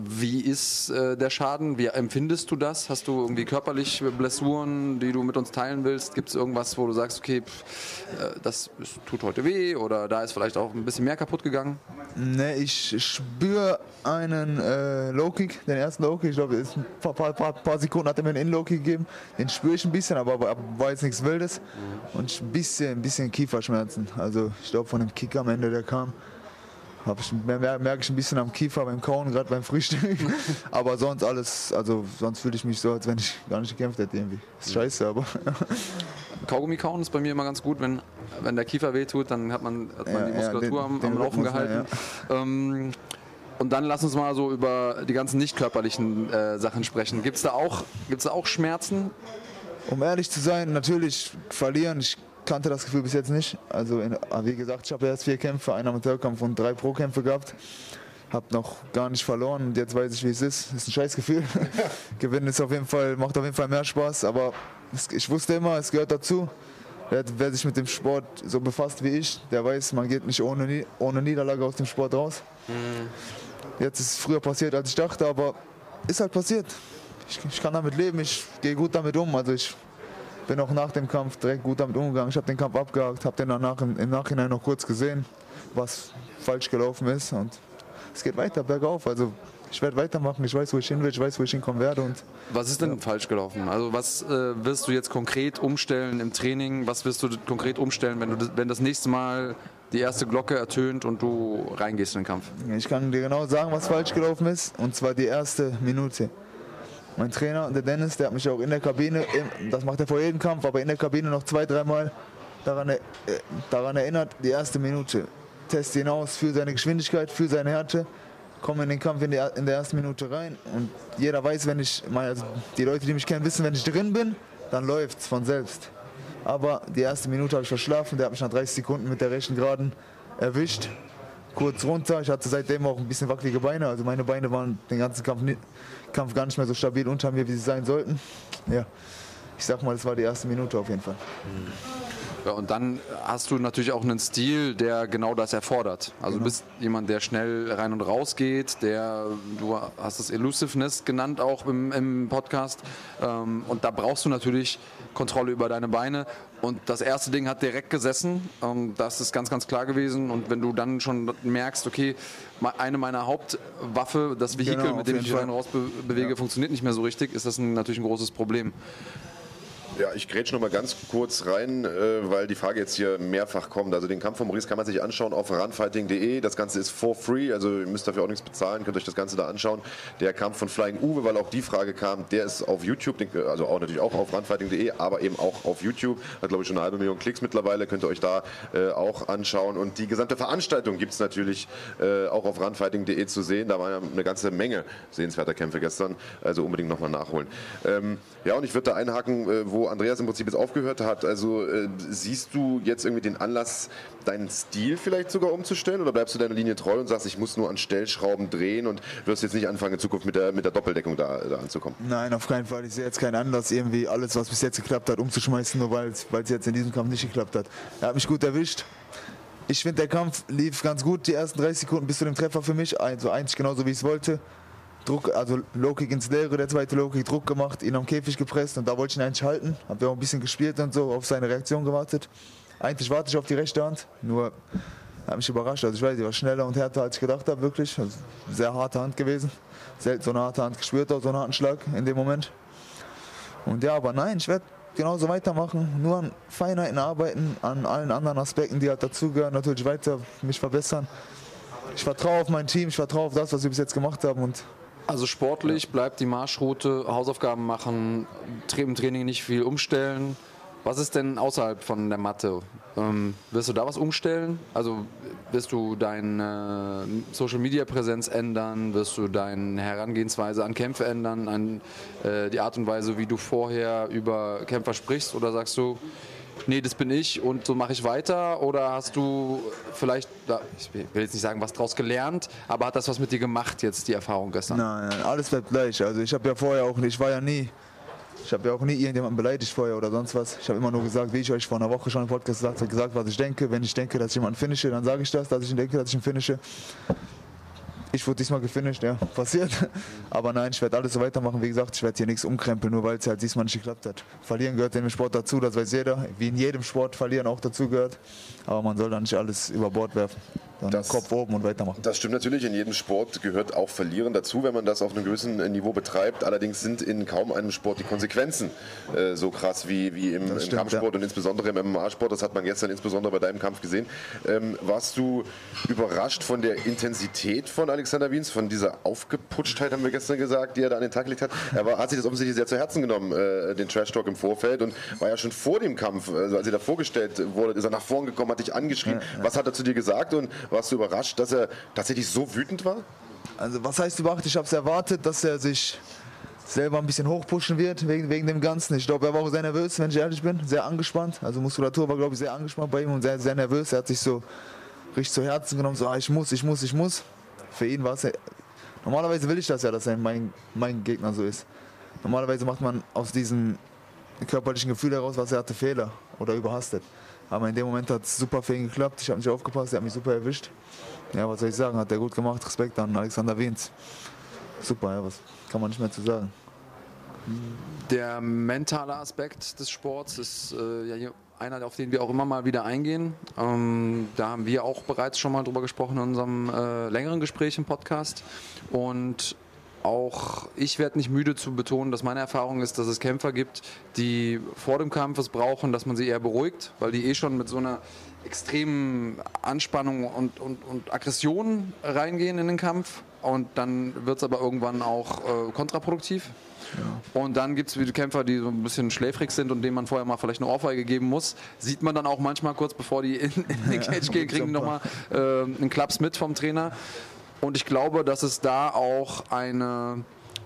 wie ist äh, der Schaden? Wie empfindest du das? Hast du irgendwie körperlich Blessuren, die du mit uns teilen willst? Gibt es irgendwas, wo du sagst, okay, pff, äh, das tut heute weh oder da ist vielleicht auch ein bisschen mehr kaputt gegangen? Ne, ich spüre einen äh, Low-Kick, den ersten Low-Kick. Ich glaube, ein paar, paar, paar, paar, Sekunden hat er mir einen In-Low-Kick gegeben. Den spüre ich ein bisschen, aber, aber war jetzt nichts Wildes. Und ein bisschen, ein bisschen Kieferschmerzen. Also also ich glaube von dem Kick am Ende, der kam, ich, merke ich ein bisschen am Kiefer beim Kauen, gerade beim Frühstück. aber sonst alles, also sonst fühle ich mich so, als wenn ich gar nicht gekämpft hätte irgendwie. Ist scheiße, aber. Kaugummi kauen ist bei mir immer ganz gut, wenn, wenn der Kiefer wehtut, dann hat man, hat man ja, die Muskulatur ja, den, am, am Laufen gehalten. Man, ja. ähm, und dann lass uns mal so über die ganzen nicht körperlichen äh, Sachen sprechen. Gibt es da, auch, da auch Schmerzen? Um ehrlich zu sein, natürlich verlieren. Ich kannte das Gefühl bis jetzt nicht. Also in, ah, wie gesagt, ich habe erst vier Kämpfe, einen Amateurkampf und drei Pro-Kämpfe gehabt. Hab noch gar nicht verloren und jetzt weiß ich, wie es ist. Ist ein Scheißgefühl. Gewinnen ist auf jeden Fall, macht auf jeden Fall mehr Spaß, aber es, ich wusste immer, es gehört dazu. Wer, wer, sich mit dem Sport so befasst wie ich, der weiß, man geht nicht ohne, ohne Niederlage aus dem Sport raus. Mhm. Jetzt ist es früher passiert, als ich dachte, aber ist halt passiert. Ich, ich kann damit leben, ich gehe gut damit um. Also ich bin auch nach dem Kampf direkt gut damit umgegangen. Ich habe den Kampf abgehakt, habe den danach im, im, Nachhinein noch kurz gesehen, was falsch gelaufen ist. Und es geht weiter bergauf. Also ich werde weitermachen, ich weiß, wo ich hin will, ich weiß, wo ich hinkommen werde. Und, was ist denn ja. falsch gelaufen? Also was äh, wirst du jetzt konkret umstellen im Training? Was wirst du konkret umstellen, wenn, du, wenn das nächste Mal die erste Glocke ertönt und du reingehst in den Kampf? Ich kann dir genau sagen, was falsch gelaufen ist. Und zwar die erste Minute. Mein Trainer, der Dennis, der hat mich auch in der Kabine, das macht er vor jedem Kampf, aber in der Kabine noch zwei, dreimal daran, äh, daran erinnert, die erste Minute. Teste ihn aus für seine Geschwindigkeit, für seine Härte, komme in den Kampf in, die, in der ersten Minute rein und jeder weiß, wenn ich, also die Leute, die mich kennen, wissen, wenn ich drin bin, dann läuft es von selbst. Aber die erste Minute habe ich verschlafen, der hat mich nach 30 Sekunden mit der rechten Geraden erwischt kurz runter. Ich hatte seitdem auch ein bisschen wackelige Beine. Also meine Beine waren den ganzen Kampf, Kampf gar nicht mehr so stabil unter mir, wie sie sein sollten. Ja, ich sag mal, das war die erste Minute auf jeden Fall. Ja, und dann hast du natürlich auch einen Stil, der genau das erfordert. Also genau. du bist jemand, der schnell rein und raus geht, der, du hast das Elusiveness genannt auch im, im Podcast. Ähm, und da brauchst du natürlich Kontrolle über deine Beine. Und das erste Ding hat direkt gesessen. Das ist ganz, ganz klar gewesen. Und wenn du dann schon merkst, okay, eine meiner Hauptwaffe, das Vehikel, genau, mit dem ich mich rein und raus bewege, ja. funktioniert nicht mehr so richtig, ist das ein, natürlich ein großes Problem. Ja, ich grätsch noch mal ganz kurz rein, äh, weil die Frage jetzt hier mehrfach kommt. Also den Kampf von Maurice kann man sich anschauen auf runfighting.de. Das Ganze ist for free, also ihr müsst dafür auch nichts bezahlen, könnt euch das Ganze da anschauen. Der Kampf von Flying Uwe, weil auch die Frage kam, der ist auf YouTube, also auch natürlich auch auf runfighting.de, aber eben auch auf YouTube. Hat glaube ich schon eine halbe Million Klicks mittlerweile, könnt ihr euch da äh, auch anschauen. Und die gesamte Veranstaltung gibt es natürlich äh, auch auf runfighting.de zu sehen. Da war ja eine ganze Menge sehenswerter Kämpfe gestern, also unbedingt nochmal nachholen. Ähm, ja, und ich würde da einhaken, äh, wo Andreas im Prinzip jetzt aufgehört hat. Also äh, siehst du jetzt irgendwie den Anlass, deinen Stil vielleicht sogar umzustellen oder bleibst du deiner Linie treu und sagst, ich muss nur an Stellschrauben drehen und wirst jetzt nicht anfangen in Zukunft mit der, mit der Doppeldeckung da, da anzukommen? Nein, auf keinen Fall. Ich sehe jetzt keinen Anlass, irgendwie alles, was bis jetzt geklappt hat, umzuschmeißen, nur weil es jetzt in diesem Kampf nicht geklappt hat. Er hat mich gut erwischt. Ich finde, der Kampf lief ganz gut, die ersten 30 Sekunden bis zu dem Treffer für mich. Also eigentlich genauso, wie ich es wollte. Druck, also Low-Kick ins Leere, der zweite Low-Kick Druck gemacht, ihn am Käfig gepresst und da wollte ich ihn eigentlich halten. Hab auch ein bisschen gespielt und so, auf seine Reaktion gewartet. Eigentlich warte ich auf die rechte Hand, nur hat mich überrascht. Also ich weiß, die war schneller und härter als ich gedacht habe, wirklich. Also sehr harte Hand gewesen. Selten so eine harte Hand gespürt, auch so einen harten Schlag in dem Moment. Und ja, aber nein, ich werde genauso weitermachen, nur an Feinheiten arbeiten, an allen anderen Aspekten, die halt dazugehören, natürlich weiter mich verbessern. Ich vertraue auf mein Team, ich vertraue auf das, was wir bis jetzt gemacht haben und also sportlich bleibt die Marschroute, Hausaufgaben machen, im Training nicht viel umstellen. Was ist denn außerhalb von der Matte? Ähm, wirst du da was umstellen? Also wirst du deine Social Media Präsenz ändern? Wirst du deine Herangehensweise an Kämpfe ändern? An äh, die Art und Weise, wie du vorher über Kämpfer sprichst? Oder sagst du, nee, das bin ich und so mache ich weiter? Oder hast du vielleicht, ich will jetzt nicht sagen, was draus gelernt, aber hat das was mit dir gemacht jetzt, die Erfahrung gestern? Nein, nein, alles bleibt gleich. Also ich habe ja vorher auch, ich war ja nie, ich habe ja auch nie irgendjemanden beleidigt vorher oder sonst was. Ich habe immer nur gesagt, wie ich euch vor einer Woche schon im Podcast gesagt habe, gesagt, was ich denke. Wenn ich denke, dass ich jemanden finische, dann sage ich das, dass ich denke, dass ich ihn finische. Ich wurde diesmal gefinisht, ja, passiert. Aber nein, ich werde alles so weitermachen. Wie gesagt, ich werde hier nichts umkrempeln, nur weil es halt diesmal nicht geklappt hat. Verlieren gehört in dem Sport dazu, das weiß jeder. Wie in jedem Sport verlieren auch dazu gehört. Aber man soll da nicht alles über Bord werfen. Dann Das- Kopf oben und weitermachen. Das stimmt natürlich, in jedem Sport gehört auch Verlieren dazu, wenn man das auf einem gewissen äh, Niveau betreibt. Allerdings sind in kaum einem Sport die Konsequenzen äh, so krass wie, wie im, im stimmt, Kampfsport ja. und insbesondere im MMA-Sport. Das hat man gestern insbesondere bei deinem Kampf gesehen. Ähm, warst du überrascht von der Intensität von Alexander Wiens, von dieser Aufgeputschtheit, haben wir gestern gesagt, die er da an den Tag gelegt hat? Er war, hat sich das offensichtlich sehr zu Herzen genommen, äh, den Trash-Talk im Vorfeld und war ja schon vor dem Kampf, also als er da vorgestellt wurde, ist er nach vorn gekommen, hat dich angeschrien. Was hat er zu dir gesagt und warst du überrascht, dass er tatsächlich so wütend war? Also was heißt überhaupt? Ich habe es erwartet, dass er sich selber ein bisschen hochpushen wird wegen, wegen dem Ganzen. Ich glaube, er war auch sehr nervös, wenn ich ehrlich bin, sehr angespannt. Also Muskulatur war, glaube ich, sehr angespannt bei ihm und sehr, sehr nervös. Er hat sich so richtig zu Herzen genommen, so ah, ich muss, ich muss, ich muss. Für ihn war es normalerweise will ich das ja, dass er mein, mein Gegner so ist. Normalerweise macht man aus diesem körperlichen Gefühl heraus, was er hatte, Fehler oder überhastet. Aber in dem Moment hat es super für ihn geklappt. Ich habe nicht aufgepasst, er hat mich super erwischt. Ja, was soll ich sagen? Hat er gut gemacht. Respekt an Alexander Wiens. Super, ja, was kann man nicht mehr zu sagen. Der mentale Aspekt des Sports ist äh, ja hier einer, auf den wir auch immer mal wieder eingehen. Ähm, da haben wir auch bereits schon mal drüber gesprochen in unserem äh, längeren Gespräch im Podcast. Und auch ich werde nicht müde zu betonen, dass meine Erfahrung ist, dass es Kämpfer gibt, die vor dem Kampf es brauchen, dass man sie eher beruhigt, weil die eh schon mit so einer extremen Anspannung und, und, und Aggression reingehen in den Kampf. Und dann wird es aber irgendwann auch äh, kontraproduktiv. Und dann gibt es Kämpfer, die so ein bisschen schläfrig sind und denen man vorher mal vielleicht eine Ohrfeige geben muss. Sieht man dann auch manchmal kurz bevor die in, in den Cage gehen, kriegen die nochmal äh, einen Klaps mit vom Trainer. Und ich glaube, dass es da auch eine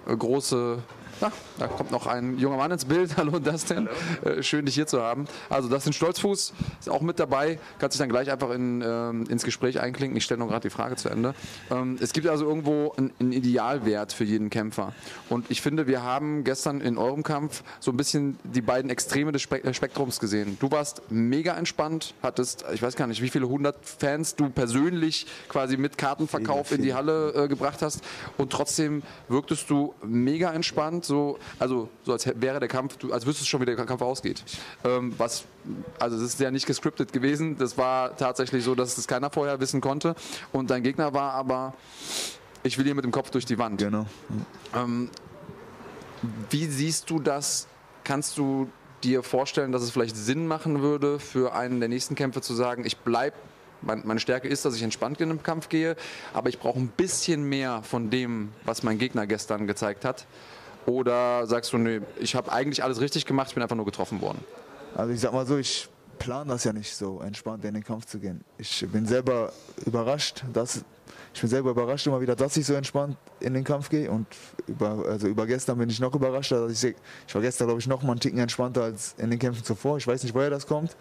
äh, große. Na, da kommt noch ein junger Mann ins Bild. Hallo Dustin. Äh, schön, dich hier zu haben. Also Dustin Stolzfuß ist auch mit dabei. Kann sich dann gleich einfach in, ähm, ins Gespräch einklinken. Ich stelle noch gerade die Frage zu Ende. Ähm, es gibt also irgendwo einen, einen Idealwert für jeden Kämpfer. Und ich finde, wir haben gestern in eurem Kampf so ein bisschen die beiden Extreme des Spe Spektrums gesehen. Du warst mega entspannt, hattest, ich weiß gar nicht, wie viele hundert Fans du persönlich quasi mit Kartenverkauf in die Halle äh, gebracht hast. Und trotzdem wirktest du mega entspannt, so, also so als wäre der Kampf, als wüsstest du schon, wie der Kampf ausgeht. Ähm, was, also es ist ja nicht gescriptet gewesen, das war tatsächlich so, dass das keiner vorher wissen konnte. Und dein Gegner war aber, ich will hier mit dem Kopf durch die Wand. Genau. Ähm, wie siehst du das? Kannst du dir vorstellen, dass es vielleicht Sinn machen würde, für einen der nächsten Kämpfe zu sagen, ich bleibe, mein, meine Stärke ist, dass ich entspannt in den Kampf gehe, aber ich brauche ein bisschen mehr von dem, was mein Gegner gestern gezeigt hat? Oder sagst du, nee, ich habe eigentlich alles richtig gemacht, ich bin einfach nur getroffen worden? Also ich sag mal so, ich plane das ja nicht so, entspannt in den Kampf zu gehen. Ich bin selber überrascht, dass ich bin selber überrascht immer wieder, dass ich so entspannt in den Kampf gehe. Und über, also über gestern bin ich noch überraschter. Dass ich, ich war gestern, glaube ich, noch mal einen Ticken entspannter als in den Kämpfen zuvor. Ich weiß nicht, woher das kommt.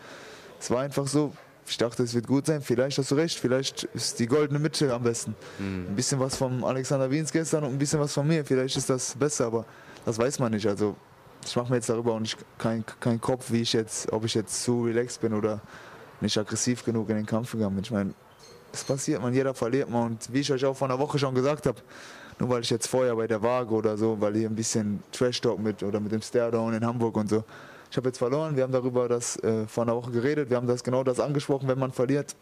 Es war einfach so. Ich dachte, es wird gut sein. Vielleicht hast du recht. Vielleicht ist die goldene Mitte am besten. Ein bisschen was vom Alexander Wiens gestern und ein bisschen was von mir. Vielleicht ist das besser, aber das weiß man nicht. Also ich mache mir jetzt darüber auch nicht keinen kein Kopf, wie ich jetzt, ob ich jetzt zu relaxed bin oder nicht aggressiv genug in den Kampf gegangen bin. Ich meine, es passiert man, jeder verliert mal und wie ich euch auch vor einer Woche schon gesagt habe, nur weil ich jetzt vorher bei der Waage oder so, weil hier ein bisschen Trash-Talk mit oder mit dem Stairdown in Hamburg und so. Ich habe jetzt verloren, wir haben darüber das äh, vor einer Woche geredet, wir haben das genau das angesprochen, wenn man verliert.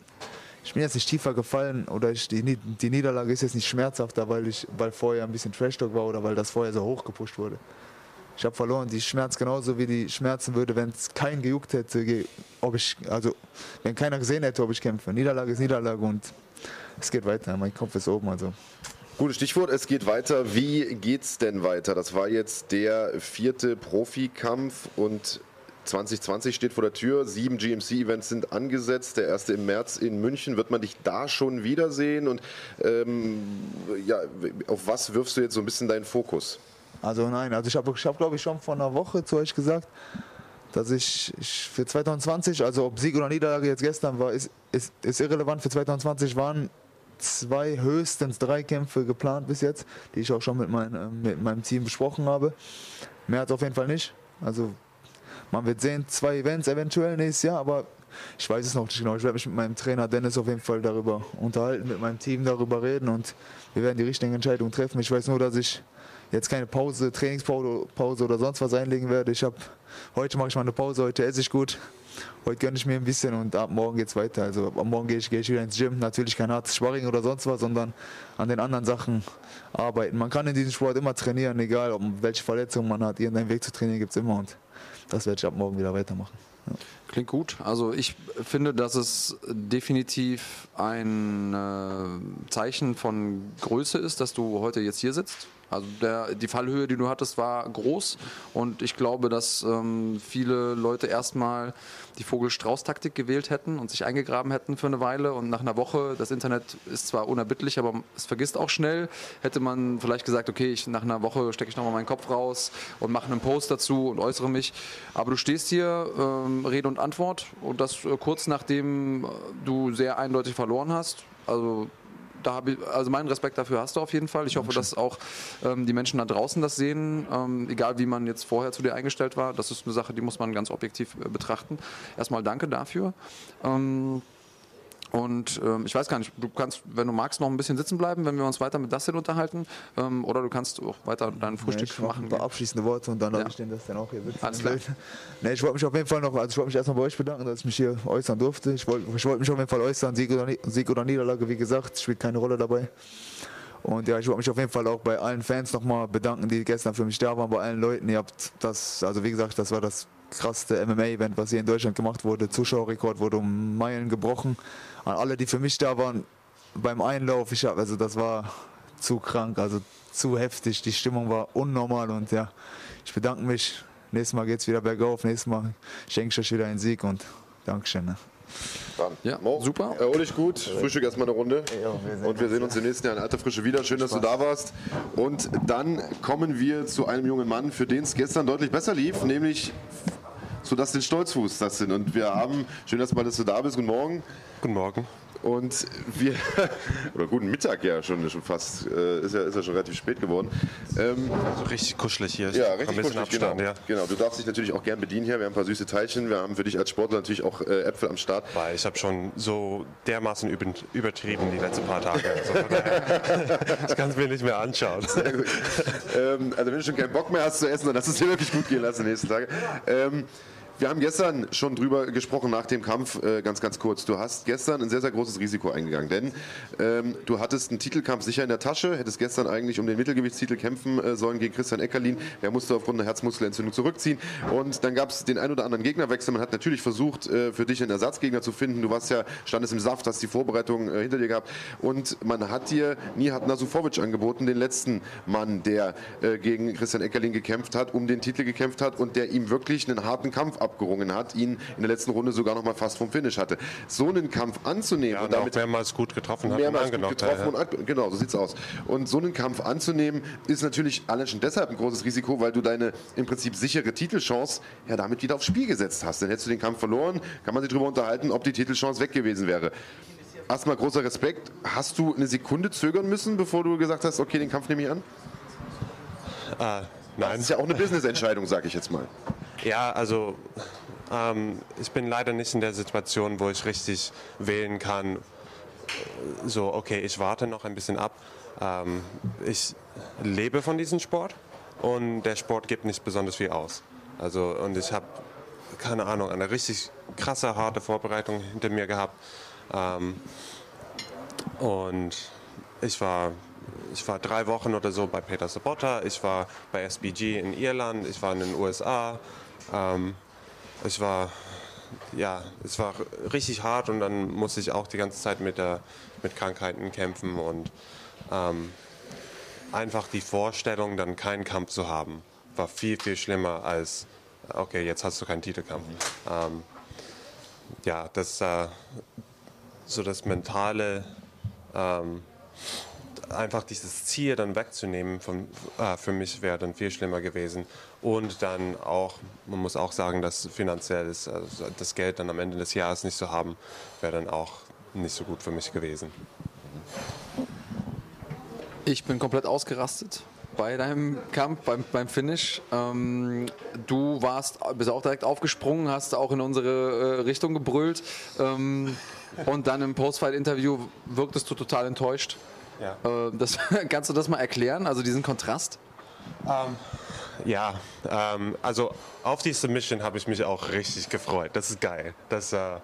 Ich bin jetzt nicht tiefer gefallen oder ich, die, die Niederlage ist jetzt nicht schmerzhafter, weil ich weil vorher ein bisschen Trash-Talk war oder weil das vorher so hoch gepusht wurde. Ich habe verloren, die schmerzt genauso wie die schmerzen würde, wenn es keinen gejuckt hätte, ob ich, also wenn keiner gesehen hätte, ob ich kämpfe. Niederlage ist Niederlage und es geht weiter. Mein Kopf ist oben, also Gutes Stichwort, es geht weiter. Wie geht's denn weiter? Das war jetzt der vierte Profikampf und 2020 steht vor der Tür. Sieben GMC-Events sind angesetzt. Der erste im März in München. Wird man dich da schon wiedersehen? Und ähm, ja, auf was wirfst du jetzt so ein bisschen deinen Fokus? Also nein, also ich habe, ich hab, glaube ich, schon vor einer Woche zu euch gesagt, dass ich, ich für 2020, also ob Sieg oder Niederlage jetzt gestern war, ist, ist, ist irrelevant. Für 2020 waren zwei, höchstens drei Kämpfe geplant bis jetzt, die ich auch schon mit, mein, äh, mit meinem Team besprochen habe. Mehr hat auf jeden Fall nicht. Also man wird sehen, zwei Events eventuell nächstes Jahr, aber ich weiß es noch nicht genau. Ich werde mich mit meinem Trainer Dennis auf jeden Fall darüber unterhalten, mit meinem Team darüber reden und wir werden die richtigen Entscheidungen treffen. Ich weiß nur, dass ich jetzt keine Pause, Trainingspause Pause oder sonst was einlegen werde. Ich habe heute mache ich mal eine Pause, heute esse ich gut. Heute gönne ich mir ein bisschen und ab morgen geht es weiter. Also ab morgen gehe ich, gehe ich wieder ins Gym. Natürlich kein hartes Sparring oder sonst was, sondern an den anderen Sachen arbeiten. Man kann in diesem Sport immer trainieren, egal ob welche Verletzung man hat. Irgendeinen Weg zu trainieren gibt es immer und das werde ich ab morgen wieder weitermachen. Ja. Klingt gut. Also ich finde, dass es definitiv ein äh, Zeichen von Größe ist, dass du heute jetzt hier sitzt. Also der, die Fallhöhe, die du hattest, war groß und ich glaube, dass ähm, viele Leute erstmal die Vogel-Strauß-Taktik gewählt hätten und sich eingegraben hätten für eine Weile und nach einer Woche, das Internet ist zwar unerbittlich, aber es vergisst auch schnell, hätte man vielleicht gesagt, okay, ich, nach einer Woche stecke ich nochmal meinen Kopf raus und mache einen Post dazu und äußere mich. Aber du stehst hier, ähm, Rede und Antwort und das äh, kurz nachdem du sehr eindeutig verloren hast. Also da ich, also meinen Respekt dafür hast du auf jeden Fall. Ich hoffe, dass auch ähm, die Menschen da draußen das sehen, ähm, egal wie man jetzt vorher zu dir eingestellt war. Das ist eine Sache, die muss man ganz objektiv äh, betrachten. Erstmal danke dafür. Ähm, und ähm, ich weiß gar nicht, du kannst, wenn du magst, noch ein bisschen sitzen bleiben, wenn wir uns weiter mit Dustin unterhalten. Ähm, oder du kannst auch weiter dein Frühstück ja, ich machen. Ein paar abschließende Worte und dann Ja. ich den das dann auch hier sitzen. Alles klar. Nee, ich wollte mich auf jeden Fall noch, also ich wollte mich erstmal bei euch bedanken, dass ich mich hier äußern durfte. Ich wollte, ich wollte mich auf jeden Fall äußern, Sieg oder, Sieg oder Niederlage, wie gesagt, spielt keine Rolle dabei. Und ja, ich wollte mich auf jeden Fall auch bei allen Fans nochmal bedanken, die gestern für mich da waren, bei allen Leuten. Ihr habt das, also wie gesagt, das war das krasseste MMA-Event, was hier in Deutschland gemacht wurde. Zuschauerrekord wurde um Meilen gebrochen. An alle, die für mich da waren beim Einlauf, ich hab, also das war zu krank, also zu heftig. Die Stimmung war unnormal und ja, ich bedanke mich. Nächstes Mal geht's wieder bergauf. Nächstes Mal schenke ich euch wieder einen Sieg und Dankeschön. Ne? Dann. Ja, Mo, super. Erhol dich gut, Frühstück erstmal eine Runde. wir sehen und wir sehen uns im nächsten Jahr in alter Frische wieder. Schön, dass du da warst. Und dann kommen wir zu einem jungen Mann, für den es gestern deutlich besser lief, nämlich zu Dustin Stolzfuß. Dustin. Und wir haben, schön, dass, mal, dass du da bist. Guten Morgen. Guten Morgen. Und wir, oder guten Mittag ja schon, schon fast, äh, ist, ja, ist ja schon relativ spät geworden. Ähm, So richtig kuschelig hier. ja, richtig kuschelig, genau. Abstand, ja. genau. Du darfst dich natürlich auch gern bedienen hier. Wir haben ein paar süße Teilchen. Wir haben für dich als Sportler natürlich auch äh, Äpfel am Start. Weil ich habe schon so dermaßen über, übertrieben die letzten paar Tage. Also ich kann es mir nicht mehr anschauen. ähm, also wenn du schon keinen Bock mehr hast zu essen, dann lass es dir wirklich gut gehen lassen die nächsten Tage. Ähm, wir haben gestern schon drüber gesprochen nach dem Kampf, äh, ganz, ganz kurz. Du hast gestern ein sehr, sehr großes Risiko eingegangen, denn ähm, du hattest einen Titelkampf sicher in der Tasche, hättest gestern eigentlich um den Mittelgewichtstitel kämpfen äh, sollen gegen Christian Eckerlin. Der musste aufgrund einer Herzmuskelentzündung zurückziehen. Und dann gab es den ein oder anderen Gegnerwechsel. Man hat natürlich versucht, äh, für dich einen Ersatzgegner zu finden. Du warst ja, standest im Saft, hast die Vorbereitung äh, hinter dir gehabt. Und man hat dir Nihat Nasufovic angeboten, den letzten Mann, der äh, gegen Christian Eckerlin gekämpft hat, um den Titel gekämpft hat und der ihm wirklich einen harten Kampf abgerungen hat, ihn in der letzten Runde sogar noch mal fast vom Finish hatte. So einen Kampf anzunehmen Ja, und und damit mehrmals gut getroffen hat. mehrmals gut getroffen ja. und ab- genau, so sieht's aus. Und so einen Kampf anzunehmen, ist natürlich allein schon deshalb ein großes Risiko, weil du deine im Prinzip sichere Titelchance ja damit wieder aufs Spiel gesetzt hast. Dann hättest du den Kampf verloren, kann man sich darüber unterhalten, ob die Titelchance weg gewesen wäre. Erstmal großer Respekt. Hast du eine Sekunde zögern müssen, bevor du gesagt hast, okay, den Kampf nehme ich an? Das nein. ist ja auch eine Business-Entscheidung, sage ich jetzt mal. Ja, also ähm, ich bin leider nicht in der Situation, wo ich richtig wählen kann. So, okay, ich warte noch ein bisschen ab. Ähm, ich lebe von diesem Sport und der Sport gibt nicht besonders viel aus. Also und ich habe keine Ahnung eine richtig krasse harte Vorbereitung hinter mir gehabt. Ähm, und ich war, ich war drei Wochen oder so bei Peter Sabotta, ich war bei SBG in Irland, ich war in den USA. Ähm, ich war, ja, es war richtig hart und dann musste ich auch die ganze Zeit mit, der, mit Krankheiten kämpfen und ähm, einfach die Vorstellung, dann keinen Kampf zu haben, war viel, viel schlimmer als, okay, jetzt hast du keinen Titelkampf. Ähm, ja, das, äh, so das mentale, ähm, einfach dieses Ziel dann wegzunehmen von, äh, für mich wäre dann viel schlimmer gewesen. Und dann auch, man muss auch sagen, dass finanziell ist, also das Geld dann am Ende des Jahres nicht zu haben, wäre dann auch nicht so gut für mich gewesen. Ich bin komplett ausgerastet bei deinem Kampf, beim, beim Finish. Ähm, du warst, bist auch direkt aufgesprungen, hast auch in unsere äh, Richtung gebrüllt. Ähm, und dann im Postfight-Interview wirktest du total enttäuscht. Ja. Äh, das, kannst du das mal erklären, also diesen Kontrast? Ähm, ja, ähm, also auf die Submission habe ich mich auch richtig gefreut. Das ist geil. Das, äh,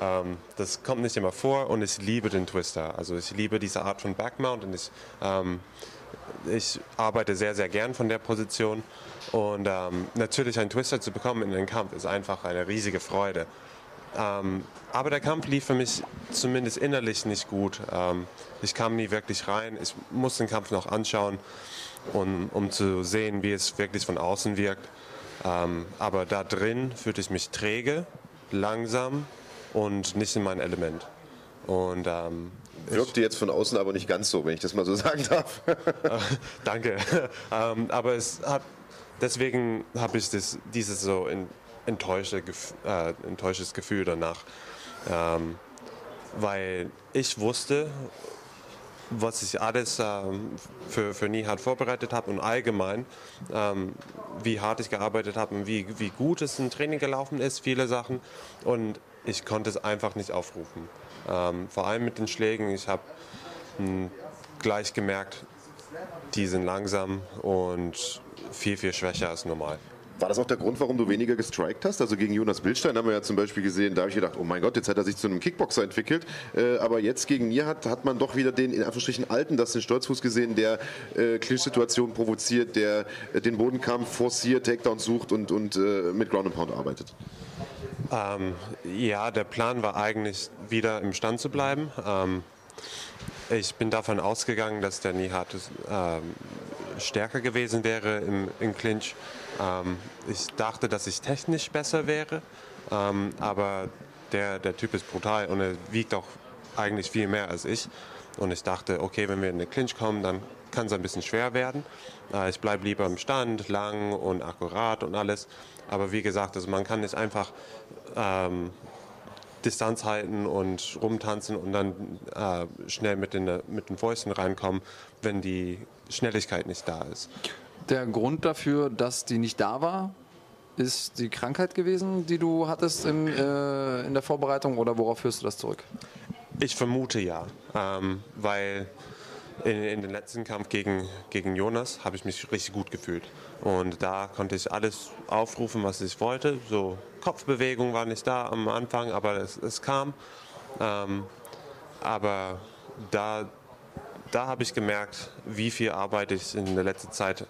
ähm, das kommt nicht immer vor und ich liebe den Twister. Also ich liebe diese Art von Backmount und ich, ich arbeite sehr, sehr gern von der Position. Und natürlich einen Twister zu bekommen in den Kampf ist einfach eine riesige Freude. Ähm, aber der Kampf lief für mich zumindest innerlich nicht gut. Ähm, ich kam nie wirklich rein. Ich muss den Kampf noch anschauen, um, um zu sehen, wie es wirklich von außen wirkt. Ähm, aber da drin fühlte ich mich träge, langsam und nicht in mein Element. Und ähm, Wirkte jetzt von außen aber nicht ganz so, wenn ich das mal so sagen darf. Danke. ähm, aber es hat, deswegen habe ich das, dieses so in, enttäuschte, äh, enttäuschtes Gefühl danach. Ähm, weil ich wusste, was ich alles ähm, für, für Nihat vorbereitet habe und allgemein, ähm, wie hart ich gearbeitet habe und wie, wie gut es im Training gelaufen ist, viele Sachen. Und ich konnte es einfach nicht aufrufen. Ähm, vor allem mit den Schlägen. Ich habe hm, gleich gemerkt, die sind langsam und viel, viel schwächer als normal. War das auch der Grund, warum du weniger gestrikt hast? Also gegen Jonas Bildstein haben wir ja zum Beispiel gesehen, da habe ich gedacht, oh mein Gott, jetzt hat er sich zu einem Kickboxer entwickelt. Äh, aber jetzt gegen Nihat hat man doch wieder den in Anführungsstrichen alten, das den Stolzfuß gesehen, der äh, Clinch-Situationen provoziert, der äh, den Bodenkampf forciert, Takedowns sucht und, und äh, mit Ground and Pound arbeitet. Ähm, ja, der Plan war eigentlich wieder im Stand zu bleiben. Ähm, ich bin davon ausgegangen, dass der Nihat ähm, stärker gewesen wäre im, im Clinch. Ähm, ich dachte, dass ich technisch besser wäre, ähm, aber der, der Typ ist brutal und er wiegt auch eigentlich viel mehr als ich. Und ich dachte, okay, wenn wir in den Clinch kommen, dann kann es ein bisschen schwer werden. Äh, ich bleibe lieber im Stand, lang und akkurat und alles. Aber wie gesagt, also man kann nicht einfach ähm, Distanz halten und rumtanzen und dann äh, schnell mit den, mit den Fäusten reinkommen, wenn die Schnelligkeit nicht da ist. Der Grund dafür, dass die nicht da war, ist die Krankheit gewesen, die du hattest in, äh, in der Vorbereitung oder worauf führst du das zurück? Ich vermute ja, ähm, weil in, in den letzten Kampf gegen, gegen Jonas habe ich mich richtig gut gefühlt. Und da konnte ich alles aufrufen, was ich wollte. So Kopfbewegung war nicht da am Anfang, aber es, es kam. Ähm, aber da da habe ich gemerkt, wie viel Arbeit ich in der letzten Zeit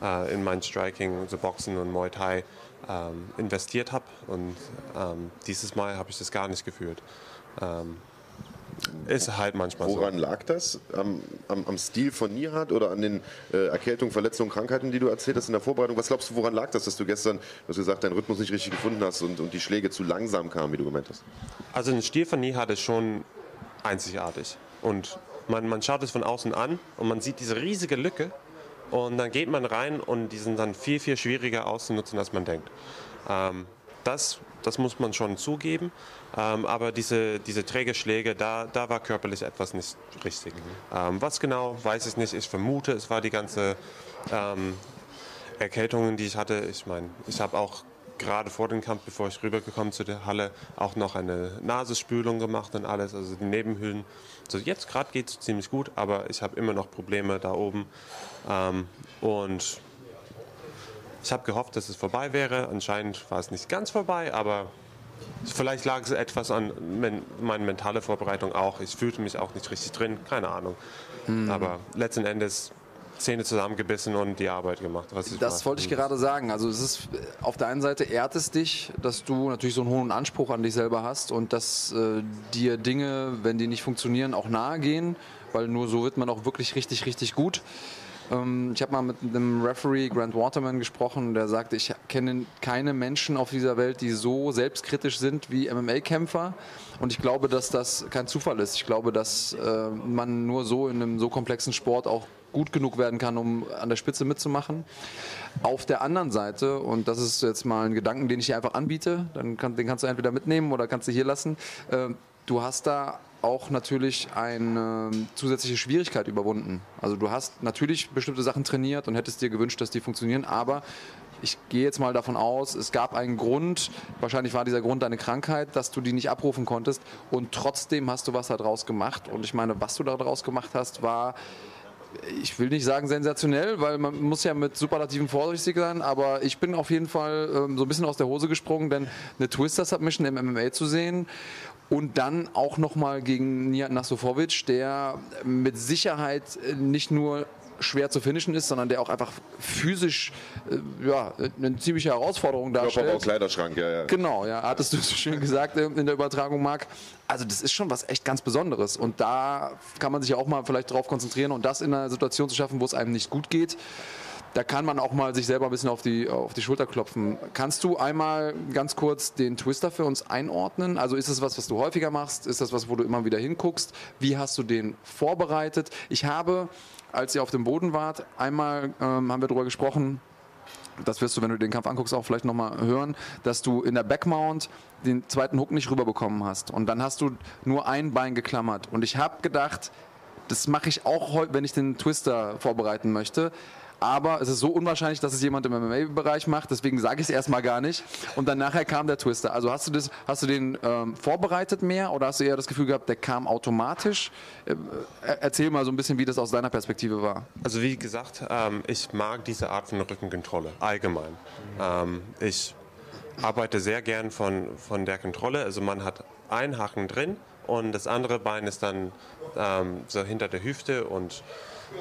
äh, in mein Striking, so Boxen und Muay Thai ähm, investiert habe. Und ähm, dieses Mal habe ich das gar nicht gefühlt. Ähm, ist halt manchmal Woran so. lag das? Am, am, am, Stil von Nihat oder an den äh, Erkältungen, Verletzungen, Krankheiten, die du erzählt hast in der Vorbereitung? Was glaubst du, woran lag das, dass du gestern, du hast gesagt, deinen Rhythmus nicht richtig gefunden hast und, und die Schläge zu langsam kamen, wie du gemeint hast? Also ein Stil von Nihat ist schon einzigartig. Und man, man schaut es von außen an und man sieht diese riesige Lücke und dann geht man rein und die sind dann viel, viel schwieriger auszunutzen, als man denkt. Ähm, das, das muss man schon zugeben, ähm, aber diese, diese Trägerschläge, da, da war körperlich etwas nicht richtig. Ähm, was genau, weiß ich nicht. Ich vermute, es war die ganze ähm, Erkältungen, die ich hatte. Ich meine, ich habe auch gerade vor dem Kampf, bevor ich rübergekommen zu der Halle, auch noch eine Nasenspülung gemacht und alles, also die Nebenhöhlen. Also jetzt gerade geht es ziemlich gut, aber ich habe immer noch Probleme da oben. Ähm, und ich habe gehofft, dass es vorbei wäre. Anscheinend war es nicht ganz vorbei, aber vielleicht lag es etwas an men meiner mentalen Vorbereitung auch. Ich fühlte mich auch nicht richtig drin, keine Ahnung. Mhm. Aber letzten Endes Zähne zusammengebissen und die Arbeit gemacht. das wollte ich gerade sagen. Also es ist auf der einen Seite ehrt es dich, dass du natürlich so einen hohen Anspruch an dich selber hast und dass äh, dir Dinge, wenn die nicht funktionieren, auch nahe gehen, weil nur so wird man auch wirklich richtig, richtig gut. Ähm, ich habe mal mit einem Referee, Grant Waterman, gesprochen, der sagte, ich kenne keine Menschen auf dieser Welt, die so selbstkritisch sind wie MMA-Kämpfer. Und ich glaube, dass das kein Zufall ist. Ich glaube, dass äh, man nur so in einem so komplexen Sport auch gut genug werden kann, um an der Spitze mitzumachen. Auf der anderen Seite, und das ist jetzt mal ein Gedanken, den ich dir einfach anbiete, dann kann, den kannst du entweder mitnehmen oder kannst du hier lassen. Äh, du hast da auch natürlich eine zusätzliche Schwierigkeit überwunden. Also du hast natürlich bestimmte Sachen trainiert und hättest dir gewünscht, dass die funktionieren, aber ich gehe jetzt mal davon aus, es gab einen Grund, wahrscheinlich war dieser Grund deine Krankheit, dass du die nicht abrufen konntest und trotzdem hast du was daraus gemacht. Und ich meine, was du daraus gemacht hast, war ich will nicht sagen sensationell, weil man muss ja mit Superlativen vorsichtig sein, aber ich bin auf jeden Fall ähm, so ein bisschen aus der Hose gesprungen, denn eine Twister-Submission im MMA zu sehen und dann auch nochmal gegen Nihat Nasofovic, der mit Sicherheit nicht nur schwer zu finishen ist, sondern der auch einfach physisch äh, ja, eine ziemliche Herausforderung darstellt. Körperbau, Kleiderschrank, ja, ja. Genau, ja, hattest du so schön gesagt in der Übertragung, Marc. Also das ist schon was echt ganz Besonderes und da kann man sich ja auch mal vielleicht drauf konzentrieren und das in einer Situation zu schaffen, wo es einem nicht gut geht da kann man auch mal sich selber ein bisschen auf die, auf die Schulter klopfen. Kannst du einmal ganz kurz den Twister für uns einordnen? Also ist das was, was du häufiger machst? Ist das was, wo du immer wieder hinguckst? Wie hast du den vorbereitet? Ich habe als ihr auf dem Boden wart. Einmal ähm, haben wir darüber gesprochen, das wirst du, wenn du den Kampf anguckst, auch vielleicht nochmal hören, dass du in der Backmount den zweiten Hook nicht rüberbekommen hast. Und dann hast du nur ein Bein geklammert. Und ich habe gedacht, das mache ich auch heute, wenn ich den Twister vorbereiten möchte aber es ist so unwahrscheinlich, dass es jemand im MMA-Bereich macht, deswegen sage ich es erstmal gar nicht. Und dann nachher kam der Twister. Also hast du, das, hast du den ähm, vorbereitet mehr oder hast du eher das Gefühl gehabt, der kam automatisch? Äh, erzähl mal so ein bisschen, wie das aus deiner Perspektive war. Also wie gesagt, ähm, ich mag diese Art von Rückenkontrolle allgemein. Ähm, ich arbeite sehr gern von, von der Kontrolle. Also man hat einen Haken drin und das andere Bein ist dann ähm, so hinter der Hüfte und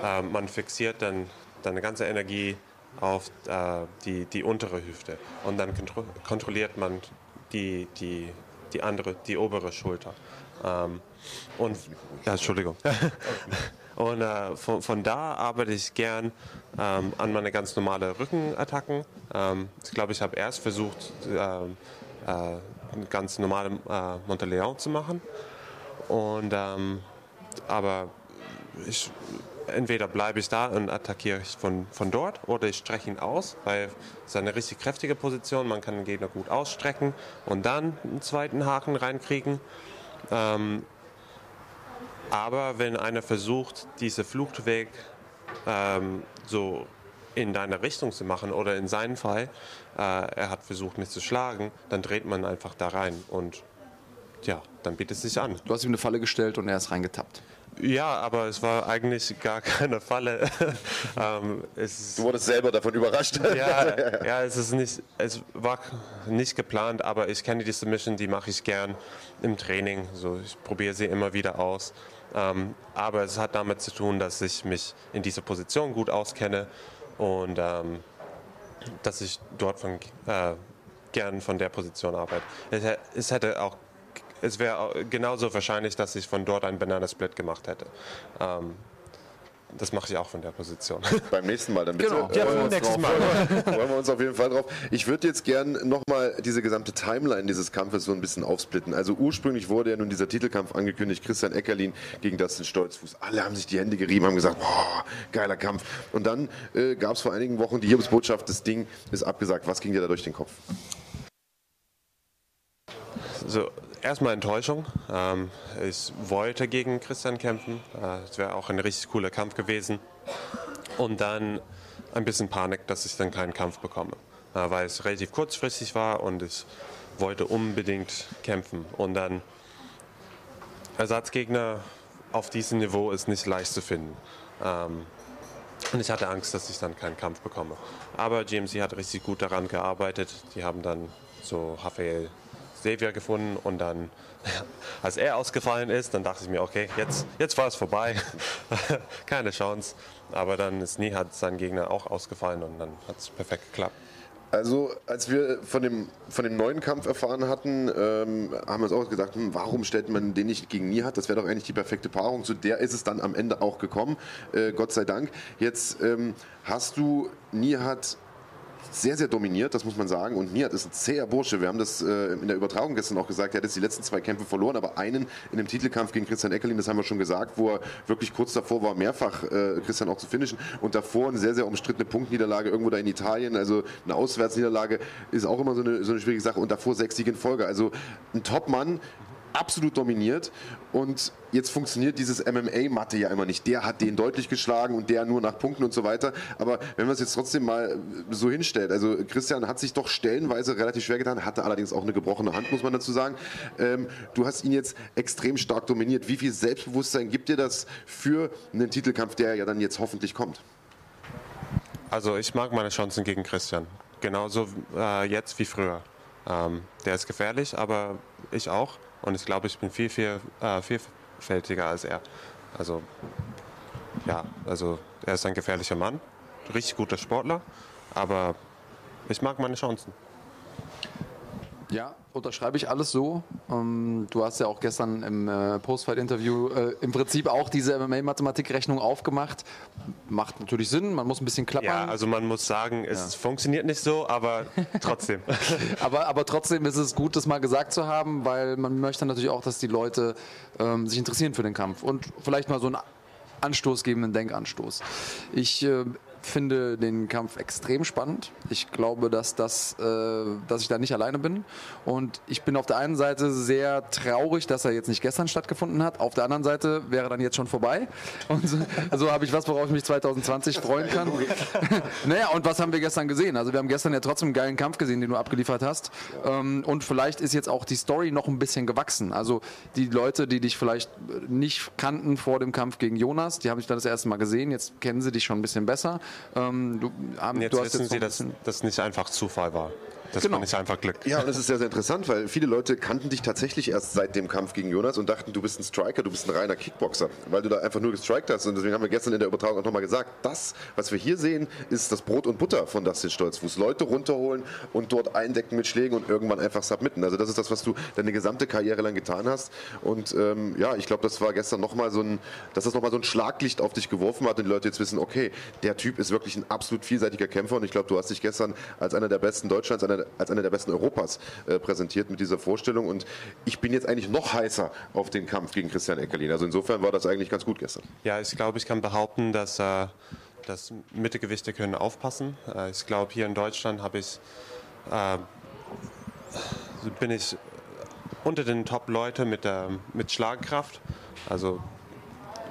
äh, man fixiert dann deine ganze Energie auf äh, die, die untere Hüfte und dann kontro kontrolliert man die, die, die andere, die obere Schulter. Ähm, und, ja, Entschuldigung. und äh, von, von da arbeite ich gern ähm, an meine ganz normale Rückenattacken. Ähm, ich glaube, ich habe erst versucht, ähm, äh, eine ganz normale äh, Monteleon zu machen. Und, ähm, aber ich entweder bleibe ich da und attackiere ich von, von dort oder ich strecke ihn aus, weil es eine richtig kräftige Position, man kann den Gegner gut ausstrecken und dann einen zweiten Haken reinkriegen. Ähm, aber wenn einer versucht, diese Fluchtweg ähm, so in deine Richtung zu machen oder in seinem Fall, äh, er hat versucht, mich zu schlagen, dann dreht man einfach da rein und ja, dann bietet es sich an. Du hast ihm eine Falle gestellt und er ist reingetappt. Ja, aber es war eigentlich gar keine Falle. ähm, du wurdest selber davon überrascht. ja, ja, es ist nicht, es war nicht geplant, aber ich kenne die Submission, die mache ich gern im Training. So, ich probiere sie immer wieder aus. Ähm, aber es hat damit zu tun, dass ich mich in dieser Position gut auskenne und ähm, dass ich dort von, äh, gern von der Position arbeite. Es, es hätte auch es wäre genauso wahrscheinlich, dass ich von dort einen Bananasplit gemacht hätte. Ähm, das mache ich auch von der Position. Beim nächsten Mal dann bitte. Genau, ja, beim nächsten Mal. Wollen wir uns auf jeden Fall drauf. Ich würde jetzt gern nochmal diese gesamte Timeline dieses Kampfes so ein bisschen aufsplitten. Also ursprünglich wurde ja nun dieser Titelkampf angekündigt, Christian Eckerlin gegen Dustin Stolzfuß. Alle haben sich die Hände gerieben, haben gesagt, boah, geiler Kampf. Und dann äh, gab es vor einigen Wochen die Hiobsbotschaft, das Ding ist abgesagt. Was ging dir da durch den Kopf? So, erstmal Enttäuschung. Ähm, ich wollte gegen Christian kämpfen. Äh, es wäre auch ein richtig cooler Kampf gewesen. Und dann ein bisschen Panik, dass ich dann keinen Kampf bekomme. Äh, weil es relativ kurzfristig war und ich wollte unbedingt kämpfen. Und dann Ersatzgegner auf diesem Niveau ist nicht leicht zu finden. Ähm, und ich hatte Angst, dass ich dann keinen Kampf bekomme. Aber GMC hat richtig gut daran gearbeitet. Die haben dann so Rafael Xavier gefunden und dann, als er ausgefallen ist, dann dachte ich mir, okay, jetzt, jetzt war es vorbei, keine Chance. Aber dann ist Nihat sein Gegner auch ausgefallen und dann hat es perfekt geklappt. Also, als wir von dem, von dem neuen Kampf erfahren hatten, ähm, haben wir uns auch gesagt, hm, warum stellt man den nicht gegen Nihat? Das wäre doch eigentlich die perfekte Paarung. Zu der ist es dann am Ende auch gekommen, äh, Gott sei Dank. Jetzt ähm, hast du Nihat sehr, sehr dominiert, das muss man sagen. Und Nihat ist ein zäher Bursche. Wir haben das äh, in der Übertragung gestern auch gesagt. Er hat jetzt die letzten zwei Kämpfe verloren, aber einen in dem Titelkampf gegen Christian Eckerlin, das haben wir schon gesagt, wo er wirklich kurz davor war, mehrfach äh, Christian auch zu finishen. Und davor eine sehr, sehr umstrittene Punktniederlage irgendwo da in Italien. Also eine Auswärtsniederlage ist auch immer so eine, so eine schwierige Sache. Und davor sechs Siege in Folge. Also ein Top-Mann, absolut dominiert. Und jetzt funktioniert dieses MMA-Matte ja immer nicht. Der hat den deutlich geschlagen und der nur nach Punkten und so weiter. Aber wenn man es jetzt trotzdem mal so hinstellt, also Christian hat sich doch stellenweise relativ schwer getan, hatte allerdings auch eine gebrochene Hand, muss man dazu sagen. Ähm, du hast ihn jetzt extrem stark dominiert. Wie viel Selbstbewusstsein gibt dir das für einen Titelkampf, der ja dann jetzt hoffentlich kommt? Also ich mag meine Chancen gegen Christian. Genauso äh, jetzt wie früher. Ähm, der ist gefährlich, aber ich auch. Und ich glaube, ich bin viel, viel äh, vielfältiger als er. Also, ja, also er ist ein gefährlicher Mann, richtig guter Sportler, aber ich mag meine Chancen. Ja, unterschreibe ich alles so. Ähm, du hast ja auch gestern im äh, Postfight-Interview äh, im Prinzip auch diese MMA-Mathematikrechnung aufgemacht. Macht natürlich Sinn, man muss ein bisschen klappern. Ja, also man muss sagen, es ja. funktioniert nicht so, aber trotzdem. aber, aber trotzdem ist es gut, das mal gesagt zu haben, weil man möchte natürlich auch, dass die Leute ähm, sich interessieren für den Kampf und vielleicht mal so einen Anstoß geben, einen Denkanstoß. Ich äh, finde den Kampf extrem spannend. Ich glaube, dass, das, äh, dass ich da nicht alleine bin. Und ich bin auf der einen Seite sehr traurig, dass er jetzt nicht gestern stattgefunden hat. Auf der anderen Seite wäre dann jetzt schon vorbei. Und so also habe ich was, worauf ich mich 2020 freuen kann. naja, und was haben wir gestern gesehen? Also wir haben gestern ja trotzdem einen geilen Kampf gesehen, den du abgeliefert hast. Ähm, und vielleicht ist jetzt auch die Story noch ein bisschen gewachsen. Also die Leute, die dich vielleicht nicht kannten vor dem Kampf gegen Jonas, die haben dich dann das erste Mal gesehen. Jetzt kennen sie dich schon ein bisschen besser. Ähm, du, ähm, jetzt du wissen Sie, dass das nicht einfach Zufall war. Das genau. nicht einfach Glück. Ja, und das ist sehr, sehr interessant, weil viele Leute kannten dich tatsächlich erst seit dem Kampf gegen Jonas und dachten, du bist ein Striker, du bist ein reiner Kickboxer, weil du da einfach nur gestrikt hast. Und deswegen haben wir gestern in der Übertragung auch nochmal gesagt, das, was wir hier sehen, ist das Brot und Butter von Dustin Stolzfuß. Leute runterholen und dort eindecken mit Schlägen und irgendwann einfach submitten. Also das ist das, was du deine gesamte Karriere lang getan hast. Und ähm, ja, ich glaube, das war gestern nochmal so ein, dass das nochmal so ein Schlaglicht auf dich geworfen hat und die Leute jetzt wissen, okay, der Typ ist wirklich ein absolut vielseitiger Kämpfer und ich glaube, du hast dich gestern als einer der besten Deutschlands, als einer der besten Europas äh, präsentiert mit dieser Vorstellung. Und ich bin jetzt eigentlich noch heißer auf den Kampf gegen Christian Eckerlin. Also insofern war das eigentlich ganz gut gestern. Ja, ich glaube, ich kann behaupten, dass, äh, dass Mittelgewichte können aufpassen. Äh, ich glaube, hier in Deutschland habe ich, äh, bin ich unter den Top-Leuten mit, mit Schlagkraft. Also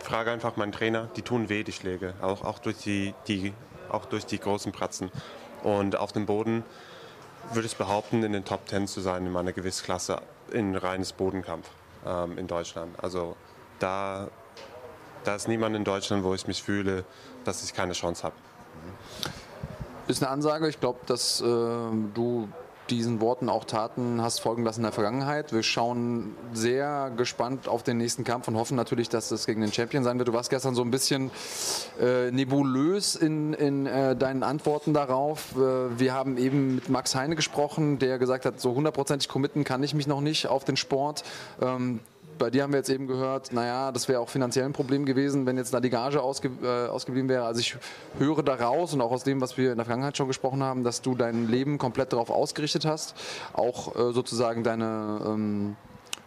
frage einfach meinen Trainer, die tun weh, die Schläge, auch, auch, durch, die, die, auch durch die großen Pratzen. Und auf dem Boden würde ich behaupten, in den Top Ten zu sein in meiner Gewichtsklasse in reines Bodenkampf ähm, in Deutschland. Also da, da ist niemand in Deutschland, wo ich mich fühle, dass ich keine Chance habe. Ist eine Ansage. Ich glaube, dass äh, du diesen Worten auch Taten hast folgen lassen in der Vergangenheit. Wir schauen sehr gespannt auf den nächsten Kampf und hoffen natürlich, dass das gegen den Champion sein wird. Du warst gestern so ein bisschen äh, nebulös in, in äh, deinen Antworten darauf. Äh, wir haben eben mit Max Heine gesprochen, der gesagt hat, so hundertprozentig committen kann ich mich noch nicht auf den Sport. Ähm, bei dir haben wir jetzt eben gehört, naja, das wäre auch finanziell ein Problem gewesen, wenn jetzt da die Gage ausge, äh, ausgeblieben wäre. Also ich höre daraus und auch aus dem, was wir in der Vergangenheit schon gesprochen haben, dass du dein Leben komplett darauf ausgerichtet hast, auch äh, sozusagen deine ähm,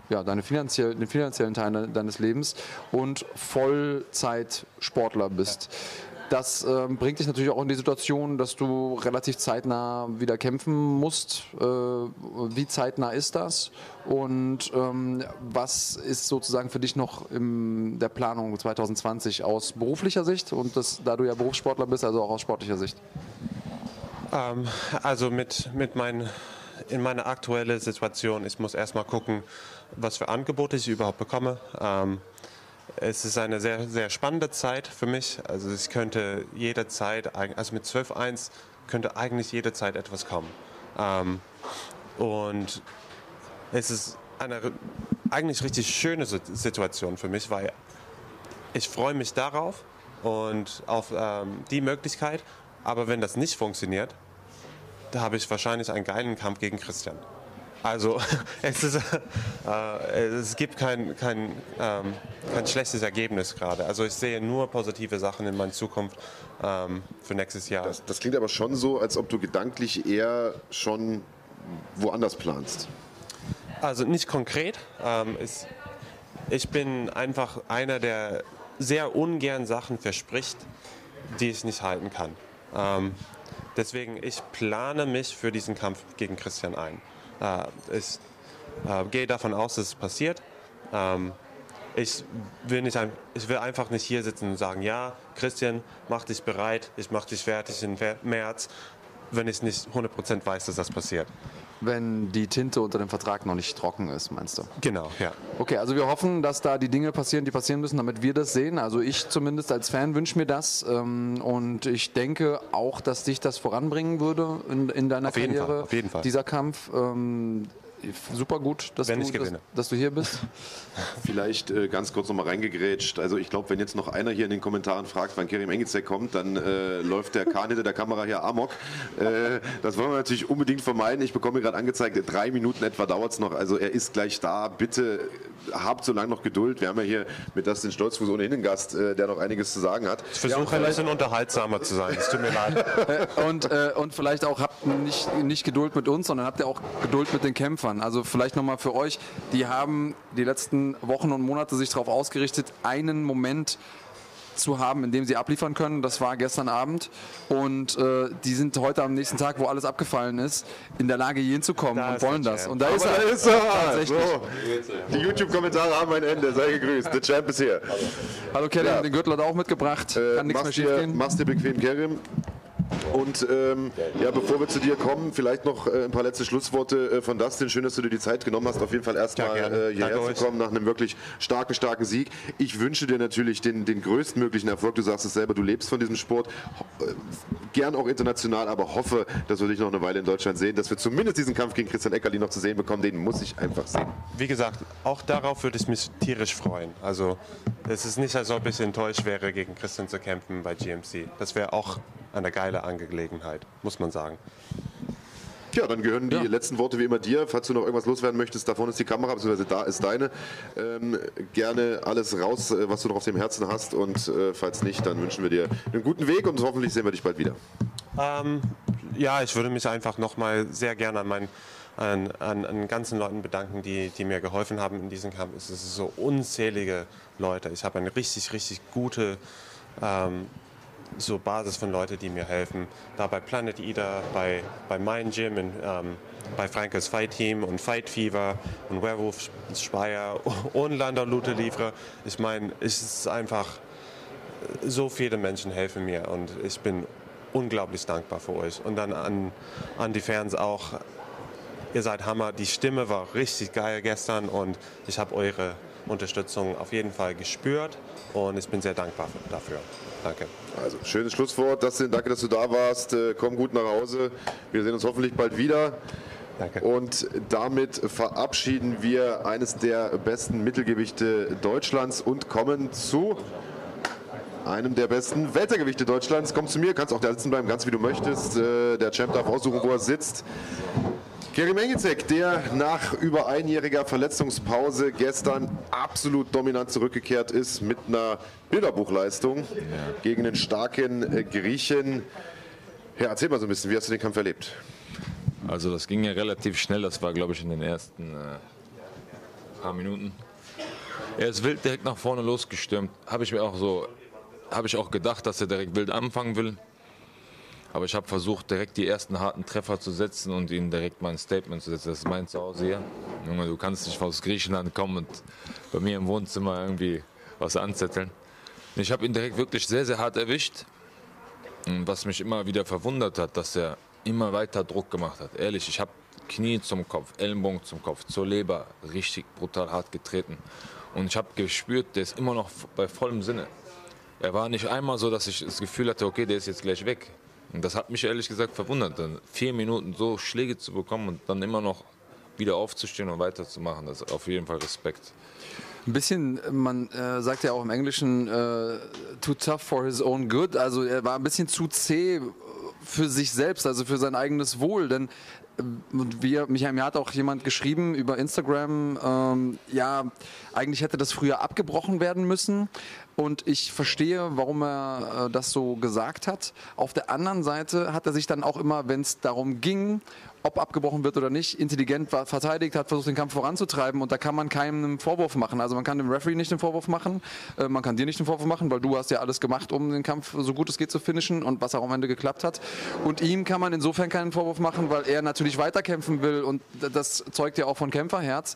ja, deine finanziell, den finanziellen Teil deines Lebens und Vollzeit-Sportler bist. Das äh, bringt dich natürlich auch in die Situation, dass du relativ zeitnah wieder kämpfen musst. Äh, wie zeitnah ist das? Und ähm, was ist sozusagen für dich noch in der Planung 2020 aus beruflicher Sicht und das, da du ja Berufssportler bist, also auch aus sportlicher Sicht? Ähm, also mit, mit mein, in meiner aktuellen Situation, ich muss erstmal gucken, was für Angebote ich überhaupt bekomme. Ähm, es ist eine sehr, sehr spannende Zeit für mich. Also ich könnte jederzeit, also mit 12.1 könnte eigentlich jederzeit etwas kommen. Ähm, und es ist eine eigentlich richtig schöne Situation für mich, weil ich freue mich darauf und auf ähm, die Möglichkeit. Aber wenn das nicht funktioniert, habe ich wahrscheinlich einen geilen Kampf gegen Christian. Also es, ist, äh, es gibt kein, kein, ähm, kein schlechtes Ergebnis gerade. Also ich sehe nur positive Sachen in meiner Zukunft ähm, für nächstes Jahr. Das, das klingt aber schon so, als ob du gedanklich eher schon woanders planst. Also nicht konkret. Ähm, ist, ich bin einfach einer, der sehr ungern Sachen verspricht, die ich nicht halten kann. Ähm, deswegen, ich plane mich für diesen Kampf gegen Christian ein. Äh, ich äh, gehe davon aus, dass es passiert. Ähm, ich, will nicht, ich will einfach nicht hier sitzen und sagen, ja, Christian, mach dich bereit, ich mach dich fertig im März, wenn ich nicht 100% weiß, dass das passiert. Wenn die Tinte unter dem Vertrag noch nicht trocken ist, meinst du? Genau, ja. Okay, also wir hoffen, dass da die Dinge passieren, die passieren müssen, damit wir das sehen. Also ich zumindest als Fan wünsche mir das. Ähm, und ich denke auch, dass dich das voranbringen würde in, in deiner auf jeden Karriere. Fall, auf jeden Fall. Dieser Kampf. Ähm, super gut, dass, wenn du, dass, dass, du hier bist. Vielleicht äh, ganz kurz noch mal reingegrätscht. Also ich glaube, wenn jetzt noch einer hier in den Kommentaren fragt, wann Kerim Engizek kommt, dann äh, läuft der Kahn hinter der Kamera hier amok. Äh, das wollen wir natürlich unbedingt vermeiden. Ich bekomme gerade angezeigt, drei Minuten etwa dauert es noch. Also er ist gleich da. Bitte habt so lange noch Geduld. Wir haben ja hier mit das den Stolzfuß ohnehin einen Gast, äh, der noch einiges zu sagen hat. Ich versuche ein bisschen unterhaltsamer zu sein. Es tut mir leid. und, äh, und vielleicht auch habt nicht, nicht Geduld mit uns, sondern habt ihr auch Geduld mit den Kämpfern. Also vielleicht nochmal für euch, die haben die letzten Wochen und Monate sich darauf ausgerichtet, einen Moment zu haben, in dem sie abliefern können. Das war gestern Abend. Und äh, die sind heute am nächsten Tag, wo alles abgefallen ist, in der Lage, hier hinzukommen Da und wollen das. Und da ist er. da ist er. Tatsächlich. So. Die YouTube-Kommentare haben ein Ende. Sei gegrüßt. The Champ ist hier. Hallo Kerim, Ja. den Gürtel hat er auch mitgebracht. Äh, Kann nichts mehr schief gehen. machst dir bequem, Kerim. Und ähm, ja, bevor wir zu dir kommen, vielleicht noch äh, ein paar letzte Schlussworte äh, von Dustin. Schön, dass du dir die Zeit genommen hast, auf jeden Fall Ja, erstmal gerne. äh, hierher Danke zu euch. kommen nach einem wirklich starken, starken Sieg. Ich wünsche dir natürlich den, den größtmöglichen Erfolg. Du sagst es selber, du lebst von diesem Sport. Äh, Gern auch international, aber hoffe, dass wir dich noch eine Weile in Deutschland sehen, dass wir zumindest diesen Kampf gegen Christian Eckerli noch zu sehen bekommen. Den muss ich einfach sehen. Wie gesagt, auch darauf würde ich mich tierisch freuen. Also es ist nicht, als ob ich enttäuscht wäre, gegen Christian zu kämpfen bei GMC. Das wäre auch eine geile Angelegenheit, muss man sagen. Ja, dann gehören die Ja. letzten Worte wie immer dir. Falls du noch irgendwas loswerden möchtest, da vorne ist die Kamera, beziehungsweise da ist deine. Ähm, gerne alles raus, äh, was du noch auf dem Herzen hast. Und äh, falls nicht, dann wünschen wir dir einen guten Weg und hoffentlich sehen wir dich bald wieder. Ähm, ja, ich würde mich einfach nochmal sehr gerne an meinen an, an, an ganzen Leuten bedanken, die, die mir geholfen haben in diesem Kampf. Es sind so unzählige Leute. Ich habe eine richtig, richtig gute ähm, so Basis von Leuten, die mir helfen. Da bei Planet Eater, bei, bei Mein Gym, in, ähm, bei Frankes Fight Team und Fight Fever und Werewolf Speyer und Lander Lute Livre. Ich meine, es ist einfach, so viele Menschen helfen mir und ich bin unglaublich dankbar für euch. Und dann an, an die Fans auch. Ihr seid Hammer. Die Stimme war richtig geil gestern und ich habe eure Unterstützung auf jeden Fall gespürt und ich bin sehr dankbar dafür. Danke. Also, schönes Schlusswort. Dustin, danke, dass du da warst. Äh, komm gut nach Hause. Wir sehen uns hoffentlich bald wieder. Danke. Und damit verabschieden wir eines der besten Mittelgewichte Deutschlands und kommen zu einem der besten Weltergewichte Deutschlands. Komm zu mir, kannst auch da sitzen bleiben, ganz wie du möchtest. Äh, Der Champ darf aussuchen, wo er sitzt. Kerim Engizek, der nach über einjähriger Verletzungspause gestern absolut dominant zurückgekehrt ist mit einer Bilderbuchleistung gegen den starken äh, Griechen. Ja, erzähl mal so ein bisschen, wie hast du den Kampf erlebt? Also das ging ja relativ schnell, das war glaube ich in den ersten äh, paar Minuten. Er ist wild direkt nach vorne losgestürmt. Habe ich mir auch so, habe ich auch gedacht, dass er direkt wild anfangen will. Aber ich habe versucht, direkt die ersten harten Treffer zu setzen und ihm direkt mal ein Statement zu setzen. Das ist mein Zuhause hier. Junge, du kannst nicht aus Griechenland kommen und bei mir im Wohnzimmer irgendwie was anzetteln. Ich habe ihn direkt wirklich sehr, sehr hart erwischt. Und was mich immer wieder verwundert hat, dass er immer weiter Druck gemacht hat. Ehrlich, ich habe Knie zum Kopf, Ellenbogen zum Kopf, zur Leber richtig brutal hart getreten. Und ich habe gespürt, der ist immer noch bei vollem Sinne. Er war nicht einmal so, dass ich das Gefühl hatte, okay, der ist jetzt gleich weg. Und das hat mich ehrlich gesagt verwundert, dann vier Minuten so Schläge zu bekommen und dann immer noch wieder aufzustehen und weiterzumachen. Das ist auf jeden Fall Respekt. Ein bisschen, man äh, sagt ja auch im Englischen, äh, too tough for his own good. Also er war ein bisschen zu zäh für sich selbst, also für sein eigenes Wohl. Denn äh, wir, Michael, mir hat auch jemand geschrieben über Instagram, ähm, ja, eigentlich hätte das früher abgebrochen werden müssen. Und ich verstehe, warum er äh, das so gesagt hat. Auf der anderen Seite hat er sich dann auch immer, wenn es darum ging, ob abgebrochen wird oder nicht, intelligent war, verteidigt, hat versucht, den Kampf voranzutreiben und da kann man keinem einen Vorwurf machen. Also man kann dem Referee nicht den Vorwurf machen, äh, man kann dir nicht den Vorwurf machen, weil du hast ja alles gemacht, um den Kampf so gut es geht zu finishen und was auch am Ende geklappt hat. Und ihm kann man insofern keinen Vorwurf machen, weil er natürlich weiterkämpfen will und das zeugt ja auch von Kämpferherz.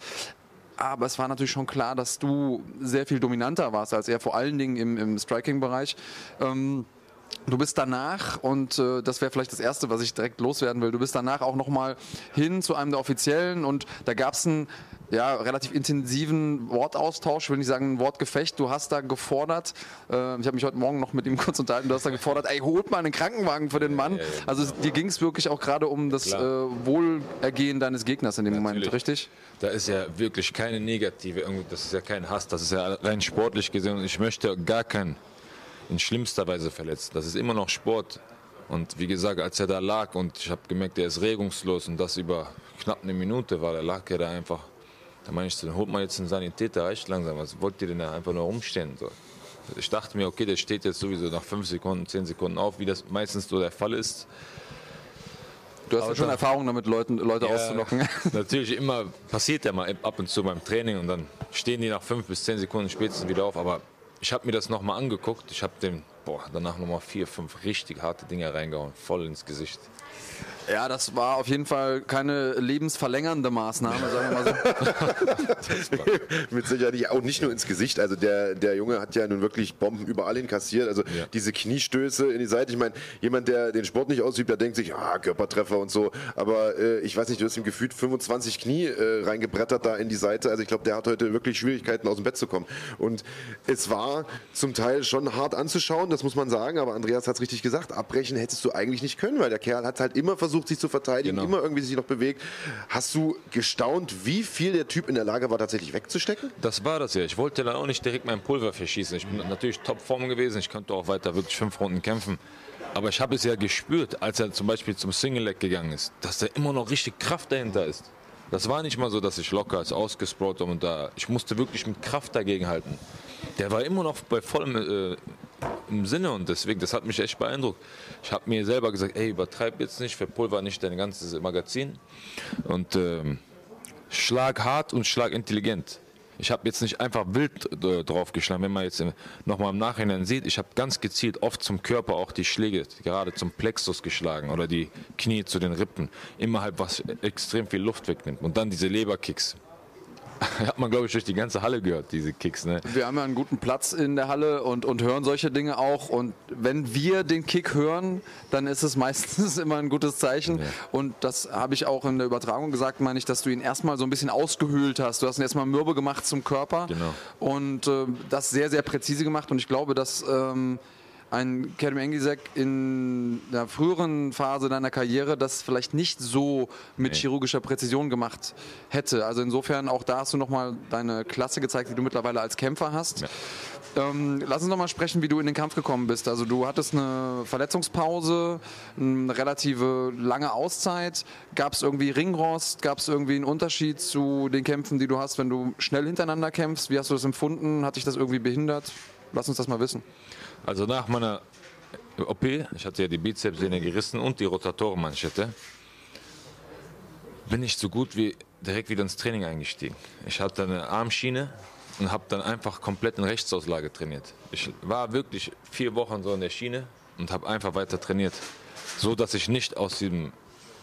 Aber es war natürlich schon klar, dass du sehr viel dominanter warst als er, vor allen Dingen im, im Striking-Bereich. Ähm, Du bist danach, und äh, das wäre vielleicht das Erste, was ich direkt loswerden will, du bist danach auch nochmal hin zu einem der Offiziellen und da gab es einen ja, relativ intensiven Wortaustausch, ich will nicht sagen ein Wortgefecht. Du hast da gefordert, äh, ich habe mich heute Morgen noch mit ihm kurz unterhalten, du hast da gefordert, ey, holt mal einen Krankenwagen für den Mann. Also dir ging es wirklich auch gerade um das äh, Wohlergehen deines Gegners in dem Natürlich. Moment, richtig? Da ist ja wirklich keine negative, das ist ja kein Hass, das ist ja rein sportlich gesehen und ich möchte gar keinen in schlimmster Weise verletzen. Das ist immer noch Sport. Und wie gesagt, als er da lag und ich habe gemerkt, er ist regungslos und das über knapp eine Minute war, da lag er da einfach. Da meine ich, so, dann holt mal jetzt einen Sanitäter, reicht langsam. Was wollt ihr denn da einfach nur rumstehen? So. Ich dachte mir, okay, der steht jetzt sowieso nach fünf Sekunden, zehn Sekunden auf, wie das meistens so der Fall ist. Du hast ja schon Erfahrung damit, Leuten, Leute Ja, auszulocken. Natürlich immer passiert ja mal ab und zu beim Training und dann stehen die nach fünf bis zehn Sekunden spätestens wieder auf. Aber ich habe mir das nochmal angeguckt. Ich habe dem boah, danach nochmal vier, fünf richtig harte Dinger reingehauen, voll ins Gesicht. Ja, das war auf jeden Fall keine lebensverlängernde Maßnahme, sagen wir mal so. Mit Sicherheit auch nicht nur ins Gesicht. Also der, der Junge hat ja nun wirklich Bomben überall inkassiert. Also Ja. diese Kniestöße in die Seite. Ich meine, jemand, der den Sport nicht ausübt, der denkt sich, ah, Körpertreffer und so. Aber äh, ich weiß nicht, du hast ihm gefühlt 25 Knie äh, reingebrettert da in die Seite. Also ich glaube, der hat heute wirklich Schwierigkeiten, aus dem Bett zu kommen. Und es war zum Teil schon hart anzuschauen, das muss man sagen. Aber Andreas hat es richtig gesagt. Abbrechen hättest du eigentlich nicht können, weil der Kerl hat halt immer versucht, sich zu verteidigen, Genau. immer irgendwie sich noch bewegt. Hast du gestaunt, wie viel der Typ in der Lage war, tatsächlich wegzustecken? Das war das ja. Ich wollte dann auch nicht direkt mein Pulver verschießen. Ich bin natürlich Topform gewesen. Ich konnte auch weiter wirklich fünf Runden kämpfen. Aber ich habe es ja gespürt, als er zum Beispiel zum Single Leg gegangen ist, dass da immer noch richtig Kraft dahinter ist. Das war nicht mal so, dass ich locker als ausgesprot war und da. Ich musste wirklich mit Kraft dagegen halten. Der war immer noch bei vollem äh, im Sinne und deswegen, das hat mich echt beeindruckt. Ich habe mir selber gesagt, ey, übertreib jetzt nicht, verpulver nicht dein ganzes Magazin und ähm, schlag hart und schlag intelligent. Ich habe jetzt nicht einfach wild äh, draufgeschlagen. Wenn man jetzt nochmal im Nachhinein sieht, ich habe ganz gezielt oft zum Körper auch die Schläge, gerade zum Plexus geschlagen oder die Knie zu den Rippen. Immer halt was extrem viel Luft wegnimmt. Und dann diese Leberkicks. Hat man, glaube ich, durch die ganze Halle gehört, diese Kicks. Ne? Wir haben ja einen guten Platz in der Halle und, und hören solche Dinge auch. Und wenn wir den Kick hören, dann ist es meistens immer ein gutes Zeichen. Und das habe ich auch in der Übertragung gesagt, meine ich, dass du ihn erstmal so ein bisschen ausgehöhlt hast. Du hast ihn erstmal mürbe gemacht zum Körper. Genau. Und äh, das sehr, sehr präzise gemacht. Und ich glaube, dass ähm, ein Kerem Engisek in der früheren Phase deiner Karriere das vielleicht nicht so mit chirurgischer Präzision gemacht hätte. Also insofern auch da hast du nochmal deine Klasse gezeigt, die du mittlerweile als Kämpfer hast. Ähm, lass uns noch mal sprechen, wie du in den Kampf gekommen bist. Also du hattest eine Verletzungspause, eine relative lange Auszeit. Gab es irgendwie Ringrost? Gab es irgendwie einen Unterschied zu den Kämpfen, die du hast, wenn du schnell hintereinander kämpfst? Wie hast du das empfunden? Hat dich das irgendwie behindert? Lass uns das mal wissen. Also nach meiner OP, ich hatte ja die Bizepssehne gerissen und die Rotatorenmanschette, bin ich so gut wie direkt wieder ins Training eingestiegen. Ich hatte eine Armschiene und habe dann einfach komplett in Rechtsauslage trainiert. Ich war wirklich vier Wochen so in der Schiene und habe einfach weiter trainiert, so dass ich nicht aus diesem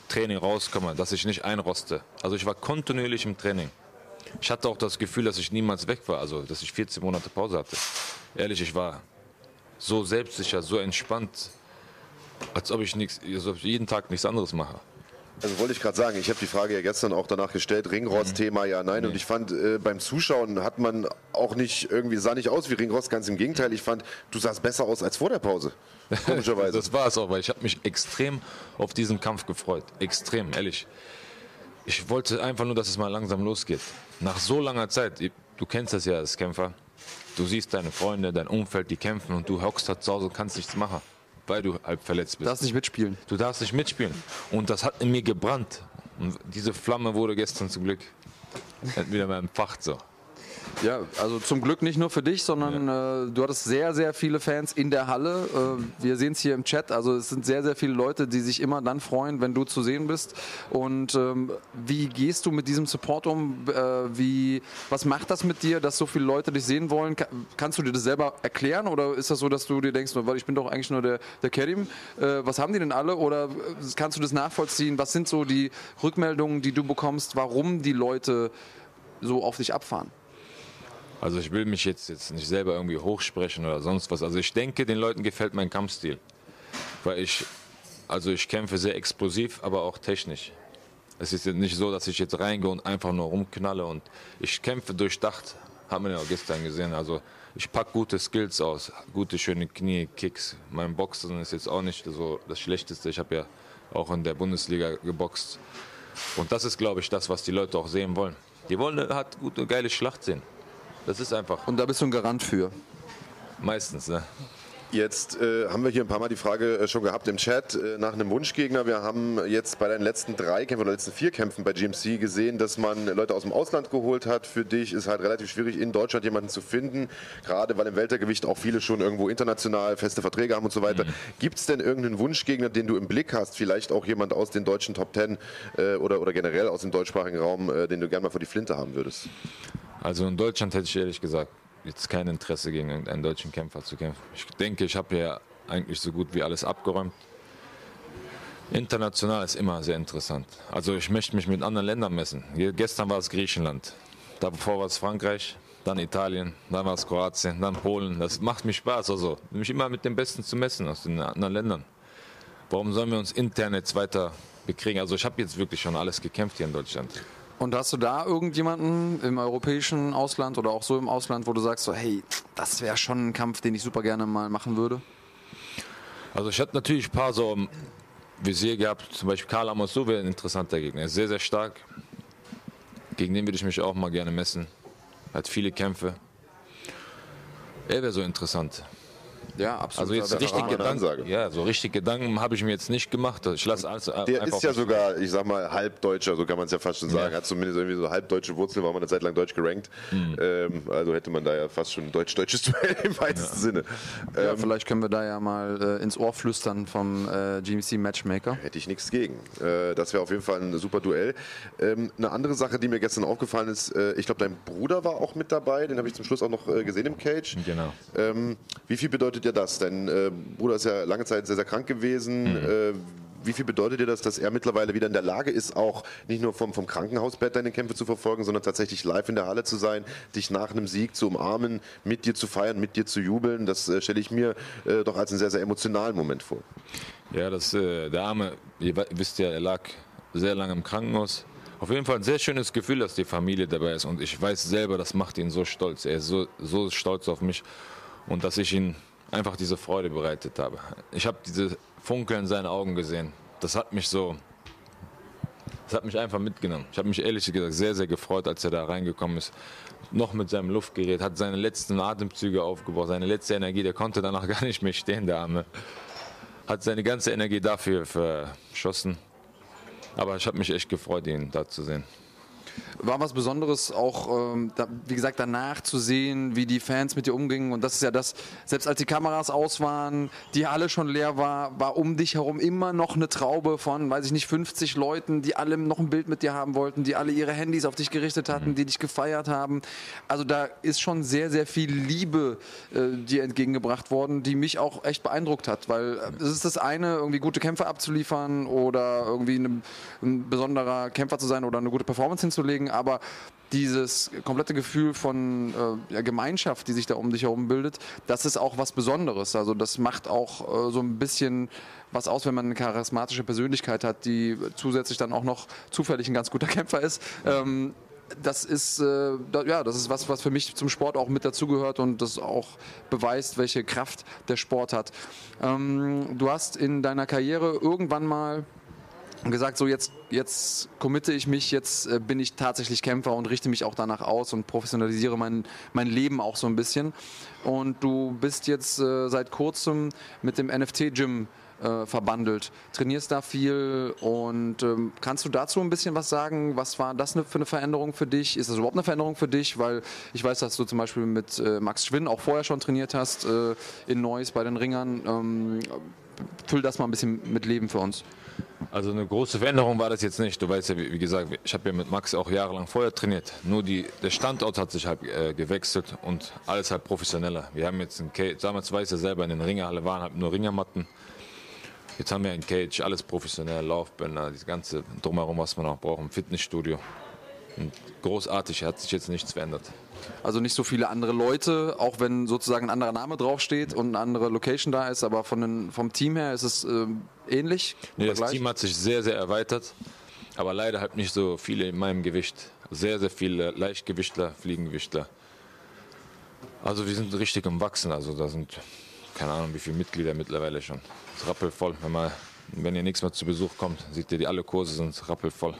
Training rauskomme, dass ich nicht einroste. Also ich war kontinuierlich im Training. Ich hatte auch das Gefühl, dass ich niemals weg war, also dass ich 14 Monate Pause hatte. Ehrlich, ich war so selbstsicher, so entspannt, als ob ich, nichts, als ob ich jeden Tag nichts anderes mache. Also wollte ich gerade sagen, ich habe die Frage ja gestern auch danach gestellt, Ringrost-Thema, ja, nein. Und ich fand, äh, beim Zuschauen hat man auch nicht irgendwie, sah nicht aus wie Ringrost, ganz im Gegenteil. Ich fand, du sahst besser aus als vor der Pause. Komischerweise. Das war es auch, weil ich habe mich extrem auf diesen Kampf gefreut. Extrem, ehrlich. Ich wollte einfach nur, dass es mal langsam losgeht. Nach so langer Zeit, du kennst das ja als Kämpfer, du siehst deine Freunde, dein Umfeld, die kämpfen und du hockst da zu Hause und kannst nichts machen. weil du halb verletzt bist. Du darfst nicht mitspielen. Du darfst nicht mitspielen. Und das hat in mir gebrannt. Und diese Flamme wurde gestern zum Glück wieder mal entfacht so. Ja, also zum Glück nicht nur für dich, sondern äh, du hattest sehr, sehr viele Fans in der Halle. Äh, wir sehen es hier im Chat. Also es sind sehr, sehr viele Leute, die sich immer dann freuen, wenn du zu sehen bist. Und ähm, wie gehst du mit diesem Support um? Äh, wie, was macht das mit dir, dass so viele Leute dich sehen wollen? Ka kannst du dir das selber erklären oder ist das so, dass du dir denkst, weil ich bin doch eigentlich nur der, der Kerim, äh, was haben die denn alle? Oder äh, kannst du das nachvollziehen? Was sind so die Rückmeldungen, die du bekommst, warum die Leute so auf dich abfahren? Also ich will mich jetzt, jetzt nicht selber irgendwie hochsprechen oder sonst was. Also ich denke, den Leuten gefällt mein Kampfstil. Weil ich, also ich kämpfe sehr explosiv, aber auch technisch. Es ist jetzt nicht so, dass ich jetzt reingehe und einfach nur rumknalle und ich kämpfe durchdacht. Haben wir ja auch gestern gesehen. Also ich packe gute Skills aus, gute schöne Knie, Kicks. Mein Boxen ist jetzt auch nicht so das Schlechteste. Ich habe ja auch in der Bundesliga geboxt. Und das ist, glaube ich, das, was die Leute auch sehen wollen. Die wollen halt gute, geile Schlacht sehen. Das ist einfach. Und da bist du ein Garant für. Meistens, ne? Jetzt äh, haben wir hier ein paar Mal die Frage äh, schon gehabt im Chat äh, nach einem Wunschgegner. Wir haben jetzt bei deinen letzten drei Kämpfen oder letzten vier Kämpfen bei GMC gesehen, dass man Leute aus dem Ausland geholt hat. Für dich ist halt relativ schwierig, in Deutschland jemanden zu finden, gerade weil im Weltergewicht auch viele schon irgendwo international feste Verträge haben und so weiter. Mhm. Gibt es denn irgendeinen Wunschgegner, den du im Blick hast? Vielleicht auch jemand aus den deutschen Top Ten äh, oder, oder generell aus dem deutschsprachigen Raum, äh, den du gerne mal vor die Flinte haben würdest? Also in Deutschland hätte ich ehrlich gesagt jetzt kein Interesse gegen einen deutschen Kämpfer zu kämpfen. Ich denke, ich habe ja eigentlich so gut wie alles abgeräumt. International ist immer sehr interessant. Also ich möchte mich mit anderen Ländern messen. Gestern war es Griechenland, davor war es Frankreich, dann Italien, dann war es Kroatien, dann Polen. Das macht mir Spaß, also mich immer mit den Besten zu messen aus den anderen Ländern. Warum sollen wir uns intern jetzt weiter bekriegen? Also ich habe jetzt wirklich schon alles gekämpft hier in Deutschland. Und hast du da irgendjemanden im europäischen Ausland oder auch so im Ausland, wo du sagst, so, hey, das wäre schon ein Kampf, den ich super gerne mal machen würde? Also ich hatte natürlich ein paar so Visier gehabt, zum Beispiel Karl Amosu wäre ein interessanter Gegner. Er ist sehr, sehr stark. Gegen den würde ich mich auch mal gerne messen. Hat viele Kämpfe. Er wäre so interessant. Ja, absolut. Also jetzt richtig Gedanken, ja, so richtig Gedanken habe ich mir jetzt nicht gemacht. Ich lasse alles Der ist ja sogar, ich sag mal, halbdeutscher, so kann man es ja fast schon sagen. Ja. Hat zumindest irgendwie so halbdeutsche Wurzeln, war man eine Zeit lang deutsch gerankt. Mhm. Ähm, also hätte man da ja fast schon ein deutsch-deutsches Duell im weitesten ja. Sinne. Ja, ähm, vielleicht können wir da ja mal äh, ins Ohr flüstern vom äh, GMC Matchmaker. Hätte ich nichts gegen. Äh, das wäre auf jeden Fall ein super Duell. Ähm, eine andere Sache, die mir gestern aufgefallen ist, äh, ich glaube, dein Bruder war auch mit dabei, den habe ich zum Schluss auch noch äh, gesehen im Cage. Genau. Ähm, wie viel bedeutet dir das? Dein äh, Bruder ist ja lange Zeit sehr, sehr krank gewesen. Mhm. Äh, wie viel bedeutet dir das, dass er mittlerweile wieder in der Lage ist, auch nicht nur vom, vom Krankenhausbett deine Kämpfe zu verfolgen, sondern tatsächlich live in der Halle zu sein, dich nach einem Sieg zu umarmen, mit dir zu feiern, mit dir zu jubeln? Das äh, stelle ich mir äh, doch als einen sehr, sehr emotionalen Moment vor. Ja, das, äh, der Arme, ihr wisst ja, er lag sehr lange im Krankenhaus. Auf jeden Fall ein sehr schönes Gefühl, dass die Familie dabei ist. Und ich weiß selber, das macht ihn so stolz. Er ist so, so stolz auf mich. Und dass ich ihn einfach diese Freude bereitet habe. Ich habe diese Funkel in seinen Augen gesehen. Das hat mich so, das hat mich einfach mitgenommen. Ich habe mich ehrlich gesagt sehr, sehr gefreut, als er da reingekommen ist. Noch mit seinem Luftgerät, hat seine letzten Atemzüge aufgebaut, seine letzte Energie, der konnte danach gar nicht mehr stehen, der Arme. Hat seine ganze Energie dafür verschossen. Aber ich habe mich echt gefreut, ihn da zu sehen war was Besonderes, auch ähm, da, wie gesagt danach zu sehen, wie die Fans mit dir umgingen. Und das ist ja das, selbst als die Kameras aus waren, die Halle schon leer war, war um dich herum immer noch eine Traube von, weiß ich nicht, 50 Leuten, die alle noch ein Bild mit dir haben wollten, die alle ihre Handys auf dich gerichtet hatten, die dich gefeiert haben. Also da ist schon sehr, sehr viel Liebe äh, dir entgegengebracht worden, die mich auch echt beeindruckt hat, weil äh, es ist das eine, irgendwie gute Kämpfe abzuliefern oder irgendwie eine, ein besonderer Kämpfer zu sein oder eine gute Performance hinzulegen, aber dieses komplette Gefühl von äh, ja, Gemeinschaft, die sich da um dich herum bildet, das ist auch was Besonderes. Also das macht auch äh, so ein bisschen was aus, wenn man eine charismatische Persönlichkeit hat, die zusätzlich dann auch noch zufällig ein ganz guter Kämpfer ist. Ähm, das ist äh, da, ja, das ist was, was für mich zum Sport auch mit dazugehört und das auch beweist, welche Kraft der Sport hat. Ähm, du hast in deiner Karriere irgendwann mal und gesagt, so jetzt, jetzt committe ich mich, jetzt äh, bin ich tatsächlich Kämpfer und richte mich auch danach aus und professionalisiere mein, mein Leben auch so ein bisschen. Und du bist jetzt äh, seit kurzem mit dem NFT-Gym äh, verbandelt, trainierst da viel und ähm, kannst du dazu ein bisschen was sagen? Was war das für eine Veränderung für dich? Ist das überhaupt eine Veränderung für dich? Weil ich weiß, dass du zum Beispiel mit äh, Max Schwinn auch vorher schon trainiert hast äh, in Neuss bei den Ringern. Ähm, füll das mal ein bisschen mit Leben für uns. Also eine große Veränderung war das jetzt nicht. Du weißt ja, wie, gesagt, ich habe ja mit Max auch jahrelang vorher trainiert. Nur die, der Standort hat sich halt äh, gewechselt und alles halt professioneller. Wir haben jetzt ein Cage, damals weiß er selber, in den Ringerhalle waren halt nur Ringermatten. Jetzt haben wir ein Cage, alles professionell, Laufbänder, das ganze drumherum, was man auch braucht, im Fitnessstudio. Und großartig, hat sich jetzt nichts verändert. Also nicht so viele andere Leute, auch wenn sozusagen ein anderer Name draufsteht und eine andere Location da ist, aber von den, vom Team her ist es äh, ähnlich? Nee, das Team hat sich sehr, sehr erweitert, aber leider halt nicht so viele in meinem Gewicht. Sehr, sehr viele Leichtgewichtler, Fliegengewichtler. Also wir sind richtig im Wachsen, also da sind keine Ahnung wie viele Mitglieder mittlerweile schon. Ist rappelvoll, wenn man wenn ihr nichts mehr zu Besuch kommt, seht ihr, die alle Kurse sind rappelvoll.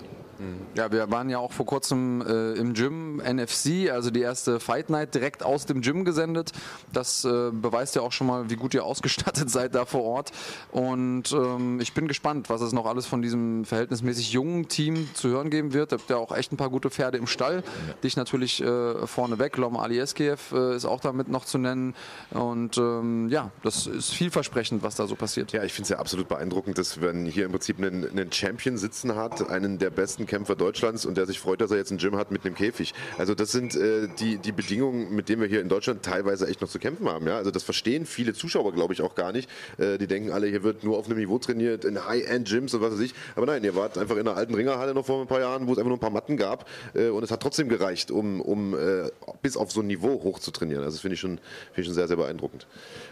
Ja, wir waren ja auch vor kurzem äh, im Gym NFC, also die erste Fight Night direkt aus dem Gym gesendet. Das äh, beweist ja auch schon mal, wie gut ihr ausgestattet seid da vor Ort. Und ähm, ich bin gespannt, was es noch alles von diesem verhältnismäßig jungen Team zu hören geben wird. Ihr habt ja auch echt ein paar gute Pferde im Stall. Ja. Dich natürlich äh, vorneweg. Lom Alieskiev äh, ist auch damit noch zu nennen. Und ähm, ja, das ist vielversprechend, was da so passiert. Ja, ich finde es ja absolut beeindruckend, dass wenn hier im Prinzip einen, einen Champion sitzen hat, einen der besten Kämpfer Deutschlands und der sich freut, dass er jetzt ein Gym hat mit einem Käfig. Also das sind äh, die, die Bedingungen, mit denen wir hier in Deutschland teilweise echt noch zu kämpfen haben. Ja? Also das verstehen viele Zuschauer, glaube ich, auch gar nicht. Äh, die denken alle, hier wird nur auf einem Niveau trainiert, in High-End-Gyms und was weiß ich. Aber nein, ihr wart einfach in einer alten Ringerhalle noch vor ein paar Jahren, wo es einfach nur ein paar Matten gab äh, und es hat trotzdem gereicht, um, um äh, bis auf so ein Niveau hoch zu trainieren. Also das finde ich, schon, find ich schon sehr, sehr beeindruckend.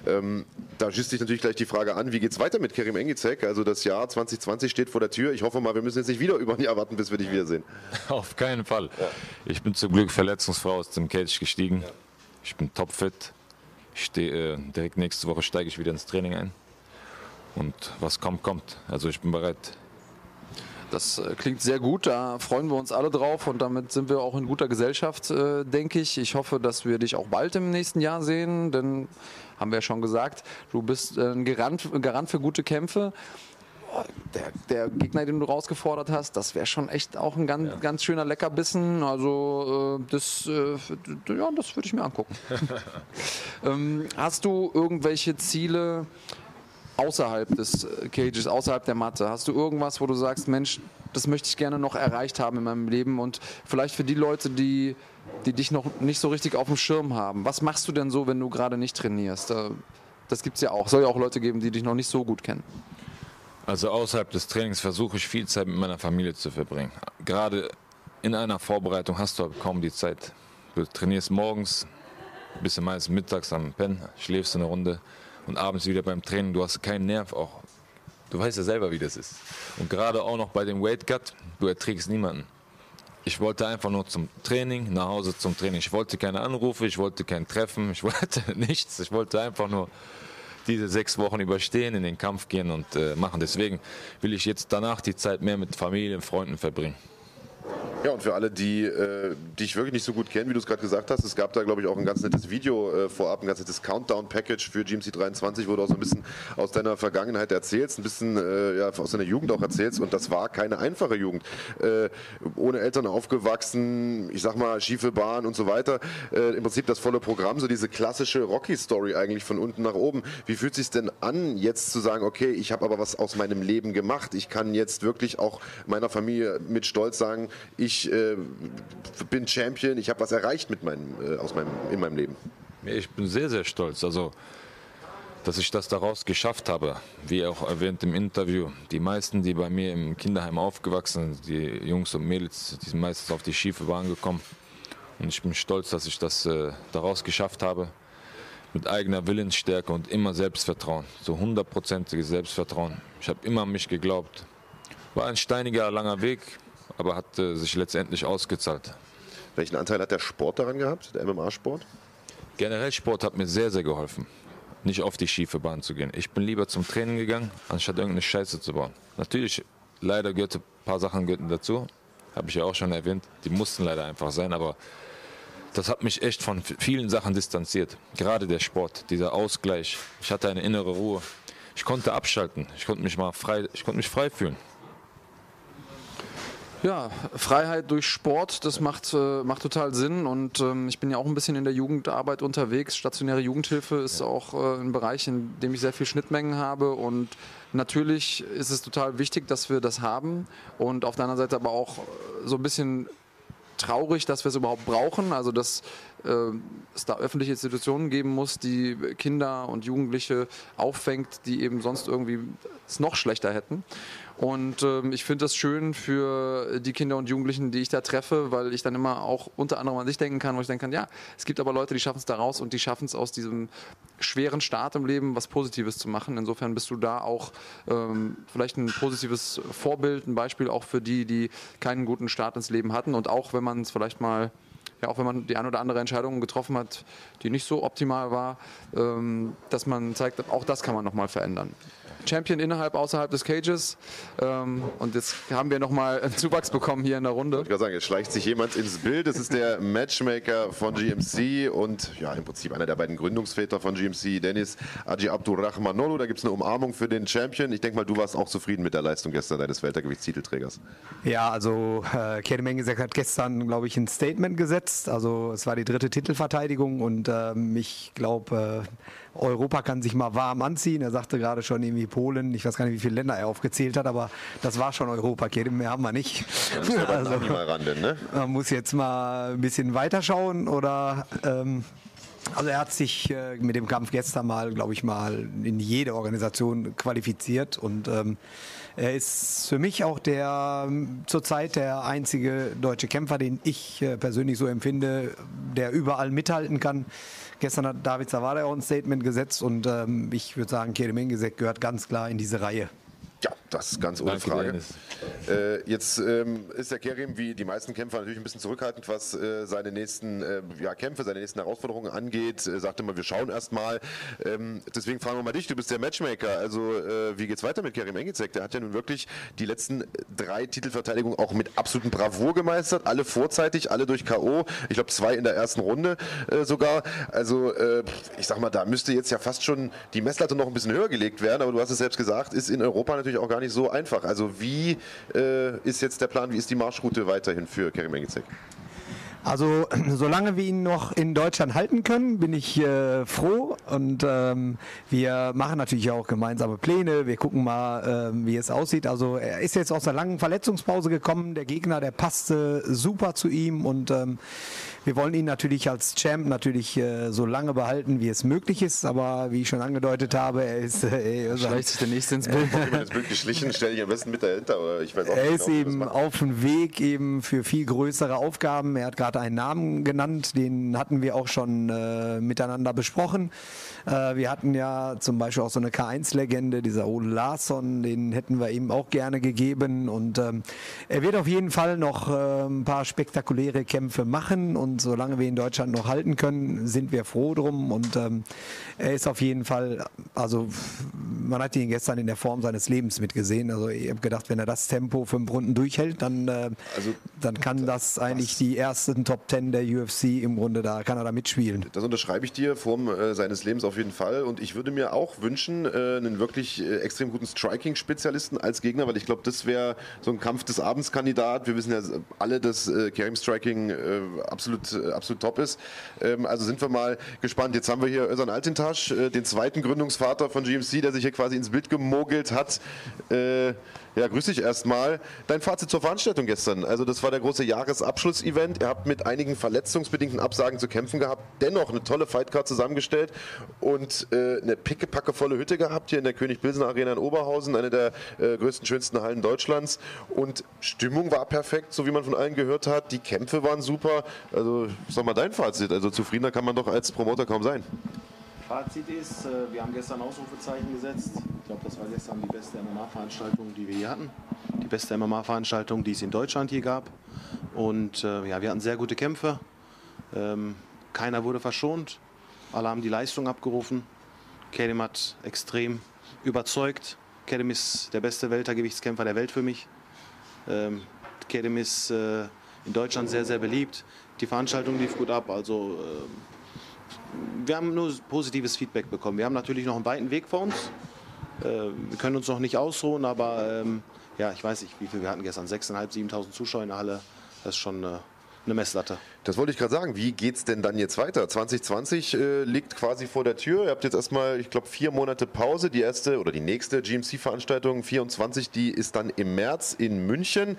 Ähm, da schießt sich natürlich gleich die Frage an, wie geht es weiter mit Kerim Engizek? Also das Jahr 2020 steht vor der Tür. Ich hoffe mal, wir müssen jetzt nicht wieder über ein Jahr warten, bis wir dich wiedersehen. Auf keinen Fall. Ja. Ich bin zum Glück verletzungsfrei aus dem Cage gestiegen. Ja. Ich bin topfit. Ich stehe, äh, direkt nächste Woche steige ich wieder ins Training ein. Und was kommt, kommt. Also ich bin bereit. Das äh, klingt sehr gut, da freuen wir uns alle drauf und damit sind wir auch in guter Gesellschaft, äh, denke ich. Ich hoffe, dass wir dich auch bald im nächsten Jahr sehen, denn haben wir ja schon gesagt, du bist äh, ein Garant, Garant für gute Kämpfe der, der, Gegner, den du rausgefordert hast, das wäre schon echt auch ein ganz, ja. ganz schöner Leckerbissen. Also äh, das, äh, ja, das würde ich mir angucken. ähm, hast du irgendwelche Ziele außerhalb des Cages, außerhalb der Matte? Hast du irgendwas, wo du sagst, Mensch, das möchte ich gerne noch erreicht haben in meinem Leben und vielleicht für die Leute, die, die dich noch nicht so richtig auf dem Schirm haben. Was machst du denn so, wenn du gerade nicht trainierst? Das gibt es ja auch. Soll ja auch Leute geben, die dich noch nicht so gut kennen. Also außerhalb des Trainings versuche ich viel Zeit mit meiner Familie zu verbringen. Gerade in einer Vorbereitung hast du kaum die Zeit. Du trainierst morgens, du meistens mittags am Pen, schläfst eine Runde und abends wieder beim Training. Du hast keinen Nerv auch. Du weißt ja selber, wie das ist. Und gerade auch noch bei dem Weight Cut, du erträgst niemanden. Ich wollte einfach nur zum Training, nach Hause zum Training. Ich wollte keine Anrufe, ich wollte kein Treffen, ich wollte nichts. Ich wollte einfach nur diese sechs Wochen überstehen, in den Kampf gehen und äh, machen. Deswegen will ich jetzt danach die Zeit mehr mit Familie und Freunden verbringen. Ja, und für alle, die äh, dich wirklich nicht so gut kennen, wie du es gerade gesagt hast, es gab da, glaube ich, auch ein ganz nettes Video äh, vorab, ein ganz nettes Countdown-Package für GMC 23, wo du auch so ein bisschen aus deiner Vergangenheit erzählst, ein bisschen äh, ja, aus deiner Jugend auch erzählst. Und das war keine einfache Jugend. Äh, ohne Eltern aufgewachsen, ich sag mal, schiefe Bahn und so weiter. Äh, Im Prinzip das volle Programm, so diese klassische Rocky-Story eigentlich von unten nach oben. Wie fühlt es sich denn an, jetzt zu sagen, okay, ich habe aber was aus meinem Leben gemacht. Ich kann jetzt wirklich auch meiner Familie mit Stolz sagen, ich ich äh, bin Champion, ich habe was erreicht mit meinem, äh, aus meinem, in meinem Leben. Ich bin sehr, sehr stolz. Also, dass ich das daraus geschafft habe, wie auch erwähnt im Interview. Die meisten, die bei mir im Kinderheim aufgewachsen sind, die Jungs und Mädels, die sind meistens auf die schiefe Bahn gekommen. Und ich bin stolz, dass ich das äh, daraus geschafft habe. Mit eigener Willensstärke und immer Selbstvertrauen. So hundertprozentiges Selbstvertrauen. Ich habe immer an mich geglaubt. War ein steiniger, langer Weg, aber hat äh, sich letztendlich ausgezahlt. Welchen Anteil hat der Sport daran gehabt, der MMA-Sport? Generell Sport hat mir sehr, sehr geholfen, nicht auf die schiefe Bahn zu gehen. Ich bin lieber zum Training gegangen, anstatt irgendeine Scheiße zu bauen. Natürlich leider gehörte ein paar Sachen gehörten dazu. Habe ich ja auch schon erwähnt. Die mussten leider einfach sein, aber das hat mich echt von vielen Sachen distanziert. Gerade der Sport, dieser Ausgleich. Ich hatte eine innere Ruhe. Ich konnte abschalten. Ich konnte mich mal frei, ich konnte mich frei fühlen. Ja, Freiheit durch Sport, das macht, äh, macht total Sinn. Und ähm, ich bin ja auch ein bisschen in der Jugendarbeit unterwegs. Stationäre Jugendhilfe ist ja. auch äh, ein Bereich, in dem ich sehr viel Schnittmengen habe. Und natürlich ist es total wichtig, dass wir das haben. Und auf der anderen Seite aber auch so ein bisschen traurig, dass wir es überhaupt brauchen. Also dass äh, es da öffentliche Institutionen geben muss, die Kinder und Jugendliche auffängt, die eben sonst irgendwie es noch schlechter hätten. Und ähm, ich finde das schön für die Kinder und Jugendlichen, die ich da treffe, weil ich dann immer auch unter anderem an sich denken kann, wo ich denken kann, ja, es gibt aber Leute, die schaffen es da raus und die schaffen es aus diesem schweren Start im Leben was Positives zu machen. Insofern bist du da auch ähm, vielleicht ein positives Vorbild, ein Beispiel auch für die, die keinen guten Start ins Leben hatten. Und auch wenn man es vielleicht mal ja, auch wenn man die ein oder andere Entscheidung getroffen hat, die nicht so optimal war, ähm, dass man zeigt, auch das kann man nochmal verändern. Champion innerhalb, außerhalb des Cages. Ähm, und jetzt haben wir nochmal einen Zuwachs bekommen hier in der Runde. Ich würde sagen, jetzt schleicht sich jemand ins Bild. Das ist der Matchmaker von GMC und ja, im Prinzip einer der beiden Gründungsväter von GMC, Dennis Aji Abdurrahmanolo. Da gibt es eine Umarmung für den Champion. Ich denke mal, du warst auch zufrieden mit der Leistung gestern deines Weltergewichtstitelträgers. Ja, also äh, Kerem Engesek hat gestern, glaube ich, ein Statement gesetzt. Also es war die dritte Titelverteidigung und ähm, ich glaube, äh, Europa kann sich mal warm anziehen. Er sagte gerade schon irgendwie Polen, ich weiß gar nicht, wie viele Länder er aufgezählt hat, aber das war schon Europa. Mehr haben wir nicht. Also, ran, denn, ne? Man muss jetzt mal ein bisschen weiterschauen oder ähm, also er hat sich äh, mit dem Kampf gestern mal, glaube ich mal, in jede Organisation qualifiziert und ähm, er ist für mich auch der zurzeit der einzige deutsche Kämpfer, den ich äh, persönlich so empfinde, der überall mithalten kann. Gestern hat David Zawada auch ein Statement gesetzt und ähm, ich würde sagen, Kerem Engesek gehört ganz klar in diese Reihe. Ja, das ist ganz ohne Danke, Frage. Äh, jetzt ähm, ist der Kerim wie die meisten Kämpfer natürlich ein bisschen zurückhaltend, was äh, seine nächsten äh, ja, Kämpfe, seine nächsten Herausforderungen angeht. Er sagte mal, wir schauen erst mal. Ähm, deswegen fragen wir mal dich, du bist der Matchmaker. Also äh, wie geht's weiter mit Kerim Engizek? Der hat ja nun wirklich die letzten drei Titelverteidigungen auch mit absolutem Bravour gemeistert. Alle vorzeitig, alle durch K.O. Ich glaube zwei in der ersten Runde äh, sogar. Also äh, ich sag mal, da müsste jetzt ja fast schon die Messlatte noch ein bisschen höher gelegt werden. Aber du hast es selbst gesagt, ist in Europa natürlich natürlich auch gar nicht so einfach. Also wie äh, ist jetzt der Plan, wie ist die Marschroute weiterhin für Kerim Engizek? Also solange wir ihn noch in Deutschland halten können, bin ich äh, froh und ähm, wir machen natürlich auch gemeinsame Pläne. Wir gucken mal, ähm, wie es aussieht. Also er ist jetzt aus einer langen Verletzungspause gekommen. Der Gegner, der passte super zu ihm und ähm, wir wollen ihn natürlich als Champ natürlich äh, so lange behalten, wie es möglich ist, aber wie ich schon angedeutet habe, er ist äh, schleicht sich der nächste ins Bild. Ins Bild geschlichen, stelle ich am besten mit dahinter. Oder ich weiß auch er ist genau, eben auf dem Weg eben für viel größere Aufgaben. Er hat gerade einen Namen genannt, den hatten wir auch schon äh, miteinander besprochen. Äh, wir hatten ja zum Beispiel auch so eine K1-Legende, dieser Ole Larsson, den hätten wir ihm auch gerne gegeben und ähm, er wird auf jeden Fall noch äh, ein paar spektakuläre Kämpfe machen und solange wir in Deutschland noch halten können, sind wir froh drum. Und ähm, er ist auf jeden Fall, also man hat ihn gestern in der Form seines Lebens mitgesehen. Also ich habe gedacht, wenn er das Tempo fünf Runden durchhält, dann, äh, also, dann kann das eigentlich die ersten Top Ten der UFC im Grunde, da kann er da mitspielen. Das unterschreibe ich dir, Form äh, seines Lebens auf jeden Fall. Und ich würde mir auch wünschen, äh, einen wirklich äh, extrem guten Striking-Spezialisten als Gegner, weil ich glaube, das wäre so ein Kampf des Abendskandidat. Wir wissen ja alle, dass äh, Karim Striking äh, absolut äh, absolut top ist. Ähm, also sind wir mal gespannt. Jetzt haben wir hier Özan Altintasch, äh, den zweiten Gründungsvater von GMC, der sich hier quasi ins Bild gemogelt hat. Ja, grüß dich erstmal. Dein Fazit zur Veranstaltung gestern. Also das war der große Jahresabschlussevent. Ihr habt mit einigen verletzungsbedingten Absagen zu kämpfen gehabt. Dennoch eine tolle Fightcard zusammengestellt und äh, eine pickepackevolle Hütte gehabt hier in der König Pilsen Arena in Oberhausen, eine der äh, größten, schönsten Hallen Deutschlands. Und Stimmung war perfekt, so wie man von allen gehört hat. Die Kämpfe waren super. Also sag mal dein Fazit. Also zufriedener kann man doch als Promoter kaum sein. Fazit ist, äh, wir haben gestern Ausrufezeichen gesetzt. Ich glaube, das war gestern die beste MMA-Veranstaltung, die wir hier hatten. Die beste MMA-Veranstaltung, die es in Deutschland hier gab. Und äh, ja, wir hatten sehr gute Kämpfe. Ähm, keiner wurde verschont. Alle haben die Leistung abgerufen. Kerim hat extrem überzeugt. Kedem ist der beste Weltergewichtskämpfer der Welt für mich. Ähm, Kedem ist äh, in Deutschland sehr, sehr beliebt. Die Veranstaltung lief gut ab. Also ähm, wir haben nur positives Feedback bekommen. Wir haben natürlich noch einen weiten Weg vor uns. Äh, wir können uns noch nicht ausruhen, aber ähm, ja, ich weiß nicht, wie viel wir hatten gestern. 6.500, 7.000 Zuschauer in der Halle. Das ist schon äh, eine Messlatte. Das wollte ich gerade sagen. Wie geht es denn dann jetzt weiter? 2020 äh, liegt quasi vor der Tür. Ihr habt jetzt erstmal, ich glaube, vier Monate Pause. Die erste oder die nächste GMC-Veranstaltung 24, die ist dann im März in München.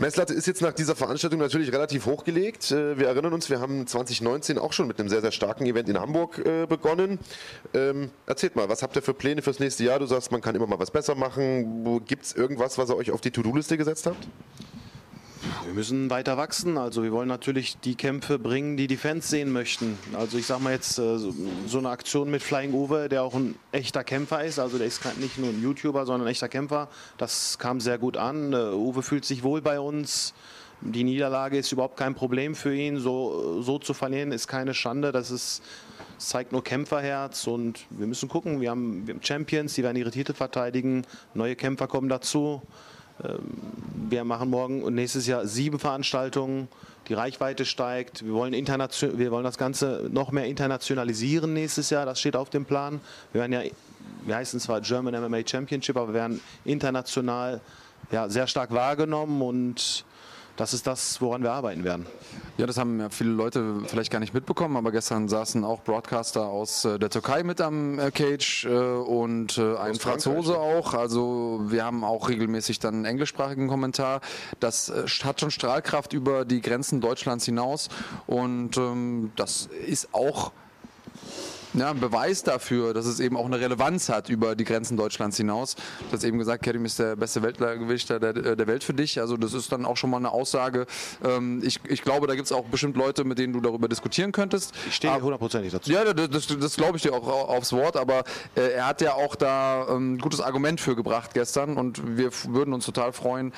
Messlatte ist jetzt nach dieser Veranstaltung natürlich relativ hochgelegt. Äh, wir erinnern uns, wir haben 2019 auch schon mit einem sehr, sehr starken Event in Hamburg äh, begonnen. Ähm, erzählt mal, was habt ihr für Pläne fürs nächste Jahr? Du sagst, man kann immer mal was besser machen. Gibt es irgendwas, was ihr euch auf die To-Do-Liste gesetzt habt? Wir müssen weiter wachsen. Also wir wollen natürlich die Kämpfe bringen, die die Fans sehen möchten. Also ich sage mal jetzt äh, so eine Aktion mit Flying Uwe, der auch ein echter Kämpfer ist. Also der ist nicht nur ein YouTuber, sondern ein echter Kämpfer. Das kam sehr gut an. Äh, Uwe fühlt sich wohl bei uns. Die Niederlage ist überhaupt kein Problem für ihn. So, so zu verlieren ist keine Schande. Das ist zeigt nur Kämpferherz und wir müssen gucken. Wir haben, wir haben Champions, die werden ihre Titel verteidigen. Neue Kämpfer kommen dazu. Ähm, wir machen morgen und nächstes Jahr sieben Veranstaltungen. Die Reichweite steigt. Wir wollen, wir wollen das Ganze noch mehr internationalisieren nächstes Jahr. Das steht auf dem Plan. Wir werden ja, wir heißen zwar German MMA Championship, aber wir werden international ja, sehr stark wahrgenommen und das ist das, woran wir arbeiten werden. Ja, das haben ja viele Leute vielleicht gar nicht mitbekommen, aber gestern saßen auch Broadcaster aus äh, der Türkei mit am äh, Cage äh, und ein Franzose auch. Also wir haben auch regelmäßig dann einen englischsprachigen Kommentar. Das hat schon Strahlkraft über die Grenzen Deutschlands hinaus und ähm, das ist auch ja, ein Beweis dafür, dass es eben auch eine Relevanz hat über die Grenzen Deutschlands hinaus. Du hast eben gesagt, Kerim ist der beste Weltgewichter der, der Welt für dich. Also das ist dann auch schon mal eine Aussage. Ähm, ich, ich glaube, da gibt es auch bestimmt Leute, mit denen du darüber diskutieren könntest. Ich stehe hundertprozentig dazu. Ja, das, das, das glaube ich dir auch aufs Wort, aber äh, er hat ja auch da ähm, ein gutes Argument für gebracht gestern und wir würden uns total freuen, ähm,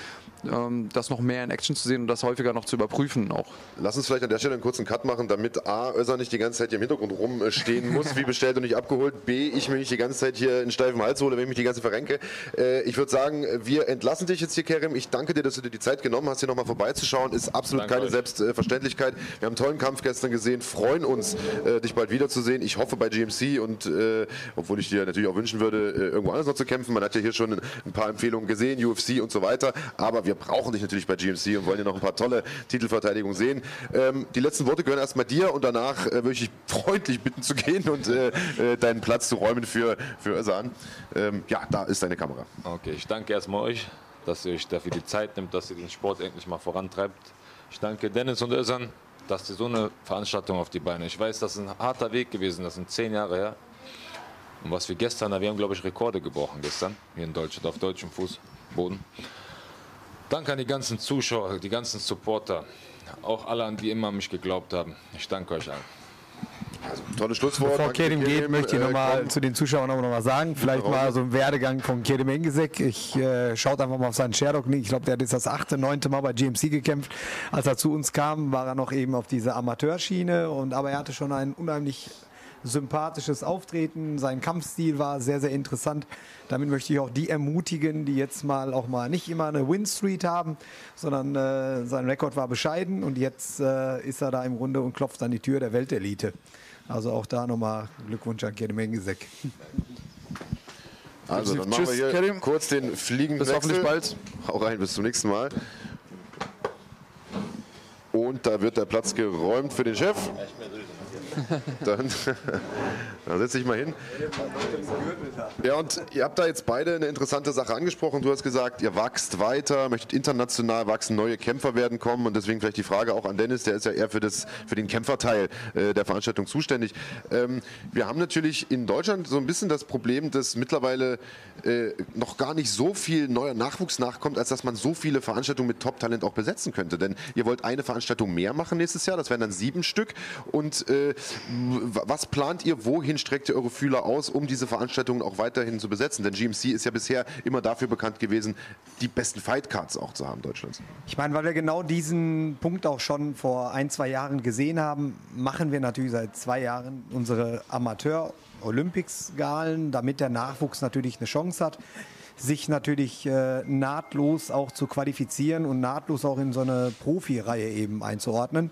das noch mehr in Action zu sehen und das häufiger noch zu überprüfen auch. Lass uns vielleicht an der Stelle einen kurzen Cut machen, damit A, Öser nicht die ganze Zeit hier im Hintergrund rumstehen muss, wie bestellt und nicht abgeholt. B, ich mir nicht die ganze Zeit hier in steifem Hals hole, wenn ich mich die ganze verrenke. Äh, ich würde sagen, wir entlassen dich jetzt hier, Kerem. Ich danke dir, dass du dir die Zeit genommen hast, hier nochmal vorbeizuschauen. Ist absolut danke keine euch. Selbstverständlichkeit. Wir haben einen tollen Kampf gestern gesehen, freuen uns, äh, dich bald wiederzusehen. Ich hoffe bei GMC und äh, obwohl ich dir natürlich auch wünschen würde, irgendwo anders noch zu kämpfen. Man hat ja hier schon ein paar Empfehlungen gesehen, UFC und so weiter. Aber wir brauchen dich natürlich bei GMC und wollen ja noch ein paar tolle Titelverteidigungen sehen. Ähm, die letzten Worte gehören erstmal dir und danach äh, würde ich dich freundlich bitten zu gehen und äh, äh, deinen Platz zu räumen für, für Özan. Ähm, ja, da ist deine Kamera. Okay, ich danke erstmal euch, dass ihr euch dafür die Zeit nimmt, dass ihr den Sport endlich mal vorantreibt. Ich danke Dennis und Özan, dass ihr so eine Veranstaltung auf die Beine. Ich weiß, das ist ein harter Weg gewesen, das sind zehn Jahre her. Und was wir gestern, wir haben glaube ich Rekorde gebrochen gestern, hier in Deutschland, auf deutschem Fußboden. Danke an die ganzen Zuschauer, die ganzen Supporter, auch alle, an die immer an mich geglaubt haben. Ich danke euch allen. Also, tolles Schlusswort. Bevor Kerim geht, möchte ich nochmal äh, zu den Zuschauern noch mal sagen. Vielleicht mal so ein Werdegang von Kerim Engesek. Ich äh, schaut einfach mal auf seinen Sherdog. Ich glaube, der hat jetzt das achte, neunte Mal bei GMC gekämpft. Als er zu uns kam, war er noch eben auf dieser Amateurschiene. Und, aber er hatte schon einen unheimlich sympathisches Auftreten. Sein Kampfstil war sehr, sehr interessant. Damit möchte ich auch die ermutigen, die jetzt mal auch mal nicht immer eine Win Street haben, sondern äh, sein Rekord war bescheiden und jetzt äh, ist er da im Grunde und klopft an die Tür der Weltelite. Also auch da nochmal Glückwunsch an Kerim Engesek. Also dann machen wir hier Kerim. kurz den Fliegen. Bis hoffentlich bald. Hau rein, bis zum nächsten Mal. Und da wird der Platz geräumt für den Chef. Dann, dann setze ich mal hin. Ja, und ihr habt da jetzt beide eine interessante Sache angesprochen. Du hast gesagt, ihr wachst weiter, möchtet international wachsen, neue Kämpfer werden kommen und deswegen vielleicht die Frage auch an Dennis, der ist ja eher für, das, für den Kämpferteil äh, der Veranstaltung zuständig. Ähm, wir haben natürlich in Deutschland so ein bisschen das Problem, dass mittlerweile äh, noch gar nicht so viel neuer Nachwuchs nachkommt, als dass man so viele Veranstaltungen mit Top-Talent auch besetzen könnte. Denn ihr wollt eine Veranstaltung mehr machen nächstes Jahr, das wären dann sieben Stück und äh, was plant ihr, wohin streckt ihr eure Fühler aus, um diese Veranstaltungen auch weiterhin zu besetzen? Denn GMC ist ja bisher immer dafür bekannt gewesen, die besten Fightcards auch zu haben Deutschlands. Ich meine, weil wir genau diesen Punkt auch schon vor ein, zwei Jahren gesehen haben, machen wir natürlich seit zwei Jahren unsere Amateur- Olympics-Galen, damit der Nachwuchs natürlich eine Chance hat, sich natürlich äh, nahtlos auch zu qualifizieren und nahtlos auch in so eine Profireihe eben einzuordnen.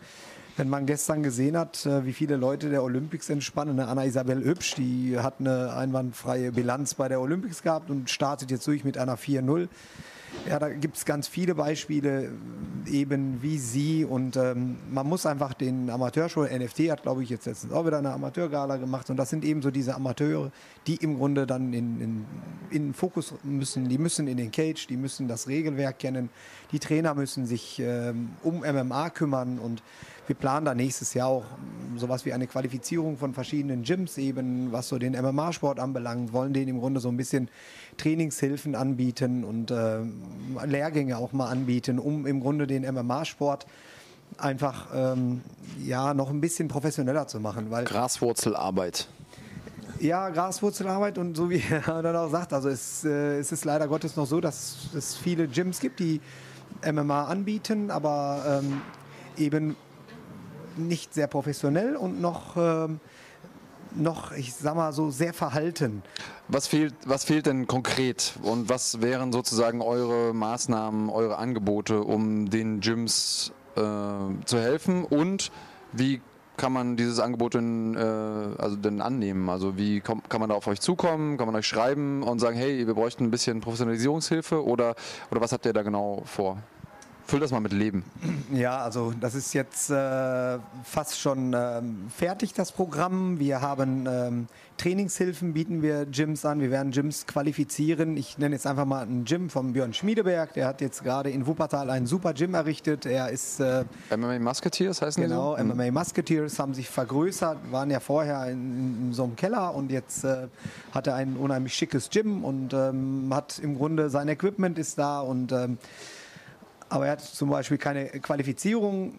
Wenn man gestern gesehen hat, äh, wie viele Leute der Olympics entspannen, eine Anna-Isabel Hübsch, die hat eine einwandfreie Bilanz bei der Olympics gehabt und startet jetzt durch mit einer 4-0. Ja, da gibt es ganz viele Beispiele, eben wie sie. Und ähm, man muss einfach den Amateursport, NFT hat, glaube ich, jetzt letztens auch wieder eine Amateurgala gemacht. Und das sind eben so diese Amateure, die im Grunde dann in, in, in den Fokus müssen. Die müssen in den Cage, die müssen das Regelwerk kennen. Die Trainer müssen sich ähm, um MMA kümmern. Und wir planen da nächstes Jahr auch sowas wie eine Qualifizierung von verschiedenen Gyms eben, was so den MMA-Sport anbelangt, wollen denen im Grunde so ein bisschen Trainingshilfen anbieten und äh, Lehrgänge auch mal anbieten, um im Grunde den MMA-Sport einfach ähm, ja noch ein bisschen professioneller zu machen. Weil Graswurzelarbeit. Ja, Graswurzelarbeit und so wie er dann auch sagt, also es, äh, es ist leider Gottes noch so, dass es viele Gyms gibt, die MMA anbieten, aber ähm, eben nicht sehr professionell und noch, ähm, noch, ich sag mal so, sehr verhalten. Was fehlt, was fehlt denn konkret und was wären sozusagen eure Maßnahmen, eure Angebote, um den Gyms äh, zu helfen und wie kann man dieses Angebot denn, äh, also denn annehmen? Also wie kann man da auf euch zukommen? Kann man euch schreiben und sagen, hey, wir bräuchten ein bisschen Professionalisierungshilfe oder, oder was habt ihr da genau vor? Füll das mal mit Leben. Ja, also das ist jetzt äh, fast schon ähm, fertig, das Programm. Wir haben ähm, Trainingshilfen, bieten wir Gyms an. Wir werden Gyms qualifizieren. Ich nenne jetzt einfach mal ein Gym von Björn Schmiedeberg. Der hat jetzt gerade in Wuppertal ein super Gym errichtet. Er ist... Äh, MMA Musketeers heißen genau, die so? MMA Musketeers haben sich vergrößert, waren ja vorher in, in so einem Keller und jetzt äh, hat er ein unheimlich schickes Gym und ähm, hat im Grunde sein Equipment ist da und ähm, aber er hat zum Beispiel keine Qualifizierung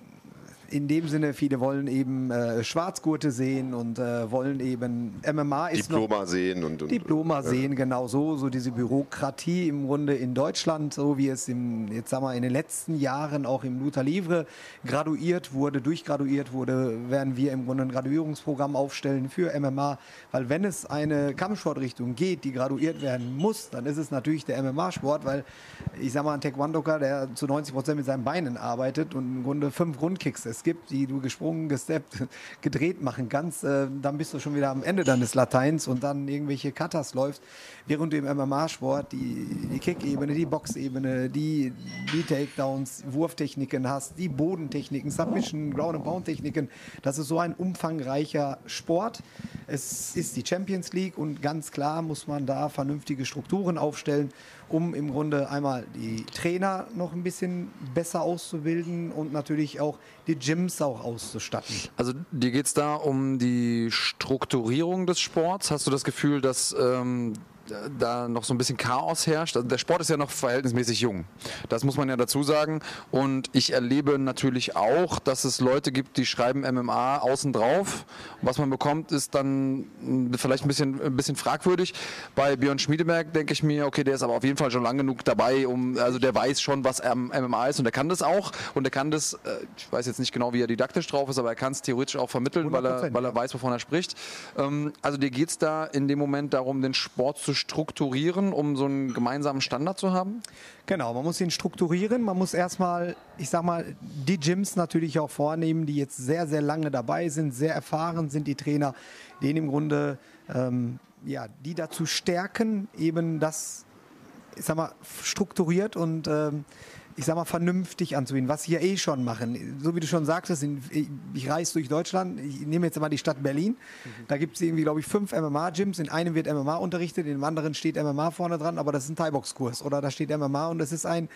in dem Sinne, viele wollen eben äh, Schwarzgurte sehen und äh, wollen eben MMA ist Diploma noch, sehen und, und Diploma sehen, genau so, so diese Bürokratie im Grunde in Deutschland, so wie es im, jetzt sagen wir, in den letzten Jahren auch im Luther Livre graduiert wurde, durchgraduiert wurde, werden wir im Grunde ein Graduierungsprogramm aufstellen für MMA, weil wenn es eine Kampfsportrichtung geht, die graduiert werden muss, dann ist es natürlich der MMA-Sport, weil ich sag mal, ein Taekwondoker, der zu 90 Prozent mit seinen Beinen arbeitet und im Grunde fünf Grundkicks ist gibt, die du gesprungen, gesteppt, gedreht machen kannst, äh, dann bist du schon wieder am Ende deines Lateins und dann irgendwelche Cutters läufst, während du im MMA-Sport die, die Kick-Ebene, die Box-Ebene, die, die Takedowns, Wurftechniken hast, die Bodentechniken, Submission, Ground-and-Pound-Techniken. Das ist so ein umfangreicher Sport. Es ist die Champions League und ganz klar muss man da vernünftige Strukturen aufstellen, um im Grunde einmal die Trainer noch ein bisschen besser auszubilden und natürlich auch die Gyms auch auszustatten. Also dir geht es da um die Strukturierung des Sports. Hast du das Gefühl, dass ähm, da noch so ein bisschen Chaos herrscht. Also der Sport ist ja noch verhältnismäßig jung. Das muss man ja dazu sagen. Und ich erlebe natürlich auch, dass es Leute gibt, die schreiben MMA außen drauf. Was man bekommt, ist dann vielleicht ein bisschen, ein bisschen fragwürdig. Bei Björn Schmiedeberg denke ich mir, okay, der ist aber auf jeden Fall schon lang genug dabei, um, also der weiß schon, was MMA ist und der kann das auch. Und der kann das, äh, ich weiß jetzt nicht genau, wie er didaktisch drauf ist, aber er kann es theoretisch auch vermitteln, weil er, weil er weiß, wovon er spricht. Ähm, also dir geht es da in dem Moment darum, den Sport zu strukturieren, um so einen gemeinsamen Standard zu haben? Genau, man muss ihn strukturieren. Man muss erstmal, ich sag mal, die Gyms natürlich auch vornehmen, die jetzt sehr, sehr lange dabei sind, sehr erfahren sind, die Trainer, denen im Grunde, ähm, ja, die dazu stärken, eben das, ich sag mal, strukturiert und ähm, ich sag mal, vernünftig anzubieten, was sie ja eh schon machen. So wie du schon sagtest, ich reise durch Deutschland, ich nehme jetzt mal die Stadt Berlin, da gibt es irgendwie, glaube ich, fünf MMA-Gyms, in einem wird MMA unterrichtet, in dem anderen steht MMA vorne dran, aber das ist ein Thai-Box-Kurs. Oder da steht MMA und das ist ein,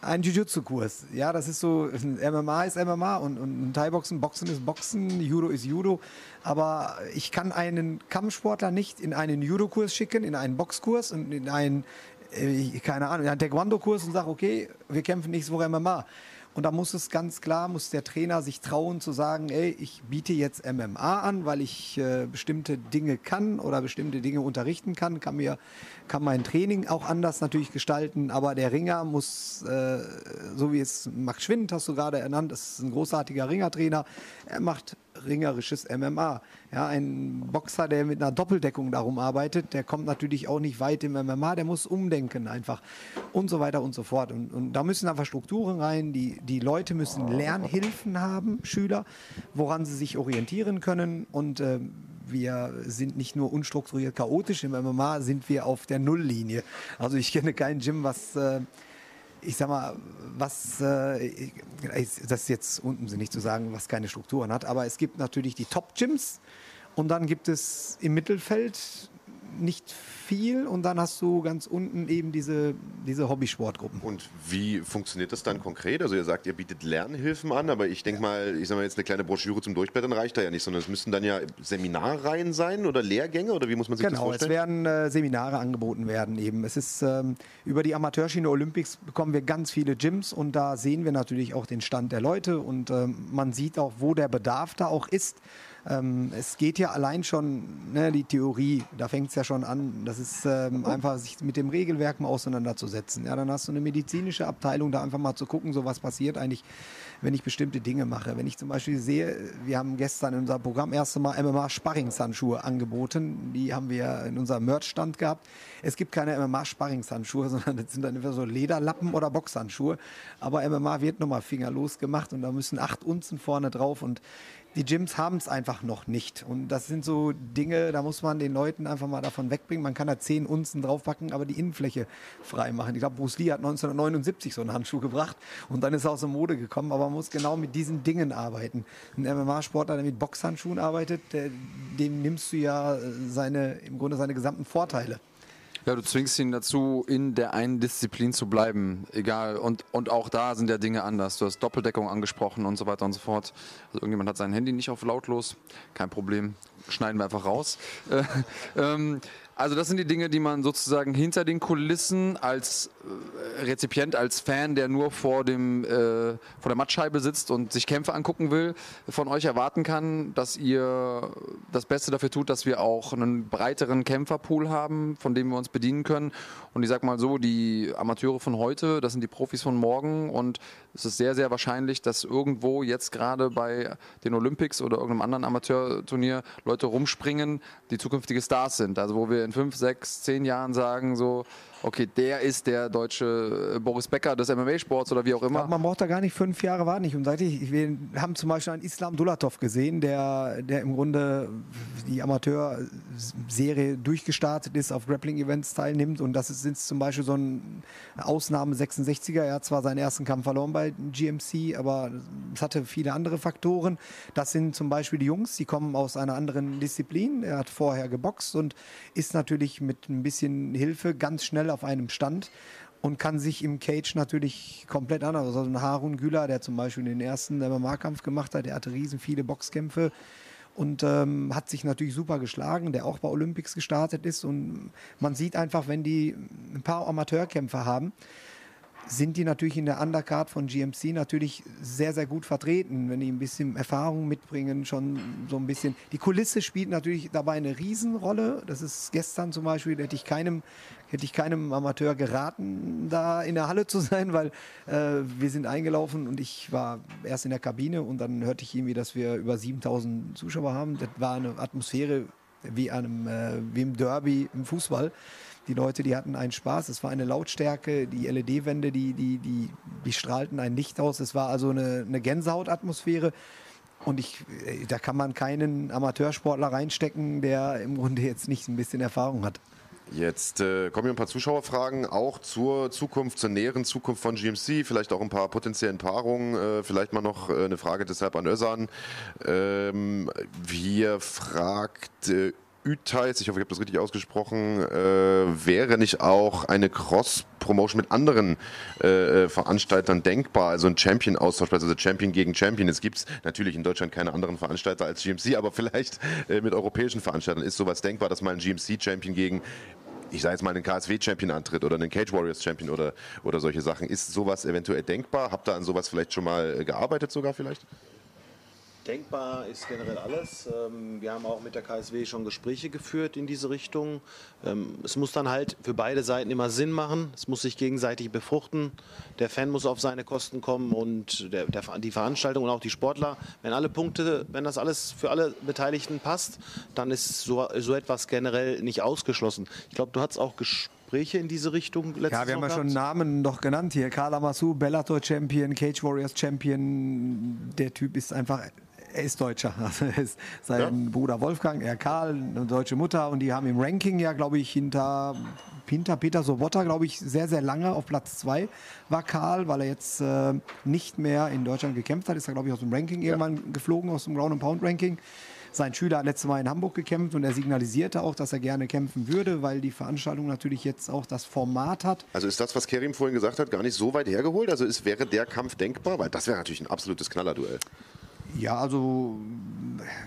ein Jiu-Jitsu-Kurs. Ja, das ist so, MMA ist MMA und, und Thai-Boxen, Boxen ist Boxen, Judo ist Judo, aber ich kann einen Kampfsportler nicht in einen Judo-Kurs schicken, in einen Boxkurs und in einen keine Ahnung, einen Taekwondo-Kurs und sage, okay, wir kämpfen nächste Woche MMA. Und da muss es ganz klar, muss der Trainer sich trauen zu sagen, ey, ich biete jetzt MMA an, weil ich äh, bestimmte Dinge kann oder bestimmte Dinge unterrichten kann, kann mir, kann mein Training auch anders natürlich gestalten, aber der Ringer muss, äh, so wie es Max Schwind hast du gerade ernannt, ist ein großartiger Ringertrainer, er macht ringerisches MMA. Ja, ein Boxer, der mit einer Doppeldeckung darum arbeitet, der kommt natürlich auch nicht weit im MMA, der muss umdenken einfach und so weiter und so fort. Und, und da müssen einfach Strukturen rein, die, die Leute müssen Lernhilfen haben, Schüler, woran sie sich orientieren können und äh, wir sind nicht nur unstrukturiert chaotisch, im MMA sind wir auf der Nulllinie. Also ich kenne kein Gym, was äh, ich sag mal, was, äh, das ist jetzt unsinnig zu sagen, was keine Strukturen hat, aber es gibt natürlich die Top-Gyms und dann gibt es im Mittelfeld nicht viel und dann hast du ganz unten eben diese, diese Hobbysportgruppen. Und wie funktioniert das dann konkret? Also ihr sagt, ihr bietet Lernhilfen an, aber ich denke mal, ich sage mal jetzt eine kleine Broschüre zum Durchblättern reicht da ja nicht, sondern es müssten dann ja Seminarreihen sein oder Lehrgänge oder wie muss man sich genau, das vorstellen? Genau, es werden äh, Seminare angeboten werden eben. Es ist ähm, über die Amateurschiene Olympics bekommen wir ganz viele Gyms und da sehen wir natürlich auch den Stand der Leute und ähm, man sieht auch, wo der Bedarf da auch ist. Ähm, es geht ja allein schon, ne, die Theorie, da fängt es ja schon an, das ist ähm, einfach sich mit dem Regelwerk mal auseinanderzusetzen. Ja, dann hast du eine medizinische Abteilung, da einfach mal zu gucken, so was passiert eigentlich, wenn ich bestimmte Dinge mache. Wenn ich zum Beispiel sehe, wir haben gestern in unserem Programm erst einmal MMA-Sparringshandschuhe angeboten, die haben wir in unserem Merch-Stand gehabt. Es gibt keine MMA-Sparringshandschuhe, sondern das sind dann entweder so Lederlappen oder Boxhandschuhe. Aber MMA wird nochmal fingerlos gemacht und da müssen acht Unzen vorne drauf und die Gyms haben es einfach noch nicht. Und das sind so Dinge, da muss man den Leuten einfach mal davon wegbringen. Man kann da zehn Unzen draufpacken, aber die Innenfläche frei machen. Ich glaube, Bruce Lee hat 1979 so einen Handschuh gebracht und dann ist er aus der Mode gekommen. Aber man muss genau mit diesen Dingen arbeiten. Ein MMA-Sportler, der mit Boxhandschuhen arbeitet, der, dem nimmst du ja seine, im Grunde seine gesamten Vorteile. Ja, du zwingst ihn dazu, in der einen Disziplin zu bleiben. Egal. Und, und auch da sind ja Dinge anders. Du hast Doppeldeckung angesprochen und so weiter und so fort. Also irgendjemand hat sein Handy nicht auf lautlos. Kein Problem. Schneiden wir einfach raus. Äh, ähm, also das sind die Dinge, die man sozusagen hinter den Kulissen als äh, Rezipient, als Fan, der nur vor, dem, äh, vor der Mattscheibe sitzt und sich Kämpfe angucken will, von euch erwarten kann, dass ihr das Beste dafür tut, dass wir auch einen breiteren Kämpferpool haben, von dem wir uns bedienen können. Und ich sag mal so, die Amateure von heute, das sind die Profis von morgen und es ist sehr, sehr wahrscheinlich, dass irgendwo jetzt gerade bei den Olympics oder irgendeinem anderen Amateurturnier Leute rumspringen, die zukünftige Stars sind. Also wo wir in fünf, sechs, zehn Jahren sagen, so, okay, der ist der deutsche äh, Boris Becker des MMA-Sports oder wie auch immer. Glaub, man braucht da gar nicht fünf Jahre warten. Ich, und ich, wir haben zum Beispiel einen Islam Dulatov gesehen, der, der im Grunde die Amateur-Serie durchgestartet ist, auf Grappling-Events teilnimmt. Und das ist zum Beispiel so ein Ausnahme 66er. Er hat zwar seinen ersten Kampf verloren bei GMC, aber es hatte viele andere Faktoren. Das sind zum Beispiel die Jungs, die kommen aus einer anderen Disziplin. Er hat vorher geboxt und ist natürlich mit ein bisschen Hilfe ganz schnell auf einem Stand und kann sich im Cage natürlich komplett anders. Also ein Harun Güler, der zum Beispiel den ersten MMA-Kampf gemacht hat, der hatte riesen viele Boxkämpfe und ähm, hat sich natürlich super geschlagen, der auch bei Olympics gestartet ist. Und man sieht einfach, wenn die ein paar Amateurkämpfer haben, sind die natürlich in der Undercard von GMC natürlich sehr, sehr gut vertreten, wenn die ein bisschen Erfahrung mitbringen, schon so ein bisschen. Die Kulisse spielt natürlich dabei eine Riesenrolle. Das ist gestern zum Beispiel, hätte ich keinem, hätte ich keinem Amateur geraten, da in der Halle zu sein, weil äh, wir sind eingelaufen und ich war erst in der Kabine und dann hörte ich irgendwie, dass wir über 7000 Zuschauer haben. Das war eine Atmosphäre wie, einem, äh, wie im Derby im Fußball. Die Leute, die hatten einen Spaß. Es war eine Lautstärke. Die LED-Wände, die, die, die, die strahlten ein Licht aus. Es war also eine, eine Gänsehautatmosphäre. Und ich, äh, da kann man keinen Amateursportler reinstecken, der im Grunde jetzt nicht ein bisschen Erfahrung hat. Jetzt äh, kommen hier ein paar Zuschauerfragen auch zur Zukunft, zur näheren Zukunft von GMC, vielleicht auch ein paar potenziellen Paarungen. Äh, vielleicht mal noch äh, eine Frage deshalb an Özan. Ähm, wir fragt äh, Üteis, ich hoffe, ich habe das richtig ausgesprochen, äh, wäre nicht auch eine Cross-Promotion mit anderen äh, äh, Veranstaltern denkbar? Also ein Champion-Austausch, also Champion gegen Champion. Es gibt natürlich in Deutschland keine anderen Veranstalter als GMC, aber vielleicht äh, mit europäischen Veranstaltern ist sowas denkbar, dass mal ein GMC-Champion gegen ich sage jetzt mal einen KSW-Champion antritt oder einen Cage Warriors-Champion oder, oder solche Sachen. Ist sowas eventuell denkbar? Habt ihr an sowas vielleicht schon mal äh, gearbeitet sogar vielleicht? Denkbar ist generell alles. Ähm, wir haben auch mit der KSW schon Gespräche geführt in diese Richtung. Ähm, es muss dann halt für beide Seiten immer Sinn machen. Es muss sich gegenseitig befruchten. Der Fan muss auf seine Kosten kommen und der, der, die Veranstaltung und auch die Sportler. Wenn alle Punkte, wenn das alles für alle Beteiligten passt, dann ist so, so etwas generell nicht ausgeschlossen. Ich glaube, du hast auch Gespräche in diese Richtung letztes Ja, wir haben ja schon Namen noch genannt hier. Carla Massou, Bellator Champion, Cage Warriors Champion. Der Typ ist einfach er ist Deutscher. Also ist sein ja. Bruder Wolfgang, er Karl, eine deutsche Mutter und die haben im Ranking ja, glaube ich, hinter, hinter Peter Sobotta, glaube ich, sehr, sehr lange auf Platz 2 war Karl, weil er jetzt äh, nicht mehr in Deutschland gekämpft hat. Ist er, glaube ich, aus dem Ranking ja. irgendwann geflogen, aus dem Ground and Pound Ranking. Sein Schüler hat letztes Mal in Hamburg gekämpft und er signalisierte auch, dass er gerne kämpfen würde, weil die Veranstaltung natürlich jetzt auch das Format hat. Also ist das, was Kerim vorhin gesagt hat, gar nicht so weit hergeholt? Also ist, wäre der Kampf denkbar? Weil das wäre natürlich ein absolutes Knallerduell. Ja, also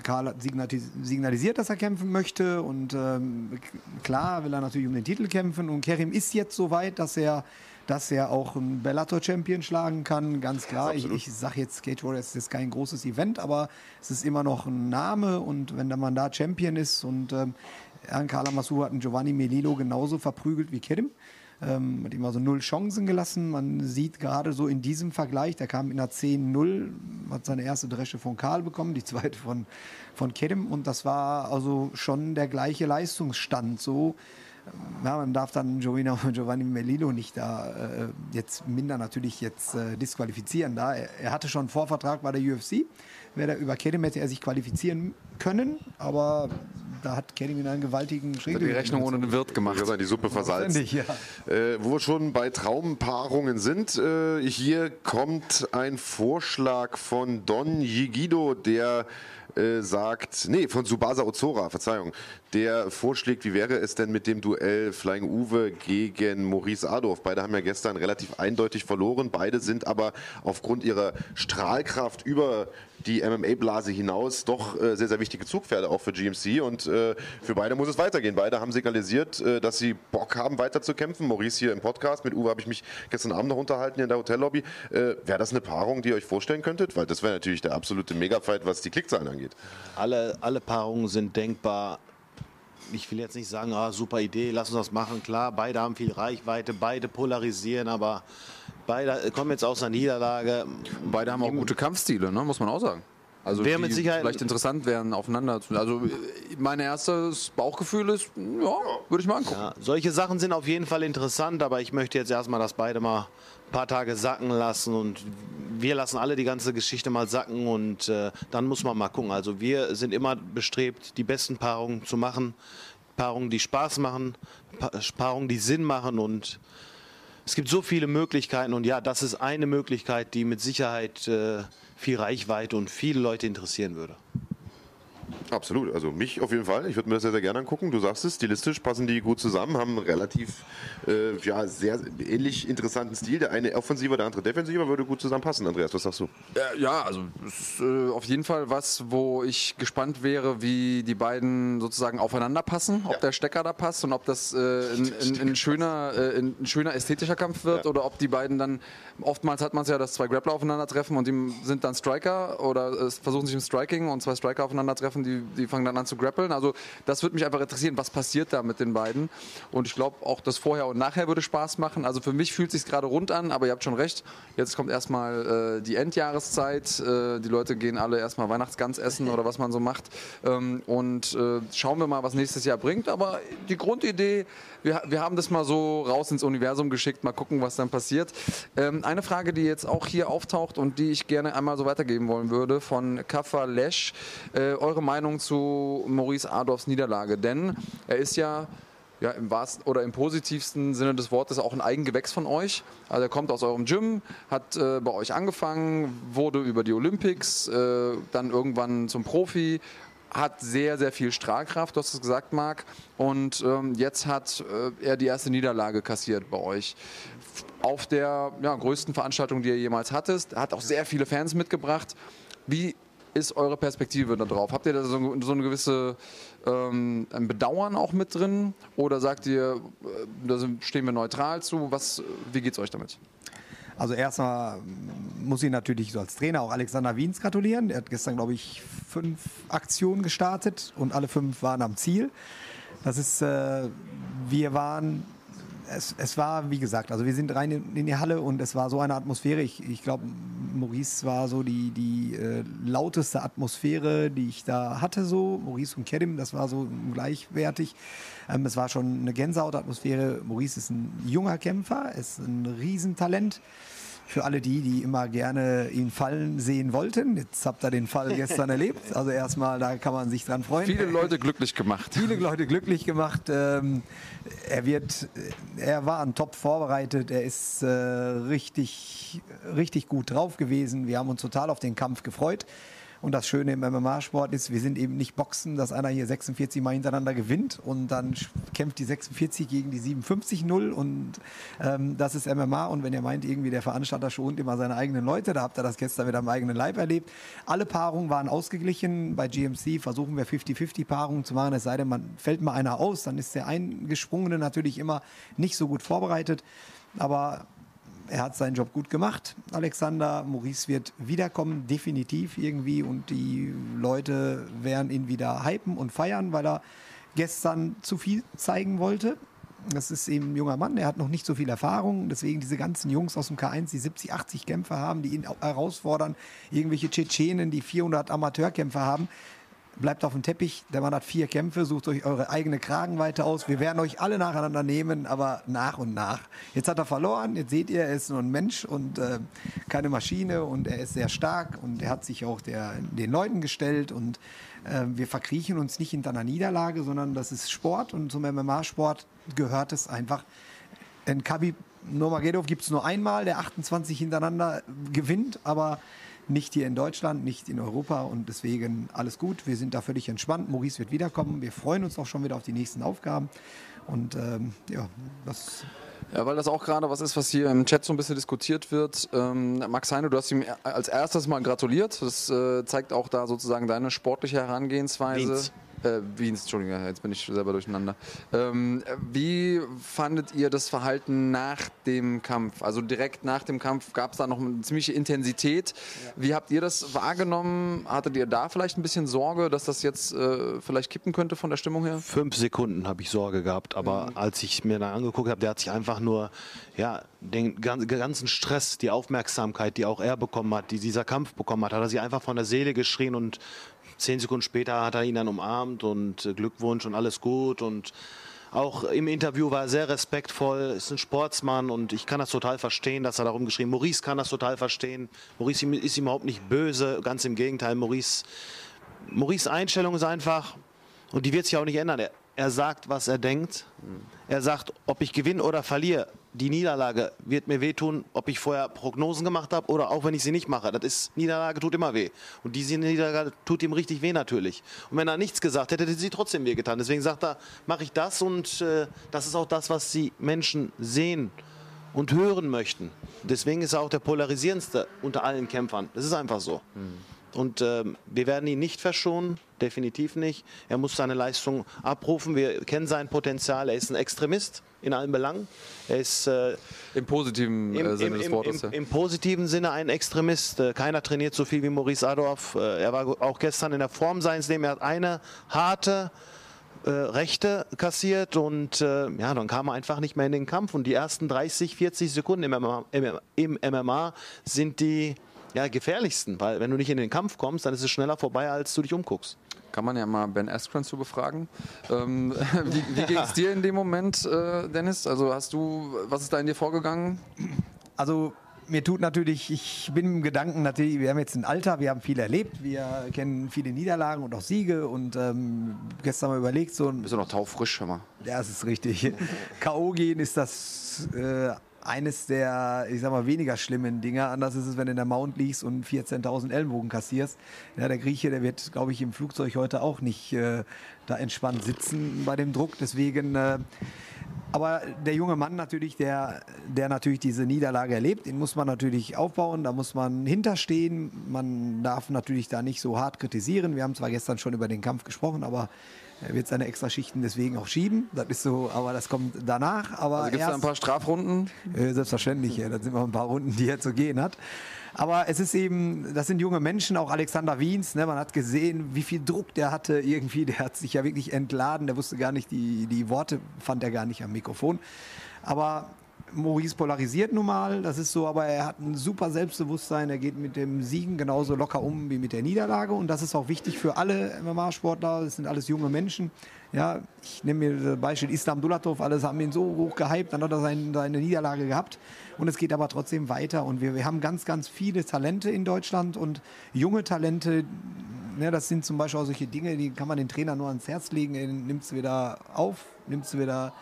Karl hat signalisiert, dass er kämpfen möchte und ähm, klar will er natürlich um den Titel kämpfen und Kerim ist jetzt so weit, dass er dass er auch einen Bellator-Champion schlagen kann, ganz klar. Ich, ich sage jetzt, Cage Warriors ist kein großes Event, aber es ist immer noch ein Name und wenn der Mann da Champion ist und ähm, Karl Amasu hat einen Giovanni Melillo genauso verprügelt wie Kerim. Ähm, hat ihm also null Chancen gelassen. Man sieht gerade so in diesem Vergleich, der kam in einer 10-0, hat seine erste Dresche von Karl bekommen, die zweite von, von Kedem und das war also schon der gleiche Leistungsstand. So, ja, man darf dann Giovanni, Giovanni Melillo nicht da äh, jetzt minder natürlich jetzt äh, disqualifizieren. Da er, er, hatte schon einen Vorvertrag bei der UFC, wäre über Kedem hätte er sich qualifizieren können, aber da hat Kenning einen gewaltigen Schritt. Die Rechnung ohne den Wirt gemacht. Die Suppe versalzen. Ja. Äh, wo wir schon bei Traumpaarungen sind, äh, hier kommt ein Vorschlag von Don Yigido, der äh, sagt, nee, von Subasa Ozora, Verzeihung, der vorschlägt, wie wäre es denn mit dem Duell Flying Uwe gegen Maurice Adorf? Beide haben ja gestern relativ eindeutig verloren, beide sind aber aufgrund ihrer Strahlkraft über die MMA-Blase hinaus doch äh, sehr, sehr wichtige Zugpferde auch für GMC und äh, für beide muss es weitergehen. Beide haben signalisiert, äh, dass sie Bock haben, weiter zu kämpfen. Maurice hier im Podcast, mit Uwe habe ich mich gestern Abend noch unterhalten in der Hotellobby. Äh, wäre das eine Paarung, die ihr euch vorstellen könntet? Weil das wäre natürlich der absolute Megafight, was die Klickzahlen angeht. Alle, alle Paarungen sind denkbar ich will jetzt nicht sagen, ah, super Idee, lass uns das machen. Klar, beide haben viel Reichweite, beide polarisieren, aber beide kommen jetzt aus einer Niederlage. Beide haben auch gute Kampfstile, ne? muss man auch sagen. Also Wäre mit Sicherheit vielleicht interessant wären aufeinander. zu. Also mein erstes Bauchgefühl ist, ja, würde ich mal angucken. Ja, solche Sachen sind auf jeden Fall interessant, aber ich möchte jetzt erstmal, dass beide mal paar Tage sacken lassen und wir lassen alle die ganze Geschichte mal sacken und äh, dann muss man mal gucken. Also wir sind immer bestrebt, die besten Paarungen zu machen, Paarungen, die Spaß machen, Paarungen, die Sinn machen und es gibt so viele Möglichkeiten und ja, das ist eine Möglichkeit, die mit Sicherheit äh, viel Reichweite und viele Leute interessieren würde. Absolut, also mich auf jeden Fall. Ich würde mir das sehr, sehr gerne angucken. Du sagst es, stilistisch passen die gut zusammen, haben einen relativ äh, ja, sehr ähnlich interessanten Stil. Der eine offensiver, der andere defensiver, würde gut zusammenpassen. Andreas, was sagst du? Ja, also ist äh, auf jeden Fall was, wo ich gespannt wäre, wie die beiden sozusagen aufeinander passen, ob ja. der Stecker da passt und ob das äh, ein, ein, ein, schöner, äh, ein, schöner ästhetischer Kampf wird ja. oder ob die beiden dann, oftmals hat man es ja, dass zwei Grappler aufeinandertreffen und die sind dann Striker oder versuchen sich im Striking und zwei Striker aufeinandertreffen, die die, fangen dann an zu grappeln. Also das würde mich einfach interessieren, was passiert da mit den beiden. Und ich glaube auch das Vorher und Nachher würde Spaß machen. Also für mich fühlt es sich gerade rund an, aber ihr habt schon recht. Jetzt kommt erstmal äh, die Endjahreszeit. Äh, die Leute gehen alle erstmal Weihnachtsgans essen oder was man so macht. Ähm, und äh, schauen wir mal, was nächstes Jahr bringt. Aber die Grundidee, wir, wir haben das mal so raus ins Universum geschickt. Mal gucken, was dann passiert. Ähm, eine Frage, die jetzt auch hier auftaucht und die ich gerne einmal so weitergeben wollen würde von Kaffa Lesch. Äh, eure Meinung zu Maurice Adolfs Niederlage, denn er ist ja ja, im wahrsten oder im positivsten Sinne des Wortes auch ein Eigengewächs von euch. Also er kommt aus eurem Gym, hat äh, bei euch angefangen, wurde über die Olympics, äh, dann irgendwann zum Profi, hat sehr, sehr viel Strahlkraft, du hast es gesagt, Marc. Und ähm, jetzt hat äh, er die erste Niederlage kassiert bei euch. Auf der ja, größten Veranstaltung, die ihr jemals hattest, hat auch sehr viele Fans mitgebracht. Wie ist eure Perspektive darauf? Habt ihr da so, so eine gewisse ähm, ein Bedauern auch mit drin? Oder sagt ihr, äh, da stehen wir neutral zu? Was, wie es euch damit? Also erstmal muss ich natürlich so als Trainer auch Alexander Wiens gratulieren. Er hat gestern, glaube ich, fünf Aktionen gestartet und alle fünf waren am Ziel. Das ist, äh, wir waren es, es, war, wie gesagt, also wir sind rein in, in, die Halle und es war so eine Atmosphäre. Ich, ich glaube, Maurice war so die, die äh, lauteste Atmosphäre, die ich da hatte. So Maurice und Kerim, das war so gleichwertig. Ähm, es war schon eine Gänsehautatmosphäre. Maurice ist ein junger Kämpfer, ist ein Riesentalent für alle die, die immer gerne ihn fallen sehen wollten. Jetzt habt ihr den Fall gestern erlebt. Also erstmal, da kann man sich dran freuen. Viele Leute glücklich gemacht. Viele Leute glücklich gemacht. Ähm, er wird, er war an Top vorbereitet. Er ist äh, richtig, richtig gut drauf gewesen. Wir haben uns total auf den Kampf gefreut. Und das Schöne im MMA-Sport ist, wir sind eben nicht Boxen, dass einer hier 46 Mal hintereinander gewinnt und dann kämpft die 46 gegen die 57-0 und ähm, das ist MMA und wenn ihr meint, irgendwie der Veranstalter schont immer seine eigenen Leute, da habt ihr das gestern wieder am eigenen Leib erlebt. Alle Paarungen waren ausgeglichen. Bei GMC versuchen wir 50-50 Paarungen zu machen, es sei denn, man fällt mal einer aus, dann ist der Eingesprungene natürlich immer nicht so gut vorbereitet. Aber er hat seinen Job gut gemacht. Alexander Maurice wird wiederkommen, definitiv irgendwie. Und die Leute werden ihn wieder hypen und feiern, weil er gestern zu viel zeigen wollte. Das ist eben ein junger Mann, er hat noch nicht so viel Erfahrung. Deswegen diese ganzen Jungs aus dem K1, die 70, 80 Kämpfer haben, die ihn herausfordern. Irgendwelche Tschetschenen, die 400 Amateurkämpfer haben bleibt auf dem Teppich. Der Mann hat vier Kämpfe, sucht euch eure eigene Kragenweite aus. Wir werden euch alle nacheinander nehmen, aber nach und nach. Jetzt hat er verloren, jetzt seht ihr, er ist nur ein Mensch und äh, keine Maschine und er ist sehr stark und er hat sich auch der, den Leuten gestellt und äh, wir verkriechen uns nicht hinter einer Niederlage, sondern das ist Sport und zum MMA-Sport gehört es einfach. In Khabib Nurmagomedov gibt es nur einmal, der 28 hintereinander gewinnt, aber nicht hier in Deutschland, nicht in Europa und deswegen alles gut. Wir sind da völlig entspannt. Maurice wird wiederkommen. Wir freuen uns auch schon wieder auf die nächsten Aufgaben. Und ähm, ja, das ja, weil das auch gerade was ist, was hier im Chat so ein bisschen diskutiert wird. Ähm, Max Heine, du hast ihm als erstes mal gratuliert. Das äh, zeigt auch da sozusagen deine sportliche Herangehensweise. Dienst. Äh, Wiens, Entschuldigung, jetzt bin ich selber durcheinander. Ähm, wie fandet ihr das Verhalten nach dem Kampf? Also direkt nach dem Kampf gab es da noch eine ziemliche Intensität. Ja. Wie habt ihr das wahrgenommen? Hattet ihr da vielleicht ein bisschen Sorge, dass das jetzt äh, vielleicht kippen könnte von der Stimmung her? Fünf Sekunden habe ich Sorge gehabt, aber mhm. als ich mir dann angeguckt habe, der hat sich einfach nur ja, den ganzen Stress, die Aufmerksamkeit, die auch er bekommen hat, die dieser Kampf bekommen hat, hat er sich einfach von der Seele geschrien und zehn Sekunden später hat er ihn dann umarmt und äh, Glückwunsch und alles gut und auch im Interview war er sehr respektvoll, ist ein Sportsmann und ich kann das total verstehen, dass er darum geschrieben Maurice kann das total verstehen. Maurice ist ihm überhaupt nicht böse, ganz im Gegenteil. Maurice, Maurice Einstellung ist einfach, und die wird sich auch nicht ändern. Er, er sagt, was er denkt. Er sagt, ob ich gewinne oder verliere, die Niederlage wird mir wehtun, ob ich vorher Prognosen gemacht habe oder auch wenn ich sie nicht mache. Das ist, Niederlage tut immer weh. Und diese Niederlage tut ihm richtig weh natürlich. Und wenn er nichts gesagt hätte, hätte sie trotzdem weh getan. Deswegen sagt er, mache ich das und äh, das ist auch das, was die Menschen sehen und hören möchten. Deswegen ist er auch der polarisierendste unter allen Kämpfern. Das ist einfach so. Mhm. Und äh, wir werden ihn nicht verschonen, definitiv nicht. Er muss seine Leistung abrufen. Wir kennen sein Potenzial. Er ist ein Extremist in allen Belangen. Er ist äh, im positiven äh, im, Sinne im, des Wortes. Im, im, positiven Sinne ein Extremist. Äh, keiner trainiert so viel wie Maurice Adorf. Äh, er war auch gestern in der Form seines Lebens. Er hat eine harte äh, Rechte kassiert und äh, ja, dann kam er einfach nicht mehr in den Kampf. Und die ersten 30, 40 Sekunden im MMA, im MMA sind die ja, gefährlichsten, weil wenn du nicht in den Kampf kommst, dann ist es schneller vorbei, als du dich umguckst. Kann man ja mal Ben Askren zu befragen. Ähm, wie wie ging es dir in dem Moment, äh, Dennis? Also hast du, was ist da in dir vorgegangen? Also mir tut natürlich, ich bin im Gedanken natürlich, wir haben jetzt ein Alter, wir haben viel erlebt, wir kennen viele Niederlagen und auch Siege und ähm, gestern mal überlegt, so ein. Bist du noch taufrisch, hör mal. Ja, das ist richtig. K.O. gehen ist das äh, eines der, ich sag mal, weniger schlimmen Dinge. Anders ist es, wenn du in der Mount liegst und 14.000 Ellenbogen kassierst. Ja, der Grieche, der wird, glaube ich, im Flugzeug heute auch nicht äh, da entspannt sitzen bei dem Druck. Deswegen, äh, aber der junge Mann natürlich, der, der natürlich diese Niederlage erlebt, den muss man natürlich aufbauen, da muss man hinterstehen. Man darf natürlich da nicht so hart kritisieren. Wir haben zwar gestern schon über den Kampf gesprochen, aber Er wird seine Extraschichten deswegen auch schieben. Das ist so, aber das kommt danach. Aber Also gibt es da ein paar Strafrunden? Äh, selbstverständlich, ja. Das sind noch ein paar Runden, die er zu gehen hat. Aber es ist eben, das sind junge Menschen, auch Alexander Wiens. Ne? Man hat gesehen, wie viel Druck der hatte irgendwie. Der hat sich ja wirklich entladen. Der wusste gar nicht, die, die Worte fand er gar nicht am Mikrofon. Aber Maurice polarisiert nun mal, das ist so, aber er hat ein super Selbstbewusstsein, er geht mit dem Siegen genauso locker um wie mit der Niederlage. Und das ist auch wichtig für alle MMA-Sportler, das sind alles junge Menschen. Ja, ich nehme mir das Beispiel Islam Dulatov, alles haben ihn so hoch gehypt, dann hat er sein, seine Niederlage gehabt. Und es geht aber trotzdem weiter. Und wir, wir haben ganz, ganz viele Talente in Deutschland. Und junge Talente, ja, das sind zum Beispiel auch solche Dinge, die kann man den Trainer nur ans Herz legen, nimmt es wieder auf, nimmt es wieder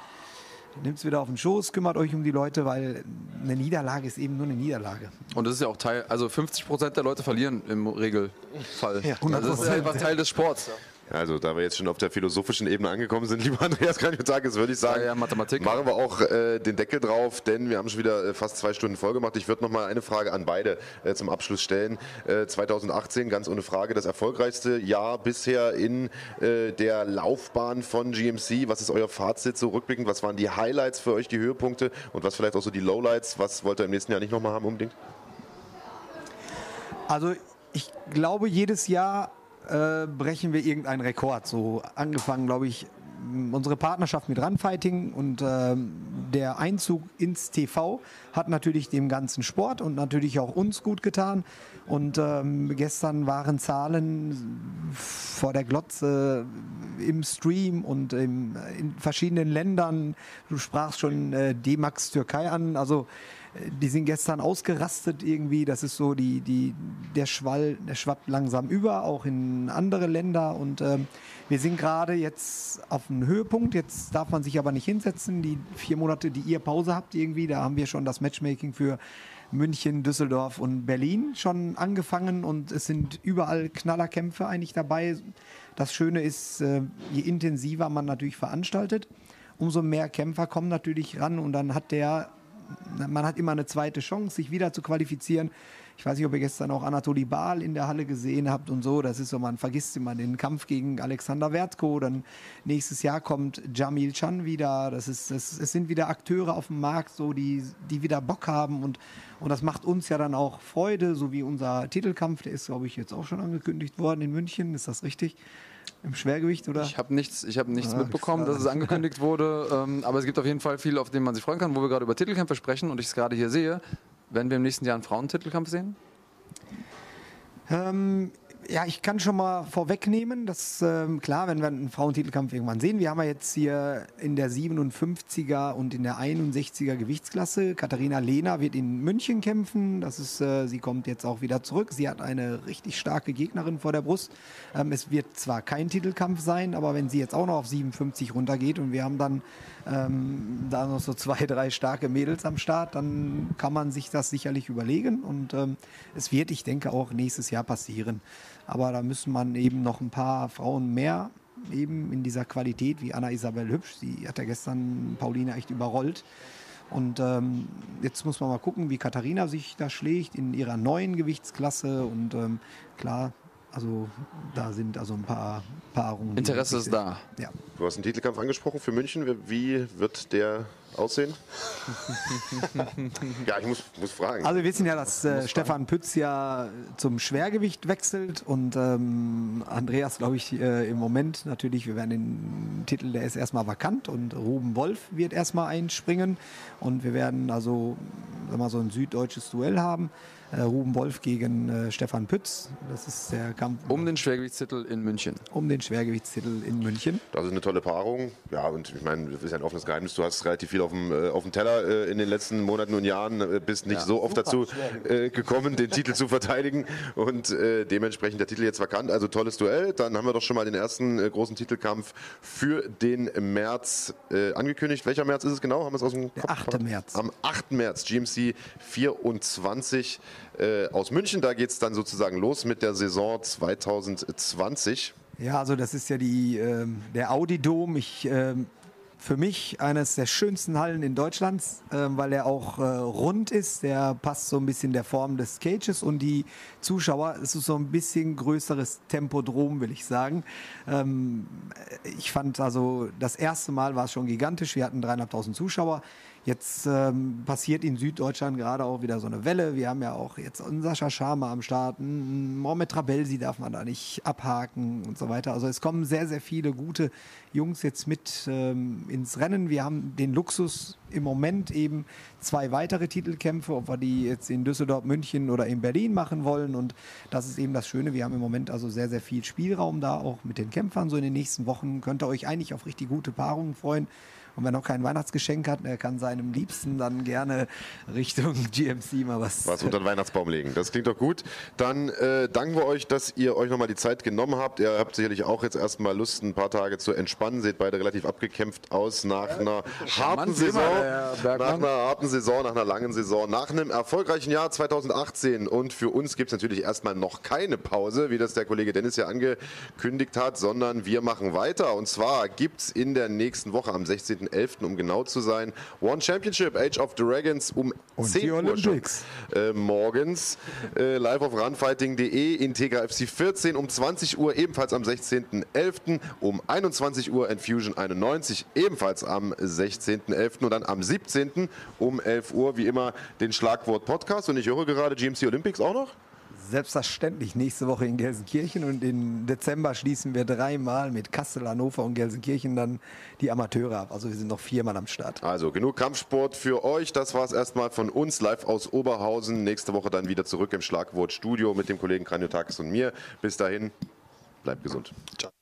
nimmt es wieder auf den Schoß, kümmert euch um die Leute, weil eine Niederlage ist eben nur eine Niederlage. Und das ist ja auch Teil, also 50 Prozent der Leute verlieren im Regelfall. Ja, also das ist 100%. einfach Teil des Sports. Also, da wir jetzt schon auf der philosophischen Ebene angekommen sind, lieber Andreas Kranjotakis, würde ich sagen, Ja, ja, Mathematik. machen wir auch äh, den Deckel drauf, denn wir haben schon wieder äh, fast zwei Stunden voll gemacht. Ich würde noch mal eine Frage an beide äh, zum Abschluss stellen. Äh, 2018, ganz ohne Frage, das erfolgreichste Jahr bisher in äh, der Laufbahn von GMC. Was ist euer Fazit so rückblickend? Was waren die Highlights für euch, die Höhepunkte und was vielleicht auch so die Lowlights? Was wollt ihr im nächsten Jahr nicht nochmal haben unbedingt? Also ich glaube, jedes Jahr äh, brechen wir irgendeinen Rekord. So angefangen, glaube ich, unsere Partnerschaft mit Runfighting und ähm, der Einzug ins TV hat natürlich dem ganzen Sport und natürlich auch uns gut getan. Und ähm, gestern waren Zahlen vor der Glotze im Stream und im, in verschiedenen Ländern. Du sprachst schon äh, D-Max Türkei an. Also äh, die sind gestern ausgerastet irgendwie. Das ist so die, die, der Schwall, der schwappt langsam über, auch in andere Länder. Und ähm, wir sind gerade jetzt auf einem Höhepunkt. Jetzt darf man sich aber nicht hinsetzen. Die vier Monate, die ihr Pause habt irgendwie, da haben wir schon das Matchmaking für München, Düsseldorf und Berlin schon angefangen und es sind überall Knallerkämpfe eigentlich dabei. Das Schöne ist, äh, je intensiver man natürlich veranstaltet, umso mehr Kämpfer kommen natürlich ran und dann hat der man hat immer eine zweite Chance, sich wieder zu qualifizieren. Ich weiß nicht, ob ihr gestern auch Anatoli Baal in der Halle gesehen habt und so. Das ist so, man vergisst immer den Kampf gegen Alexander Wertko. Dann nächstes Jahr kommt Jamil Chan wieder. Das ist, das, es sind wieder Akteure auf dem Markt, so, die, die wieder Bock haben. Und, und das macht uns ja dann auch Freude, so wie unser Titelkampf. Der ist, glaube ich, jetzt auch schon angekündigt worden in München. Ist das richtig? Im Schwergewicht, oder? Ich habe nichts, ich hab nichts Ah, mitbekommen, dass es angekündigt wurde. Ähm, aber es gibt auf jeden Fall viel, auf dem man sich freuen kann, wo wir gerade über Titelkämpfe sprechen und ich es gerade hier sehe. Werden wir im nächsten Jahr einen Frauentitelkampf sehen? Ähm, ja, ich kann schon mal vorwegnehmen, dass ähm, klar, wenn wir einen Frauentitelkampf irgendwann sehen, wir haben ja jetzt hier in der 57er und in der 61er Gewichtsklasse. Katharina Lehner wird in München kämpfen. Das ist, äh, sie kommt jetzt auch wieder zurück. Sie hat eine richtig starke Gegnerin vor der Brust. Ähm, es wird zwar kein Titelkampf sein, aber wenn sie jetzt auch noch auf 57 runtergeht und wir haben dann ähm, da noch so zwei, drei starke Mädels am Start, dann kann man sich das sicherlich überlegen und ähm, es wird, ich denke, auch nächstes Jahr passieren. Aber da müssen man eben noch ein paar Frauen mehr eben in dieser Qualität wie Anna Isabel Hübsch. Sie hat ja gestern Paulina echt überrollt. Und ähm, jetzt muss man mal gucken, wie Katharina sich da schlägt in ihrer neuen Gewichtsklasse. Und ähm, klar, also da sind also ein paar Paarungen. Interesse ist da. Ja. Du hast einen Titelkampf angesprochen für München. Wie wird der aussehen? ja, ich muss, muss fragen. Also wir wissen ja, dass äh, Stefan Pütz ja zum Schwergewicht wechselt und ähm, Andreas, glaube ich, äh, im Moment natürlich, wir werden den Titel, der ist erstmal vakant und Ruben Wolf wird erstmal einspringen und wir werden also sag mal, so ein süddeutsches Duell haben. Äh, Ruben Wolf gegen äh, Stefan Pütz. Das ist der Kampf Um den Schwergewichtstitel in München. um den Schwergewichtstitel in München. Das ist eine tolle Paarung. Ja, und ich meine, das ist ja ein offenes Geheimnis. Du hast relativ viel auf dem, äh, auf dem Teller äh, in den letzten Monaten und Jahren, bist nicht Ja. so oft dazu äh, gekommen, den Titel zu verteidigen und äh, dementsprechend der Titel jetzt vakant. Also tolles Duell. Dann haben wir doch schon mal den ersten äh, großen Titelkampf für den März äh, angekündigt. Welcher März ist es genau? Haben wir es aus dem Der Kopf? 8. März. Am 8. März, GMC 24 äh, aus München. Da geht es dann sozusagen los mit der Saison 2020. Ja, also das ist ja die, ähm, der Audi-Dom. Ich ähm, für mich eines der schönsten Hallen in Deutschlands, äh, weil er auch äh, rund ist. Der passt so ein bisschen der Form des Cages und die Zuschauer, es ist so ein bisschen größeres Tempodrom, will ich sagen. Ähm, ich fand also, das erste Mal war es schon gigantisch. Wir hatten dreieinhalbtausend Zuschauer. Jetzt ähm, passiert in Süddeutschland gerade auch wieder so eine Welle. Wir haben ja auch jetzt einen Sascha Schama am Start, einen Mohamed Trabelsi darf man da nicht abhaken und so weiter. Also es kommen sehr, sehr viele gute Jungs jetzt mit ähm, ins Rennen. Wir haben den Luxus im Moment eben zwei weitere Titelkämpfe, ob wir die jetzt in Düsseldorf, München oder in Berlin machen wollen. Und das ist eben das Schöne. Wir haben im Moment also sehr, sehr viel Spielraum da, auch mit den Kämpfern. So in den nächsten Wochen könnt ihr euch eigentlich auf richtig gute Paarungen freuen. Und wer noch kein Weihnachtsgeschenk hat, der kann seinem Liebsten dann gerne Richtung GMC mal was. Was unter den Weihnachtsbaum legen. Das klingt doch gut. Dann äh, danken wir euch, dass ihr euch nochmal die Zeit genommen habt. Ihr habt sicherlich auch jetzt erstmal Lust, ein paar Tage zu entspannen. Seht beide relativ abgekämpft aus nach einer harten Saison. Nach einer harten Saison, nach einer langen Saison, nach einem erfolgreichen Jahr 2018. Und für uns gibt es natürlich erstmal noch keine Pause, wie das der Kollege Dennis ja angekündigt hat, sondern wir machen weiter. Und zwar gibt es in der nächsten Woche am 16. 11., um genau zu sein. One Championship, Age of Dragons um Und 10 die Uhr schon, äh, morgens. Äh, live auf runfighting.de, Integra FC 14 um 20 Uhr, ebenfalls am 16.11. Um 21 Uhr Infusion 91, ebenfalls am 16.11. Und dann am 17. um 11 Uhr, wie immer, den Schlagwort Podcast. Und ich höre gerade GMC Olympics auch noch. Selbstverständlich nächste Woche in Gelsenkirchen und im Dezember schließen wir dreimal mit Kassel, Hannover und Gelsenkirchen dann die Amateure ab. Also wir sind noch viermal am Start. Also genug Kampfsport für euch. Das war es erstmal von uns live aus Oberhausen. Nächste Woche dann wieder zurück im Schlagwort Studio mit dem Kollegen Kranjotakis und mir. Bis dahin, bleibt gesund. Ciao.